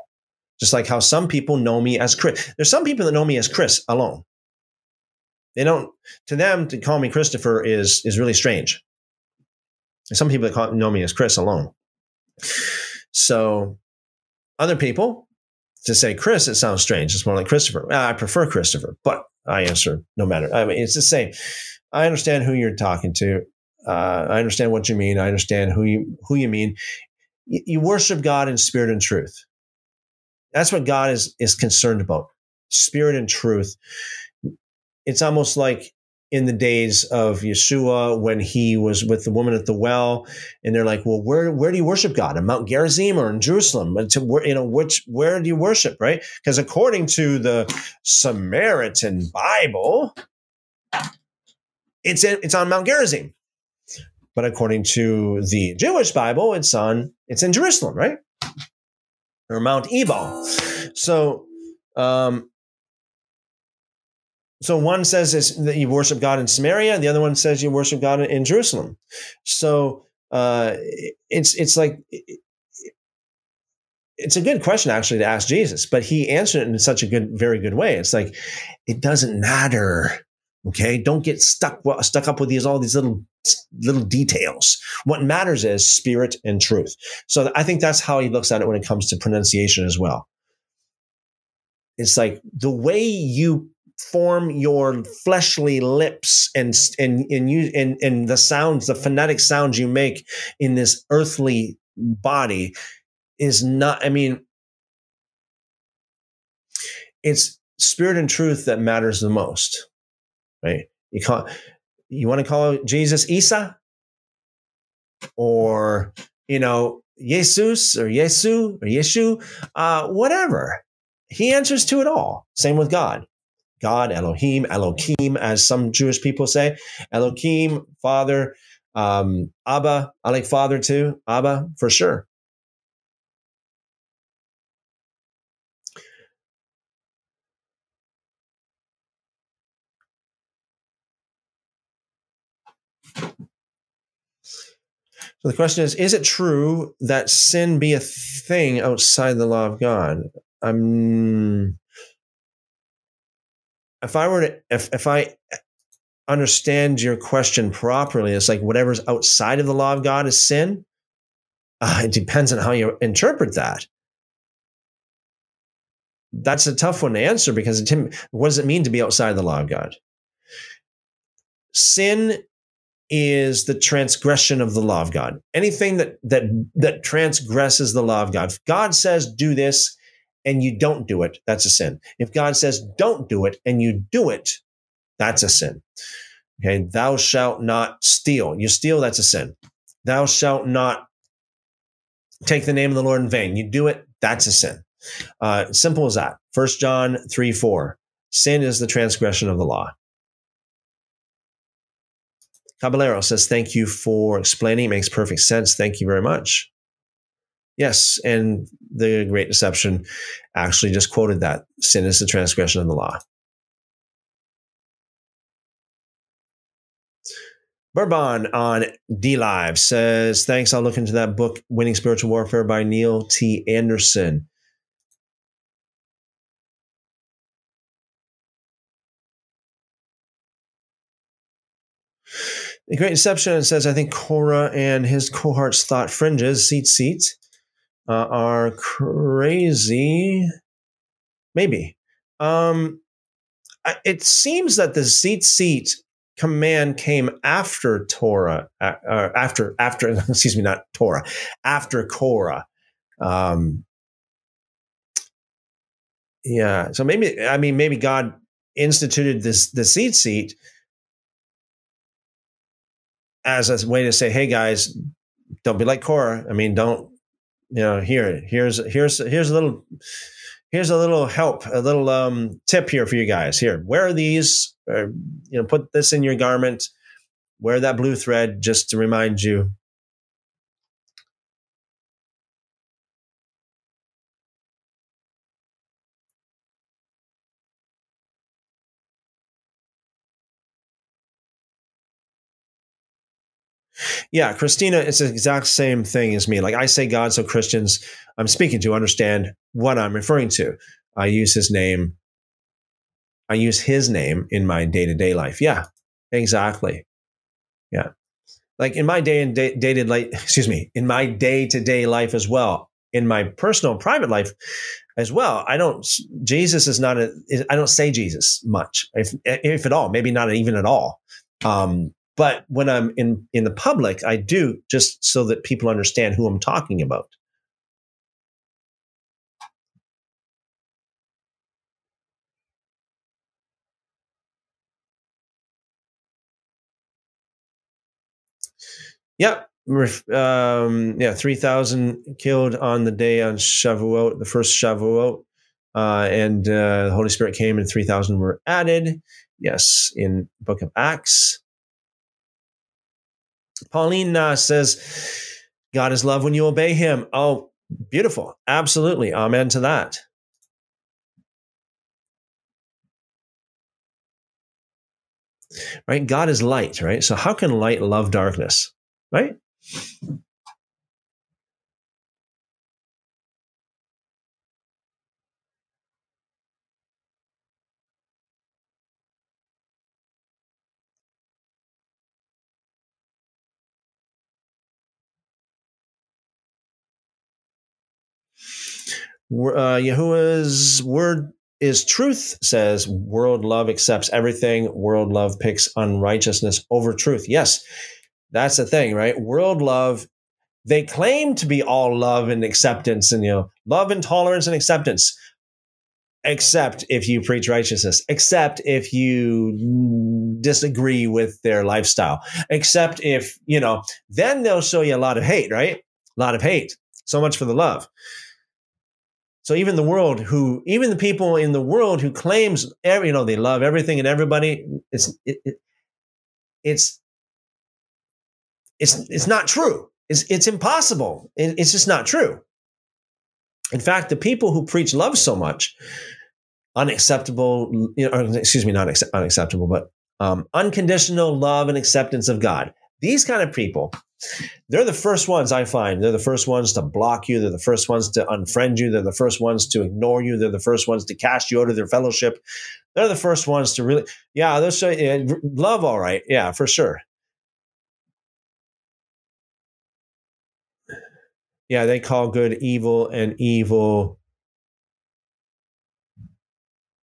Just like how some people know me as Chris. There's some people that know me as Chris alone. They don't, to them, to call me Christopher is, is really strange. Some people that know me as Chris alone. So other people to say Chris, it sounds strange. It's more like Christopher. I prefer Christopher, but I answer no matter. I mean, it's the same. I understand who you're talking to. Uh, I understand what you mean. I understand who you who you mean. You worship God in spirit and truth. That's what God is is concerned about. Spirit and truth. It's almost like in the days of Yeshua when he was with the woman at the well, and they're like, "Well, where where do you worship God? In Mount Gerizim or in Jerusalem? You know which where do you worship? Right? Because according to the Samaritan Bible, it's in, it's on Mount Gerizim, but according to the Jewish Bible, it's on it's in Jerusalem, right? Or Mount Ebal. So um, so one says that you worship God in Samaria, and the other one says you worship God in Jerusalem. So uh, it's it's like it's a good question actually to ask Jesus, but he answered it in such a good, very good way. It's like it doesn't matter. Okay, don't get stuck stuck up with these all these little little details. What matters is spirit and truth. So I think that's how he looks at it when it comes to pronunciation as well. It's like the way you form your fleshly lips and and and you and, and the sounds the phonetic sounds you make in this earthly body is not i mean it's spirit and truth that matters the most right? You call you want to call jesus isa? Or you know jesus or yesu or yeshu? Uh, whatever. He answers to it all. Same with god God, Elohim, Elohim, as some Jewish people say, Elohim, Father, um, Abba. I like Father too, Abba for sure. So the question is Is it true that sin be a thing outside the law of God? Um, if I were to, if if I understand your question properly, it's like whatever's outside of the law of God is sin. Uh, it depends on how you interpret that. That's a tough one to answer because it, what does it mean to be outside the law of God? Sin is the transgression of the law of God. Anything that that that transgresses the law of God. If God says do this and you don't do it, that's a sin. If God says don't do it and you do it, that's a sin. Okay, thou shalt not steal. You steal, that's a sin. Thou shalt not take the name of the Lord in vain. You do it, that's a sin. Uh, simple as that. First John 3 4. Sin is the transgression of the law. Caballero says, Thank you for explaining. It makes perfect sense. Thank you very much. Yes, and the Great Deception actually just quoted that sin is the transgression of the law. Bourbon on D Live says, Thanks. I'll look into that book, Winning Spiritual Warfare by Neil T. Anderson. The Great Deception says, I think Korah and his cohorts thought fringes, tzitzits, uh, are crazy. Maybe. Um, it seems that the tzitzit command came after Torah, uh, after after excuse me, not Torah, after Korah. Um, yeah, so maybe I mean maybe God instituted this the tzitzit as a way to say, hey guys, don't be like Korah. I mean, don't you know? Here, here's here's here's a little here's a little help, a little um, tip here for you guys. Here, wear these. Or, you know, put this in your garment. Wear that blue thread just to remind you Yeah, Christina, it's the exact same thing as me. Like I say God, so Christians I'm speaking to understand what I'm referring to. I use his name. I use his name in my day to day life. Yeah, exactly. Yeah. Like in my day and day to life, excuse me, in my day to day life as well, in my personal private life as well. I don't, Jesus is not a, I don't say Jesus much, if, if at all, maybe not even at all. Um, but when I'm in, in the public, I do just so that people understand who I'm talking about. Yep. Um, yeah, 3,000 killed on the day on Shavuot, the first Shavuot. Uh, and uh, the Holy Spirit came and 3,000 were added. Yes, in book of Acts. Pauline uh, says, God is love when you obey him. Oh, beautiful. Absolutely. Amen to that. Right? God is light, right? So how can light love darkness? Right? Uh, Yahuwah's word is truth, says world love accepts everything. World love picks unrighteousness over truth. Yes, that's the thing, right? World love, they claim to be all love and acceptance and, you know, love and tolerance and acceptance, except if you preach righteousness, except if you disagree with their lifestyle, except if, you know, then they'll show you a lot of hate, right? A lot of hate. So much for the love. So even the world who, even the people in the world who claims, every, you know, they love everything and everybody, it's, it, it, it's, it's, it's not true. It's, it's impossible. It, it's just not true. In fact, the people who preach love so much, unacceptable, you know, excuse me, not unacceptable, but um, unconditional love and acceptance of God. These kind of people they're the first ones I find. They're the first ones to block you. They're the first ones to unfriend you. They're the first ones to ignore you. They're the first ones to cast you out of their fellowship. They're the first ones to really, yeah, they're so, yeah, love, all right. Yeah, for sure. Yeah, they call good evil and evil.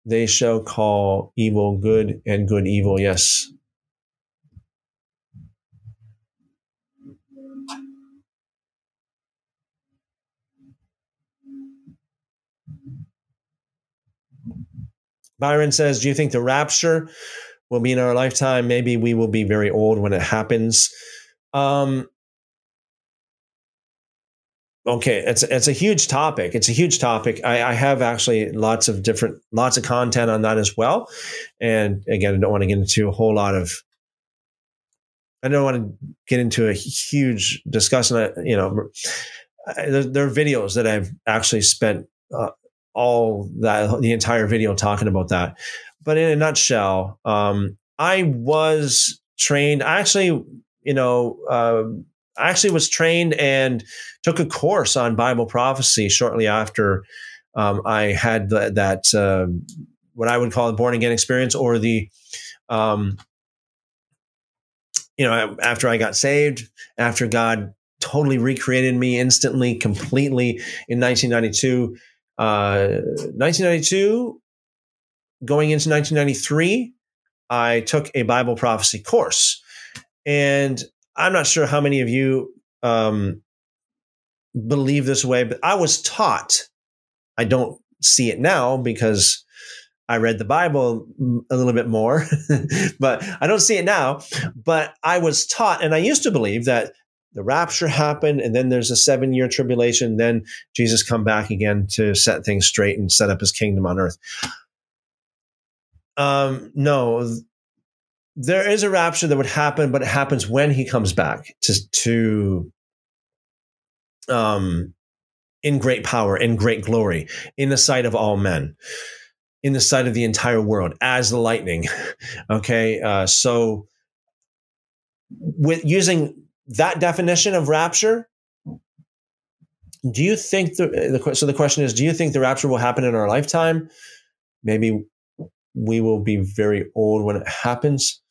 They shall call evil good and good evil. Yes. Byron says, Do you think the rapture will be in our lifetime? Maybe we will be very old when it happens. Um, okay, it's it's a huge topic. It's a huge topic. I, I, have actually lots of different lots of content on that as well. And again, I don't want to get into a whole lot of. I don't want to get into a huge discussion. You know, there, there are videos that I've actually spent uh, all that the entire video talking about that. But in a nutshell, um, I was trained. I actually, you know, uh, I actually was trained and took a course on Bible prophecy shortly after um, I had the, that uh, what I would call a born again experience, or the um, you know, after I got saved, after God totally recreated me instantly, completely in 1992. 1992, uh, going into 1993, I took a Bible prophecy course. And I'm not sure how many of you um, believe this way, but I was taught. I don't see it now because I read the Bible a little bit more, but I don't see it now. But I was taught, and I used to believe that the rapture happened and then there's a seven year tribulation then jesus come back again to set things straight and set up his kingdom on earth. Um, no there is a rapture that would happen but it happens when he comes back to to um in great power in great glory in the sight of all men in the sight of the entire world as the lightning okay? Uh, so with using that definition of rapture, do you think the, the so the question is, do you think the rapture will happen in our lifetime? Maybe we will be very old when it happens.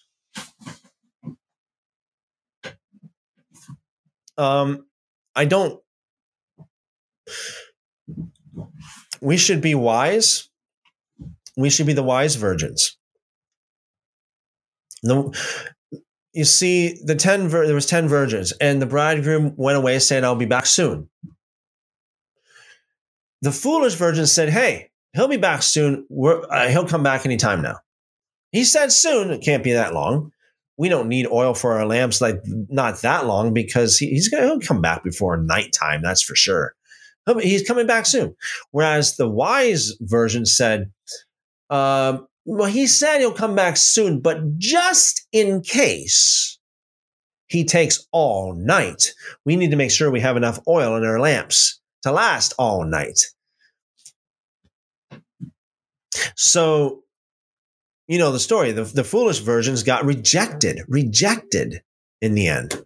Um, I don't. We should be wise. We should be the wise virgins. The, you see the 10 there was 10 virgins and the bridegroom went away saying i'll be back soon. The foolish virgin said hey he'll be back soon. Uh, he'll come back anytime now. He said soon it can't be that long. We don't need oil for our lamps like not that long because he, he's gonna he'll come back before nighttime that's for sure. He's coming back soon. Whereas the wise version said um, well, he said he'll come back soon, but just in case he takes all night, we need to make sure we have enough oil in our lamps to last all night. So, you know the story. The, the foolish versions got rejected, rejected in the end.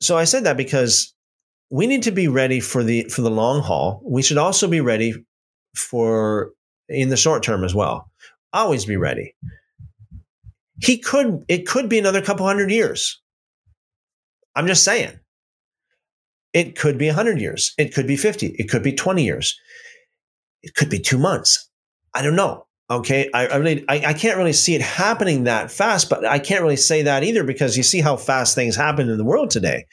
So I said that because we need to be ready for the for the long haul. We should also be ready for in the short term as well. Always be ready. He could, it could be another couple hundred years. I'm just saying. It could be 100 years. It could be 50. It could be 20 years. It could be two months. I don't know. Okay. I, I really, I, I can't really see it happening that fast, but I can't really say that either because you see how fast things happen in the world today.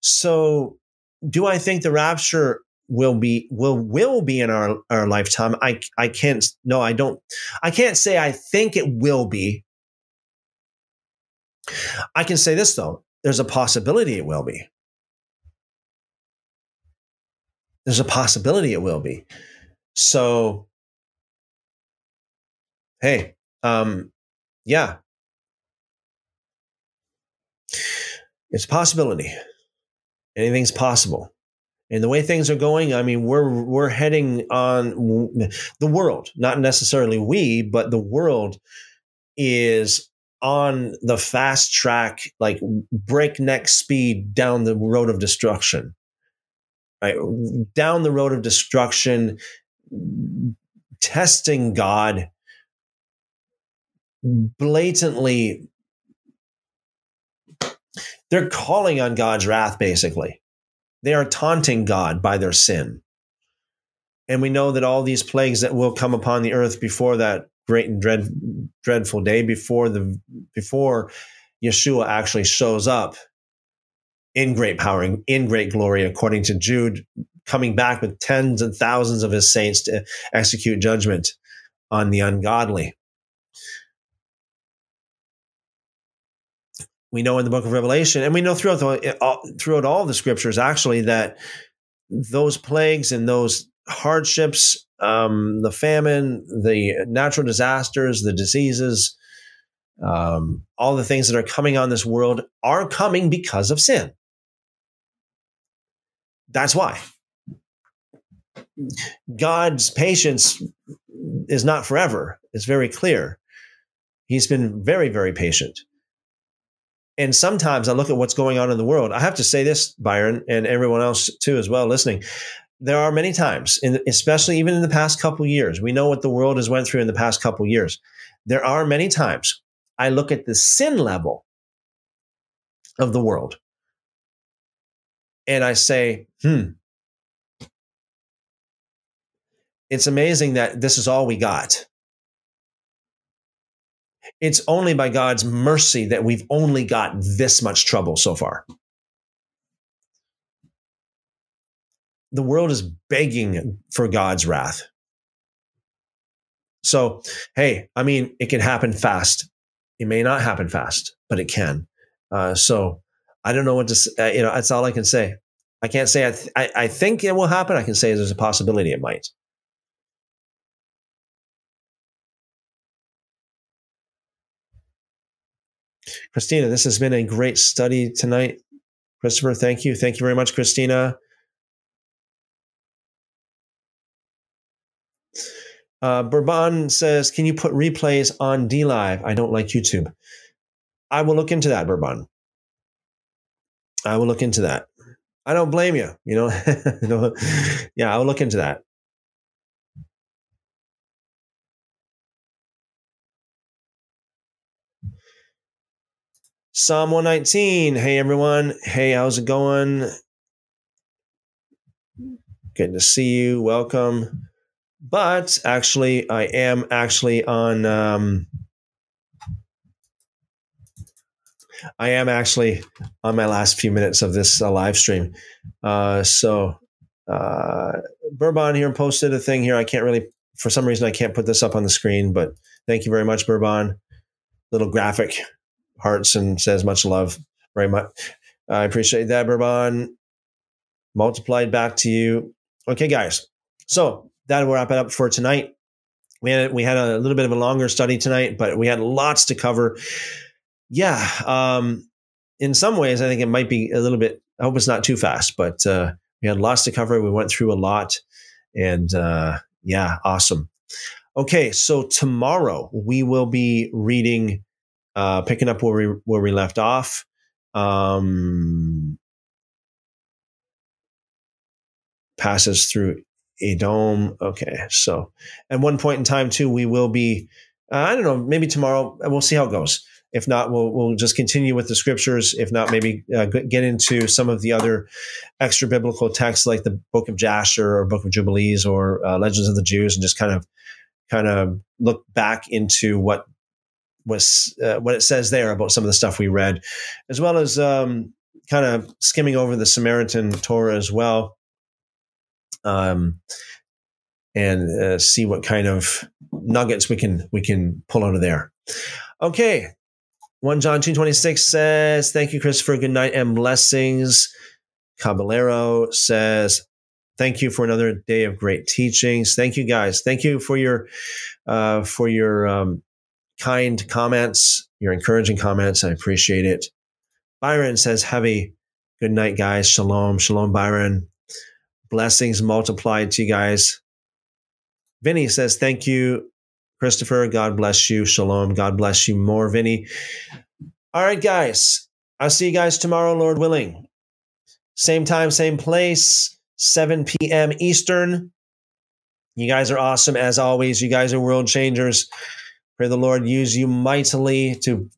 So, do I think the rapture will be will will be in our our lifetime. I i can't no i don't i can't say i think it will be. I can say this though. There's a possibility it will be. There's a possibility it will be. So hey um yeah. It's a possibility. Anything's possible and the way things are going, I mean, we're we're heading on the world, not necessarily we, but the world is on the fast track, like breakneck speed down the road of destruction. Right? Down the road of destruction, testing God, blatantly, they're calling on God's wrath, basically. They are taunting God by their sin. And we know that all these plagues that will come upon the earth before that great and dread, dreadful day, before the before Yeshua actually shows up in great power, and in great glory, according to Jude, coming back with tens and thousands of his saints to execute judgment on the ungodly. We know in the book of Revelation, and we know throughout the, throughout all the scriptures actually that those plagues and those hardships, um, the famine, the natural disasters, the diseases, um, all the things that are coming on this world are coming because of sin. That's why. God's patience is not forever. It's very clear. He's been very, very patient. And sometimes I look at what's going on in the world. I have to say this, Byron, and everyone else too, as well, listening there are many times, in, especially even in the past couple years, we know what the world has went through in the past couple years. There are many times I look at the sin level of the world and I say, hmm, it's amazing that this is all we got. It's only by God's mercy that we've only got this much trouble so far. the world is begging for God's wrath. So, hey, I mean, it can happen fast. It may not happen fast, but it can. Uh, so, I don't know what to. Uh, you know, that's all I can say. I can't say I, th- I, I think it will happen. I can say there's a possibility it might. Christina, this has been a great study tonight. Christopher, thank you. Thank you very much, Christina. Uh, Bourbon says, "Can you put replays on DLive? I don't like YouTube." I will look into that, Bourbon. I will look into that. I don't blame you. You know, yeah, I will look into that. Psalm 119. Hey, everyone. Hey, how's it going? Good to see you. Welcome but actually, I am actually on. Um, I am actually on my last few minutes of this uh, live stream. Uh, so, uh, Bourbon here posted a thing here. I can't really, for some reason, I can't put this up on the screen, but thank you very much, Bourbon. Little graphic hearts and says much love. Very much. I appreciate that, Bourbon. Multiplied back to you. Okay, guys. So that'll wrap it up for tonight. We had we had a little bit of a longer study tonight, but we had lots to cover. Yeah, um, in some ways, I think it might be a little bit. I hope it's not too fast, but uh, we had lots to cover. We went through a lot, and uh, yeah, awesome. Okay, so tomorrow we will be reading, uh, picking up where we where we left off. Um, passes through Edom. Okay, so at one point in time too, we will be. Uh, I don't know. Maybe tomorrow we'll see how it goes. If not, we'll we'll just continue with the scriptures. If not, maybe uh, get into some of the other extra biblical texts like the Book of Jasher or Book of Jubilees or uh, Legends of the Jews, and just kind of kind of look back into what was uh, what it says there about some of the stuff we read, as well as um, kind of skimming over the Samaritan Torah as well um, and uh, see what kind of nuggets we can we can pull out of there. Okay, one John two twenty six says, "Thank you, Christopher. Good night and blessings." Caballero says, "Thank you for another day of great teachings. Thank you, guys. Thank you for your uh, for your um, kind comments, your encouraging comments. I appreciate it." Byron says, "Have a good night, guys. Shalom, shalom, Byron." Blessings multiplied to you guys. Vinny says, Thank you, Christopher, God bless you. Shalom. God bless you more, Vinny. All right, guys. I'll see you guys tomorrow, Lord willing. Same time, same place, 7 p.m. Eastern. You guys are awesome as always. You guys are world changers. Pray the Lord use you mightily to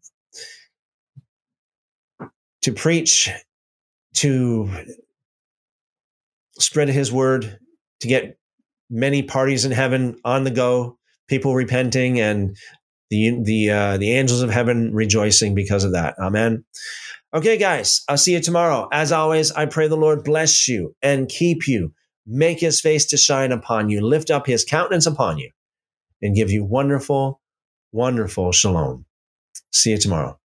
to preach, to spread his word, to get many parties in heaven on the go, people repenting, and the the uh, the angels of heaven rejoicing because of that. Amen. Okay, guys, I'll see you tomorrow. As always, I pray the Lord bless you and keep you, make his face to shine upon you, lift up his countenance upon you, and give you wonderful, wonderful shalom. See you tomorrow.